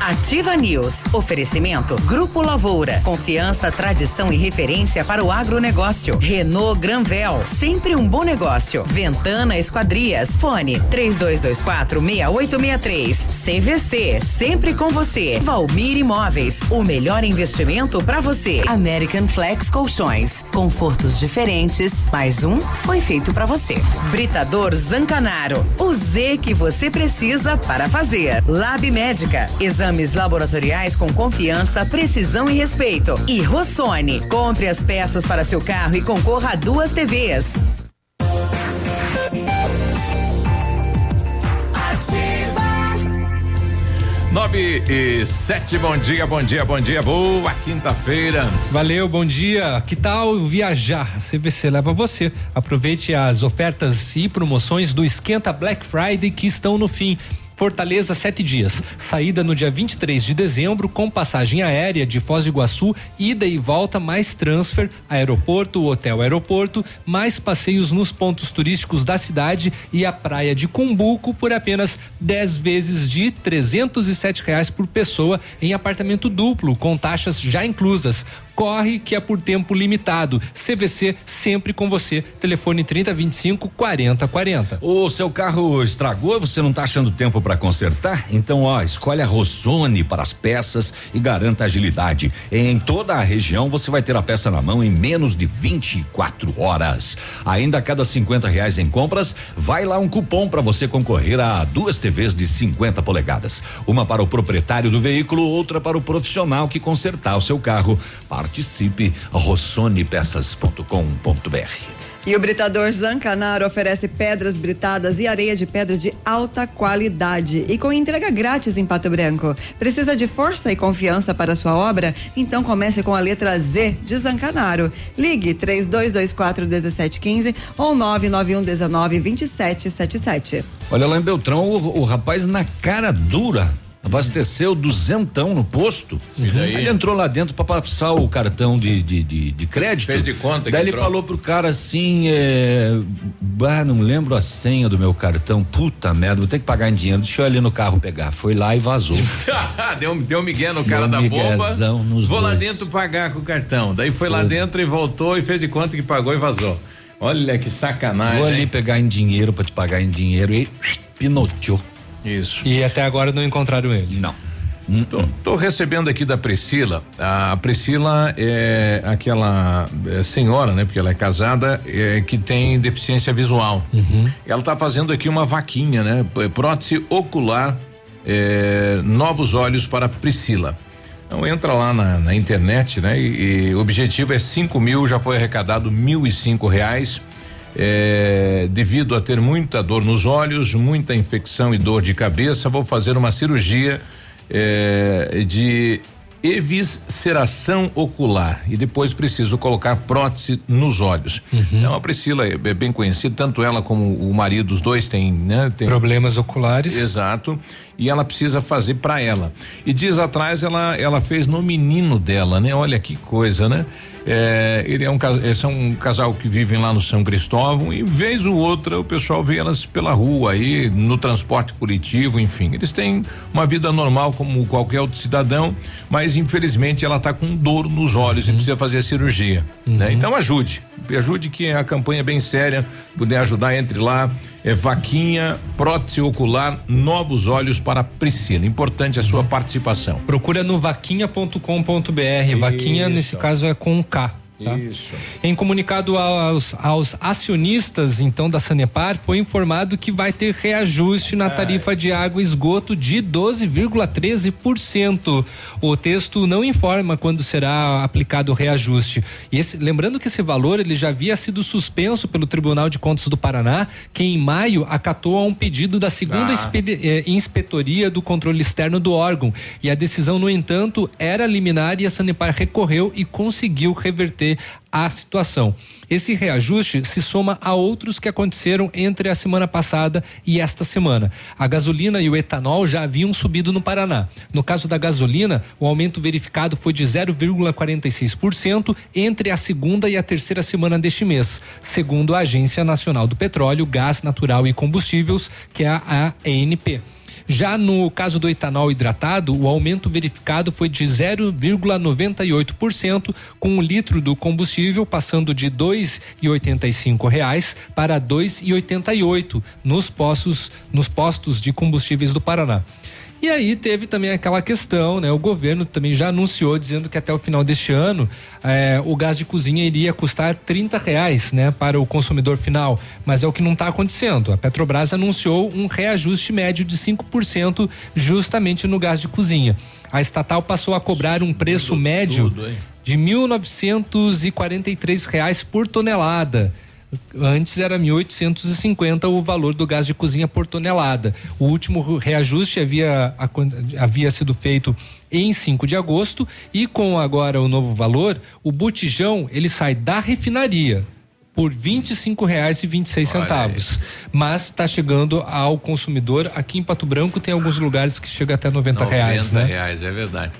Ativa News. Oferecimento Grupo Lavoura. Confiança, tradição e referência para o agronegócio. Renault Granvel. Sempre um bom negócio. Ventana Esquadrias. Fone 3224 6863. CVC. Sempre com você. Valmir Imóveis. O melhor investimento para você. American Flex Colchões. Confortos diferentes. Mais um foi feito para você. Britador Zancanaro. O Z que você precisa para fazer. Lab Médica. Exames laboratoriais com confiança, precisão e respeito. E Rossoni. Compre as peças para seu carro e concorra a duas TVs. Nove e sete, bom dia, bom dia, bom dia, boa quinta-feira. Valeu, bom dia. Que tal viajar? A CVC leva você. Aproveite as ofertas e promoções do Esquenta Black Friday que estão no fim. Fortaleza, sete dias. Saída no dia 23 de dezembro, com passagem aérea de Foz do Iguaçu, ida e volta, mais transfer, aeroporto, hotel aeroporto, mais passeios nos pontos turísticos da cidade e a praia de Cumbuco por apenas 10 vezes de sete reais por pessoa em apartamento duplo, com taxas já inclusas. Corre que é por tempo limitado. CVC sempre com você. Telefone 3025 4040. O seu carro estragou, você não está achando tempo para consertar? Então, ó, escolhe a Rossoni para as peças e garanta agilidade. Em toda a região você vai ter a peça na mão em menos de 24 horas. Ainda a cada 50 reais em compras, vai lá um cupom para você concorrer a duas TVs de 50 polegadas. Uma para o proprietário do veículo, outra para o profissional que consertar o seu carro. Participe rossonepeças.com.br. E o Britador Zancanaro oferece pedras britadas e areia de pedra de alta qualidade e com entrega grátis em Pato Branco. Precisa de força e confiança para sua obra? Então comece com a letra Z de Zancanaro. Ligue 3224 1715 ou 991 19 2777. Olha lá em Beltrão, o, o rapaz na cara dura abasteceu duzentão no posto. Aí ele entrou lá dentro para passar o cartão de, de, de, de crédito. Fez de conta que Daí ele entrou. falou pro cara assim, é, bah, não lembro a senha do meu cartão. Puta merda, vou ter que pagar em dinheiro. Deixa eu ali no carro pegar. Foi lá e vazou. <laughs> deu, deu migué no cara Deu da bomba. nos Vou lá dois. dentro pagar com o cartão. Daí foi lá Foi. dentro e voltou e fez de conta que pagou e vazou. Olha que sacanagem. Vou ali hein? pegar em dinheiro para te pagar em dinheiro e pinoteou. Isso. E até agora não encontraram ele. Não. Tô, tô recebendo aqui da Priscila. A Priscila é aquela é, senhora, né? Porque ela é casada, é, que tem deficiência visual. Ela tá fazendo aqui uma vaquinha, né? Prótese ocular, é, novos olhos para Priscila. Então entra lá na, na internet, né? E, e o objetivo é cinco mil, já foi arrecadado mil e cinco reais. É, devido a ter muita dor nos olhos, muita infecção e dor de cabeça, vou fazer uma cirurgia é, de evisceração ocular e depois preciso colocar prótese nos olhos. Então a Priscila é, é bem conhecida, tanto ela como o marido, os dois têm, né? Tem Problemas oculares. Exato. E ela precisa fazer para ela. E dias atrás ela ela fez no menino dela, né? Olha que coisa, né? É, ele é um esse é um casal que vivem lá no São Cristóvão e vez ou outra o pessoal vê elas pela rua aí no transporte coletivo, enfim, eles têm uma vida normal como qualquer outro cidadão, mas infelizmente ela está com dor nos olhos e precisa fazer a cirurgia, né? Então ajude, ajude que a campanha é bem séria, puder ajudar entre lá, é vaquinha, prótese ocular, novos olhos para Priscila. Importante a sua participação. Procura no vaquinha.com.br. Vaquinha, nesse caso, é com K. Tá? Isso. Em comunicado aos, aos acionistas, então, da Sanepar, foi informado que vai ter reajuste na tarifa de água e esgoto de 12,13%. O texto não informa quando será aplicado o reajuste. E esse, lembrando que esse valor ele já havia sido suspenso pelo Tribunal de Contas do Paraná, que em maio acatou a um pedido da segunda Ah. eh, inspetoria do controle externo do órgão. E a decisão, no entanto, era liminar e a Sanepar recorreu e conseguiu reverter a situação. Esse reajuste se soma a outros que aconteceram entre a semana passada e esta semana. A gasolina e o etanol já haviam subido no Paraná. No caso da gasolina, o aumento verificado foi de 0,46% entre a segunda e a terceira semana deste mês, segundo a Agência Nacional do Petróleo, Gás Natural e Combustíveis, que é a ANP. Já no caso do etanol hidratado, o aumento verificado foi de 0,98%, com o litro do combustível passando de 2,85 reais para R$ 2,88 nos postos, nos postos de combustíveis do Paraná. E aí teve também aquela questão, né? O governo também já anunciou dizendo que até o final deste ano eh, o gás de cozinha iria custar 30 reais, né? Para o consumidor final. Mas é o que não está acontecendo. A Petrobras anunciou um reajuste médio de 5% justamente no gás de cozinha. A estatal passou a cobrar um preço médio de 1.943 reais por tonelada. Antes era 1.850 o valor do gás de cozinha por tonelada. O último reajuste havia, havia sido feito em 5 de agosto e com agora o novo valor, o botijão ele sai da refinaria por R$ 25,26 centavos. Mas está chegando ao consumidor aqui em Pato Branco tem alguns lugares que chega até 90, 90 reais, né? reais, é verdade.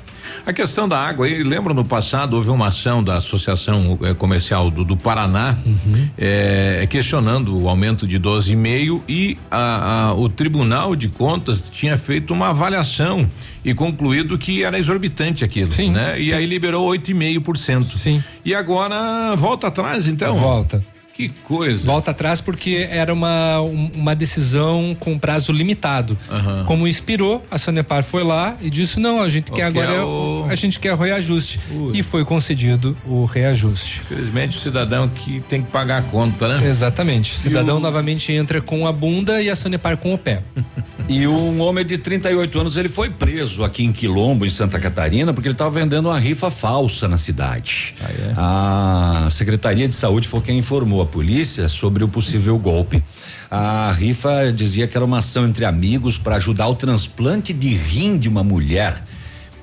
A questão da água, aí, lembro no passado houve uma ação da Associação eh, Comercial do, do Paraná uhum. eh, questionando o aumento de 12,5 e a, a, o Tribunal de Contas tinha feito uma avaliação e concluído que era exorbitante aquilo, sim, né? E aí liberou 8,5%. Sim. E agora volta atrás, então? Volta. Que coisa. Volta atrás porque era uma, uma decisão com prazo limitado. Uhum. Como expirou, a Sanepar foi lá e disse: não, a gente quer agora é o... a gente quer o reajuste. Ui. E foi concedido o reajuste. Infelizmente o cidadão que tem que pagar a conta, né? Exatamente. O cidadão o... novamente entra com a bunda e a Sanepar com o pé. <laughs> e um homem de 38 anos ele foi preso aqui em Quilombo, em Santa Catarina, porque ele estava vendendo uma rifa falsa na cidade. Ah, é? A Secretaria de Saúde foi quem informou polícia sobre o possível golpe. A rifa dizia que era uma ação entre amigos para ajudar o transplante de rim de uma mulher.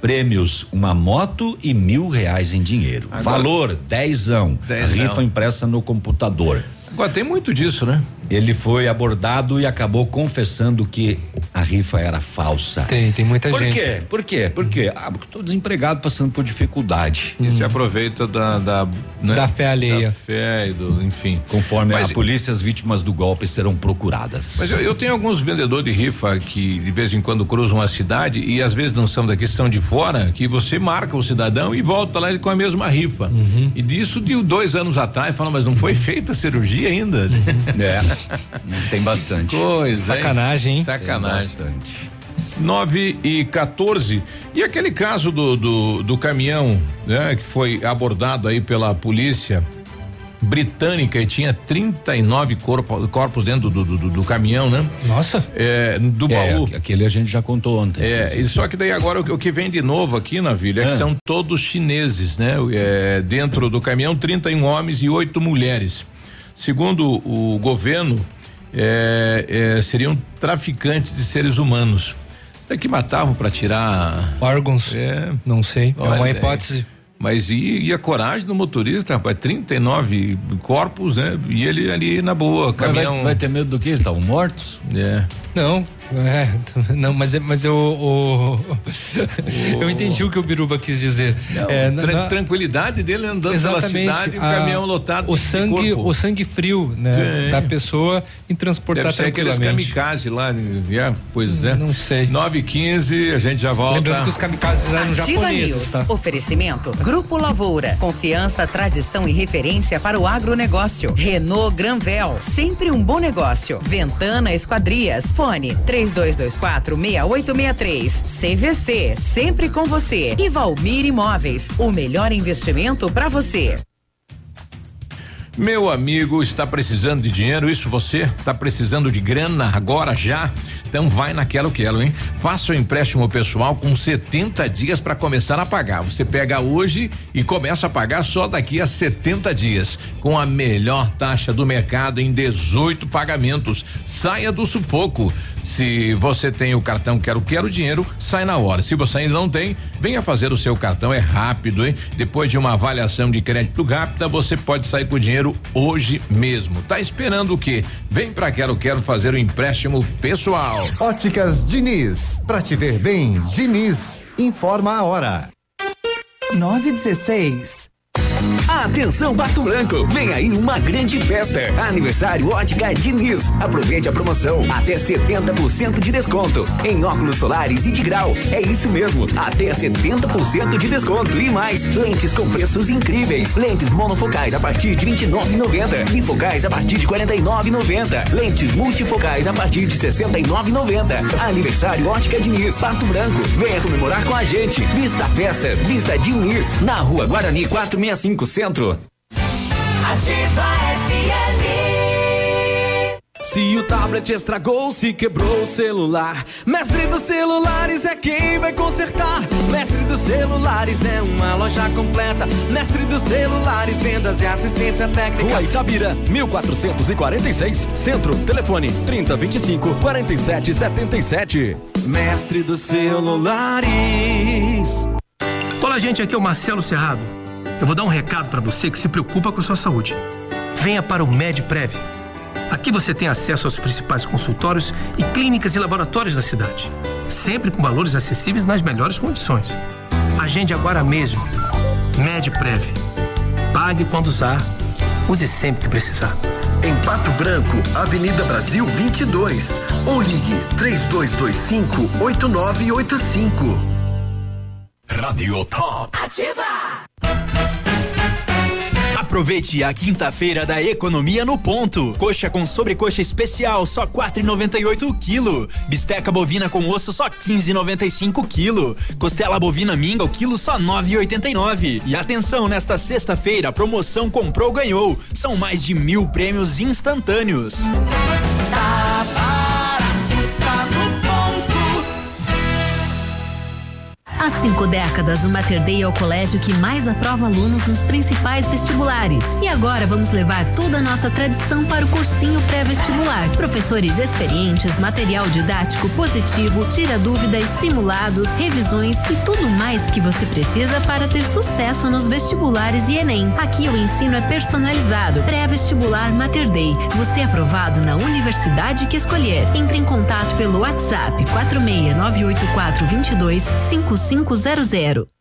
Prêmios: uma moto e mil reais em dinheiro. Agora, Valor: dezão. dezão. A rifa impressa no computador. Agora tem muito disso, né? Ele foi abordado e acabou confessando que a rifa era falsa. Tem, tem muita por gente. Por quê? Por quê? Por quê? Ah, porque estou desempregado passando por dificuldade. E hum. se aproveita da da, né? da fé alheia. Da fé e do, enfim. Conforme mas, a polícia, as vítimas do golpe serão procuradas. Mas eu, eu, tenho alguns vendedores de rifa que de vez em quando cruzam a cidade e às vezes não são daqui, são de fora, que você marca o cidadão e volta lá com a mesma rifa. Uhum. E disso de dois anos atrás, fala, mas não foi feita a cirurgia ainda. Uhum. É. Tem bastante. Coisa. Sacanagem, hein? Sacanagem. Tem bastante. 9 e 14. E aquele caso do, do, do caminhão, né, que foi abordado aí pela polícia britânica e tinha 39 corpo, corpos dentro do, do, do, do, caminhão, né? Nossa. É, do é, baú. Aquele a gente já contou ontem. É, e só que daí agora o, o, que vem de novo aqui na vila é que ah. são todos chineses, né? É, dentro do caminhão, 31 homens e oito mulheres. Segundo o governo, é, é, seriam traficantes de seres humanos. É que matavam para tirar órgãos. É, não sei. Olha, é uma hipótese. Mas e, e, a coragem do motorista, rapaz? 39 corpos, né? E ele ali na boa, caminhão. Vai, vai, ter medo do que? Eles estavam mortos? É. Não, é, não, mas, mas eu, o, eu entendi o que o Biruba quis dizer. Não, é, tra na, tranquilidade dele andando pela cidade, um a, caminhão lotado. O sangue, o sangue frio, né, é. da pessoa em transportar Deve ser tranquilamente. aqueles kamikaze lá, yeah, pois é. Não sei. 9 e 15 a gente já volta. Lembrando que os kamikazes eram Ativa japoneses, News. tá? Oferecimento Grupo Lavoura, confiança, tradição e referência para o agronegócio. Renault Granvel, sempre um bom negócio. Ventana Esquadrias, fone 3224 6863. CVC, sempre com você. E Valmir Imóveis, o melhor investimento para você. Meu amigo, está precisando de dinheiro? Isso você? Está precisando de grana agora já? Então vai naquela Quero, hein? Faça o empréstimo pessoal com 70 dias para começar a pagar. Você pega hoje e começa a pagar só daqui a 70 dias, com a melhor taxa do mercado em 18 pagamentos. Saia do sufoco. Se você tem o cartão Quero Quero Dinheiro, sai na hora. Se você ainda não tem, venha fazer o seu cartão, é rápido, hein? Depois de uma avaliação de crédito rápida, você pode sair com o dinheiro hoje mesmo. Tá esperando o quê? Vem pra Quero Quero fazer o empréstimo pessoal. Óticas Diniz, pra te ver bem, Diniz, informa a hora. 916. Atenção Pato Branco, vem aí uma grande festa. Aniversário Ótica Diniz. Aproveite a promoção, até 70% de desconto em óculos solares e de grau. É isso mesmo, até 70% de desconto e mais. Lentes com preços incríveis. Lentes monofocais a partir de 29,90. Bifocais a partir de 49,90. Lentes multifocais a partir de 69,90. Aniversário Ótica Diniz, Pato Branco. Venha comemorar com a gente. Vista festa, Vista Diniz, na Rua Guarani 465 Centro. Ativa FM. Se o tablet estragou, se quebrou o celular, Mestre dos Celulares é quem vai consertar. Mestre dos Celulares é uma loja completa. Mestre dos Celulares, vendas e assistência técnica. Rua Itabira, 1446, Centro, telefone 3025 4777. Mestre dos Celulares. Olá, gente, aqui é o Marcelo Cerrado. Eu vou dar um recado para você que se preocupa com sua saúde. Venha para o MedPrev. Aqui você tem acesso aos principais consultórios e clínicas e laboratórios da cidade, sempre com valores acessíveis nas melhores condições. Agende agora mesmo. MedPrev. Pague quando usar, use sempre que precisar. Em Pato Branco, Avenida Brasil 22. Ou ligue 3225 8985. Radio Top. Ativa! Aproveite a quinta-feira da economia no ponto. Coxa com sobrecoxa especial só 4,98 o quilo. Bisteca bovina com osso só 15,95 quilo. Costela bovina minga o quilo só 9,89. E atenção nesta sexta-feira promoção comprou ganhou. São mais de mil prêmios instantâneos. Tá Há cinco décadas, o Mater Dei é o colégio que mais aprova alunos nos principais vestibulares. E agora vamos levar toda a nossa tradição para o cursinho pré-vestibular. Professores experientes, material didático positivo, tira dúvidas, simulados, revisões e tudo mais que você precisa para ter sucesso nos vestibulares e Enem. Aqui o ensino é personalizado. Pré-vestibular Mater Dei. Você é aprovado na universidade que escolher. Entre em contato pelo WhatsApp 46984 22 5500.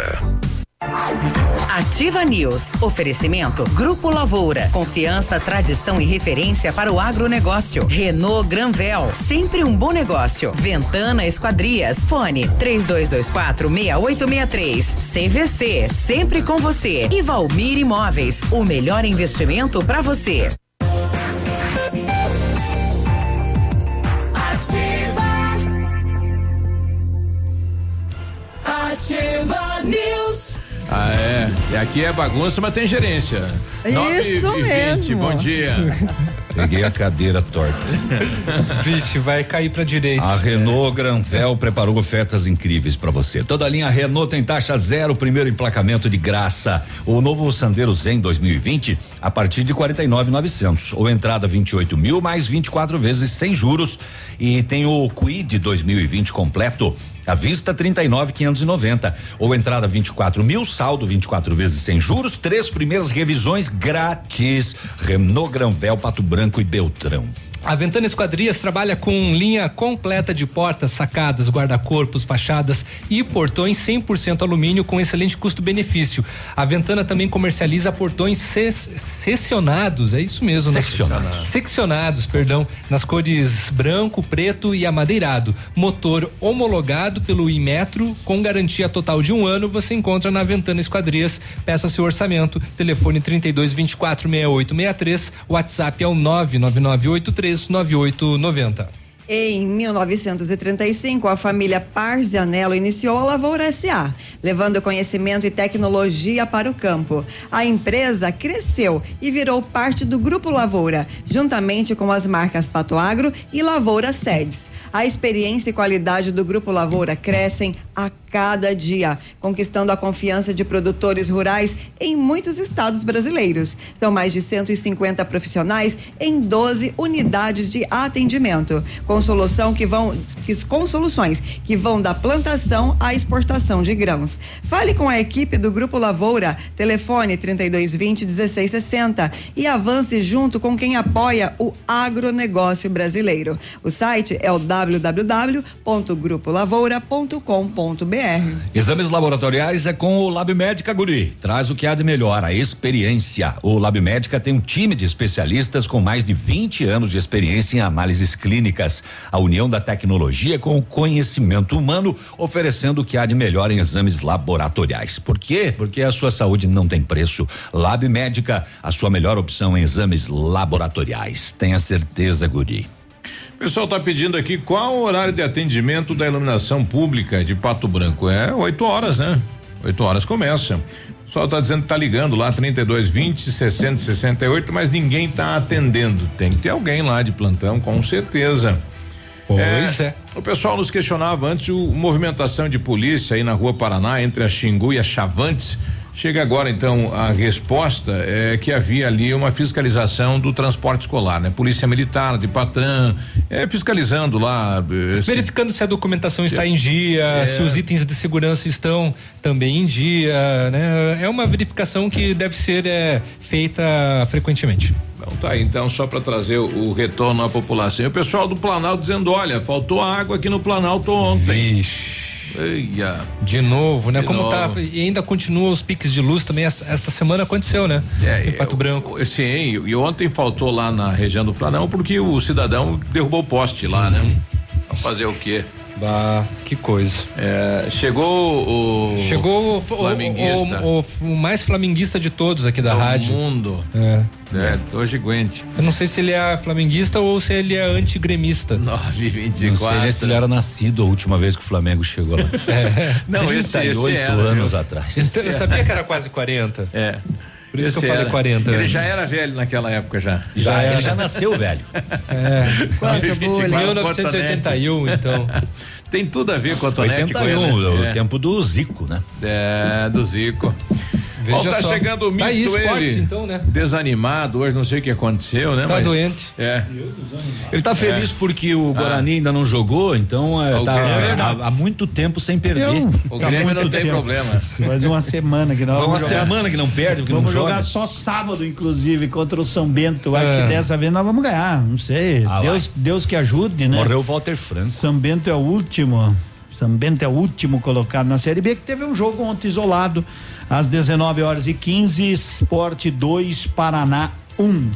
Ativa News. Oferecimento Grupo Lavoura. Confiança, tradição e referência para o agronegócio. Renault Granvel. Sempre um bom negócio. Ventana Esquadrias. Fone 3224 6863. CVC. Sempre com você. E Valmir Imóveis. O melhor investimento para você. Ativa News. Ah, é. E aqui é bagunça, mas tem gerência. Isso 9 20, mesmo. bom dia. <laughs> Peguei a cadeira torta. Vixe, vai cair pra direita. A Renault Granvel preparou ofertas incríveis para você. Toda a linha Renault tem taxa zero, primeiro emplacamento de graça. O novo Sandero Zen 2020 a partir de 49,900 ou entrada 28 mil mais 24 vezes sem juros e tem o Quid 2020 completo à vista 39,590 ou entrada 24 mil saldo 24 vezes sem juros. Três primeiras revisões grátis. Renault Granvel Pato Branco e Beltrão. A Ventana Esquadrias trabalha com linha completa de portas, sacadas, guarda-corpos, fachadas e portões 100% alumínio com excelente custo-benefício. A Ventana também comercializa portões seccionados, é isso mesmo, nas- Seccionados. seccionados, perdão, nas cores branco, preto e amadeirado. Motor homologado pelo Inmetro com garantia total de um ano. Você encontra na Ventana Esquadrias. Peça seu orçamento. Telefone 32 24 68 63. WhatsApp é o 99983 9890. Em 1935, a família Parzianello iniciou a Lavoura SA, levando conhecimento e tecnologia para o campo. A empresa cresceu e virou parte do Grupo Lavoura, juntamente com as marcas Pato Agro e Lavoura Sedes. A experiência e qualidade do Grupo Lavoura crescem a cada dia, conquistando a confiança de produtores rurais em muitos estados brasileiros. São mais de 150 profissionais em 12 unidades de atendimento. Com solução que vão que, com soluções que vão da plantação à exportação de grãos. Fale com a equipe do Grupo Lavoura, telefone 3220 1660 e avance junto com quem apoia o agronegócio brasileiro. O site é o www.grupolavoura.com.br. Exames laboratoriais é com o Lab Médica Guri. Traz o que há de melhor, a experiência. O Lab Médica tem um time de especialistas com mais de 20 anos de experiência em análises clínicas. A união da tecnologia com o conhecimento humano, oferecendo o que há de melhor em exames laboratoriais. Por quê? Porque a sua saúde não tem preço. Lab Médica, a sua melhor opção em exames laboratoriais. Tenha certeza, Guri. O pessoal está pedindo aqui qual o horário de atendimento da iluminação pública de Pato Branco. É 8 horas, né? 8 horas começa. O pessoal está dizendo que tá ligando lá 32 20 60 68, mas ninguém está atendendo. Tem que ter alguém lá de plantão, com certeza. Pois é. O pessoal nos questionava antes o movimentação de polícia aí na Rua Paraná entre a Xingu e a Chavantes. Chega agora então a resposta é que havia ali uma fiscalização do transporte escolar, né? Polícia Militar de Patran, é, fiscalizando lá. eh, se- Verificando se a documentação está em dia, É. se os itens de segurança estão também em dia, né? É uma verificação que deve ser é, feita frequentemente. Então tá aí, então, só para trazer o, o retorno à população. O pessoal do Planalto dizendo: olha, faltou água aqui no Planalto ontem. Vixe. Eia. De novo, né? De Como tá novo. e ainda continua os piques de luz também esta semana aconteceu, né? É, em Pato Branco. Sim, e ontem faltou lá na região do Flanão porque o cidadão derrubou o poste lá, né? Vamos fazer o quê? Bah, que coisa. É, chegou o. Chegou o, o- flamenguista. o, o- o mais flamenguista de todos aqui da do rádio. mundo. É. É, tô gigante. Eu não sei se ele é flamenguista ou se ele é antigremista. 924. Não sei nem se ele era nascido a última vez que o Flamengo chegou lá. Não, esse- esse 38 era, anos viu? atrás. Então, eu sabia que era quase 40. É. Por isso que Esse eu falei era. 40 Ele antes. já era velho naquela época já. Já, era. ele já nasceu velho. É. Quanto 24, bullying. 1981, então. Tem tudo a ver com a Tonete. 81, o é. tempo do Zico, né? É, do Zico. Veja Ó, tá só. chegando o mito Tá aí, esportes, ele. então, né? Desanimado hoje, não sei o que aconteceu, né? Tá mas- doente. É. Ele tá feliz porque o Guarani ainda não jogou, então é, tá Grêmio- há, há muito tempo sem perder. Eu- O Tá Grêmio não tem tempo. problema. <laughs> Faz uma semana que nós Uma jogar. semana que não perde, porque Vamos não jogar joga. só sábado, inclusive, contra o São Bento. Acho É. que dessa vez nós vamos ganhar. Não sei. Ah, Deus, Deus que ajude, né? Morreu o Walter Franco. São Bento é o último. São Bento é o último colocado na Série B, que teve um jogo ontem isolado, às 19 horas e 15, Esporte 2, Paraná 1.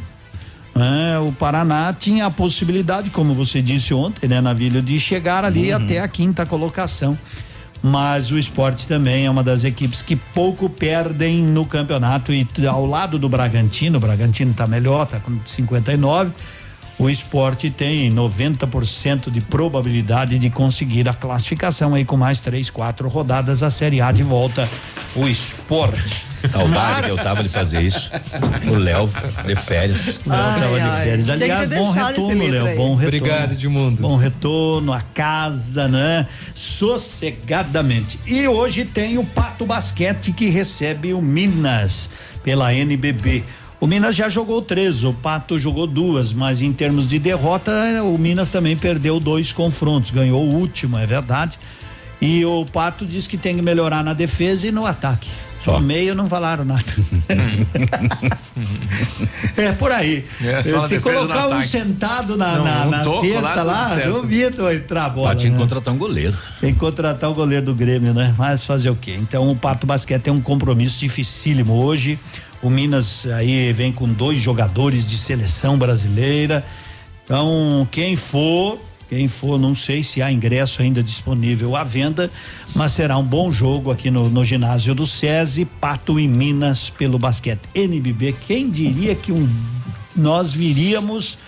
É, o Paraná tinha a possibilidade, como você disse ontem, né, Navilho, de chegar ali até a quinta colocação. Mas o esporte também é uma das equipes que pouco perdem no campeonato e ao lado do Bragantino, o Bragantino tá melhor, tá com 59. O esporte tem 90% de probabilidade de conseguir a classificação aí com mais três, quatro rodadas a Série A de volta. O esporte. Saudade que eu tava de fazer isso. O Léo de férias. Léo tava de férias. Aliás, bom retorno, Léo. Bom retorno. Obrigado, Edmundo. Bom retorno à casa, né? Sossegadamente. E hoje tem o Pato Basquete que recebe o Minas pela NBB. O Minas já jogou três, o Pato jogou duas, mas em termos de derrota, o Minas também perdeu dois confrontos, ganhou o último, é verdade. E o Pato diz que tem que melhorar na defesa e no ataque. Só Só. meio não falaram nada. <laughs> é por aí. É, Se no colocar um ataque. sentado na, Não, na, um na toco lá, cesta lá, certo. duvido entrar a bola. Que né? contratar um goleiro. Tem que contratar o goleiro do Grêmio, né? Mas fazer o quê? Então o Pato Basquete tem um compromisso dificílimo hoje. O Minas aí vem com dois jogadores de seleção brasileira. Então, quem for, quem for, não sei se há ingresso ainda disponível à venda, mas será um bom jogo aqui no, no ginásio do SESI, Pato e Minas pelo basquete. NBB, quem diria que um, nós viríamos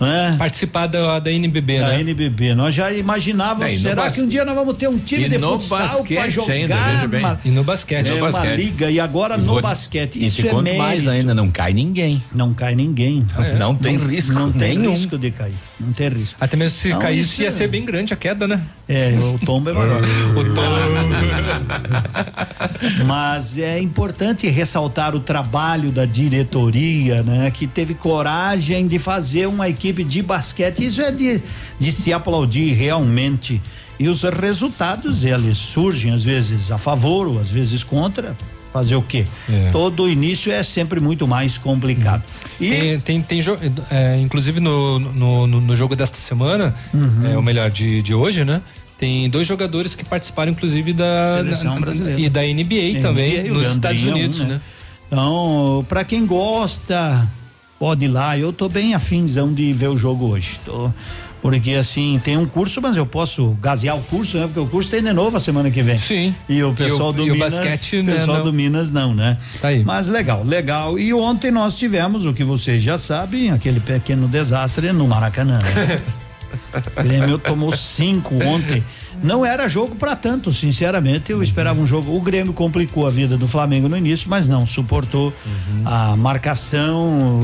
né? Participar da, da NBB, da né? NBB. Nós já imaginávamos, É, e no será que um dia nós vamos ter um time E de no futsal para jogar ainda, bem. uma, E no basquete. é, No uma basquete. liga e agora no Vou te- basquete. E Isso te é mais ainda, não cai ninguém. Não cai ninguém. Não tem risco Não tem nenhum. risco de cair. Não tem risco. Até mesmo se Não, caísse, isso ia é- ser bem grande a queda, né? É, o tombo é maior. <laughs> O tom. <laughs> Mas é importante ressaltar o trabalho da diretoria, né? Que teve coragem de fazer uma equipe equipe de basquete. Isso é de, de se aplaudir realmente. E os resultados, eles surgem às vezes a favor ou às vezes contra. Fazer o quê? É. Todo início é sempre muito mais complicado. E Tem, tem, tem jo- é, inclusive no, no, no- jogo desta semana, Uhum. é, ou melhor, de, de hoje, né? Tem dois jogadores que participaram, inclusive, da. Seleção brasileira. E da NBA, também, NBA, nos Estados Unidos, um, né? Então, pra quem gosta, pode ir lá. Eu tô bem afinzão de ver o jogo hoje. Tô, porque assim, tem um curso, mas eu posso gasear o curso, né? Porque o curso tem de novo a semana que vem. Sim. E o pessoal E o- do e o Minas. basquete, né, pessoal não. do Minas não, né? Tá aí. Mas legal, legal. E ontem nós tivemos o que vocês já sabem, aquele pequeno desastre no Maracanã. Né? <laughs> O Grêmio tomou cinco ontem. Não era jogo para tanto, sinceramente. Eu esperava um jogo. O Grêmio complicou a vida do Flamengo no início, mas não, suportou a marcação,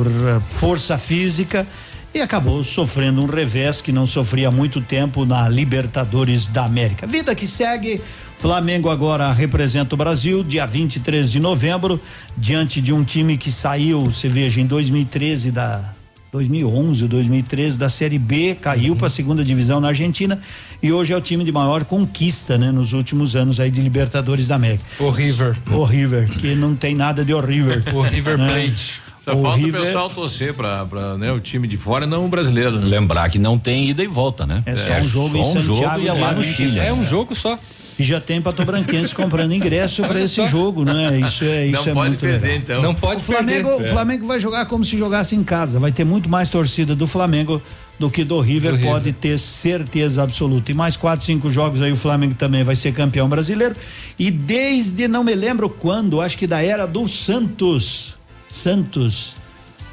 força física e acabou sofrendo um revés que não sofria há muito tempo na Libertadores da América. Vida que segue. Flamengo agora representa o Brasil, dia 23 de novembro, diante de um time que saiu, você veja, em 2013 da 2011, 2013 da Série B, caiu para a segunda divisão na Argentina e hoje é o time de maior conquista, né, nos últimos anos aí de Libertadores da América. O River. O River, que não tem nada de horrível. O River né? Plate. Só O falta River- o pessoal torcer pra, pra né, o time de fora, não o brasileiro. Né? Lembrar que não tem ida e volta, né? É só um jogo em só um jogo Santiago e é lá no Chile. É né? um jogo só. E já tem patobranquense comprando ingresso para esse jogo, né? Isso é isso não é pode muito perder, legal. então. Não pode O Flamengo, perder. o Flamengo vai jogar como se jogasse em casa. Vai ter muito mais torcida do Flamengo do que do River, Do River. pode ter certeza absoluta. E mais quatro, cinco jogos aí o Flamengo também vai ser campeão brasileiro. E desde não me lembro quando, acho que da era do Santos, Santos,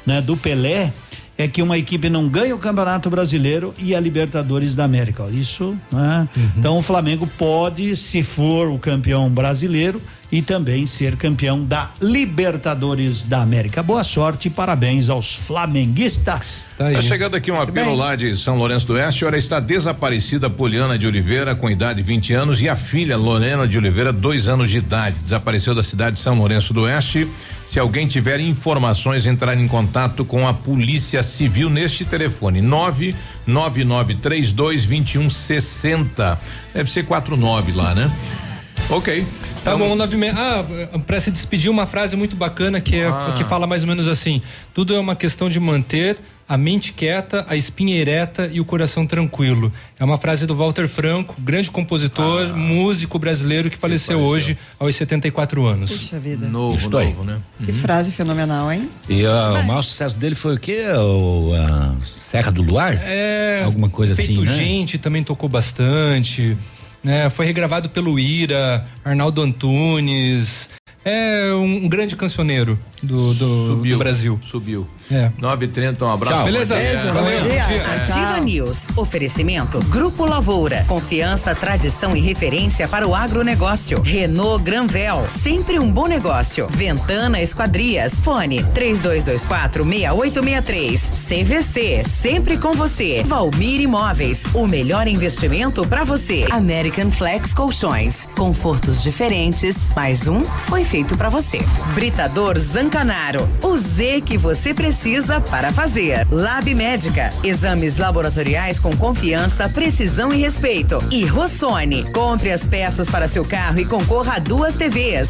né, do Pelé, é que uma equipe não ganha o Campeonato Brasileiro e a Libertadores da América. Isso, né? Então o Flamengo pode, se for o campeão brasileiro, e também ser campeão da Libertadores da América. Boa sorte e parabéns aos flamenguistas. Tá Tá chegando aqui um apelo bem. lá de São Lourenço do Oeste. Olha, está desaparecida Poliana de Oliveira, com idade de 20 anos, e a filha Lorena de Oliveira, dois anos de idade. Desapareceu da cidade de São Lourenço do Oeste. Se alguém tiver informações, entrar em contato com a Polícia Civil neste telefone: 99932 2160. Deve ser 49 lá, né? Ok. Tá bom, nove e meia. Ah, pra se despedir, uma frase muito bacana que, é, Ah. que fala mais ou menos assim: tudo é uma questão de manter a mente quieta, a espinha ereta e o coração tranquilo. É uma frase do Walter Franco, grande compositor, Ah. músico brasileiro que faleceu hoje aos 74 anos. Puxa vida. Novo, Isto aí. novo, né? Que frase fenomenal, hein? E ah, o maior sucesso dele foi o quê? O, a Serra do Luar? É, Alguma coisa Feito assim, né? Gente também tocou bastante. Né? Foi regravado pelo Ira, Arnaldo Antunes. É um, grande cancioneiro do, do, Subiu. do Brasil. Subiu. É. 9h30, um abraço. Tchau. Beleza? Beijo, Valeu. Bom dia. Ativa Tchau. News. Oferecimento Grupo Lavoura. Confiança, tradição e referência para o agronegócio. Renault Granvel. Sempre um bom negócio. Ventana Esquadrias. Fone 3224 6863. CVC. Sempre com você. Valmir Imóveis. O melhor investimento para você. American Flex Colchões. Confortos diferentes. Mais um foi feito para você. Britador Zancanaro. O Z que você precisa para fazer. Lab Médica. Exames laboratoriais com confiança, precisão e respeito. E Rossoni. Compre as peças para seu carro e concorra a duas TVs.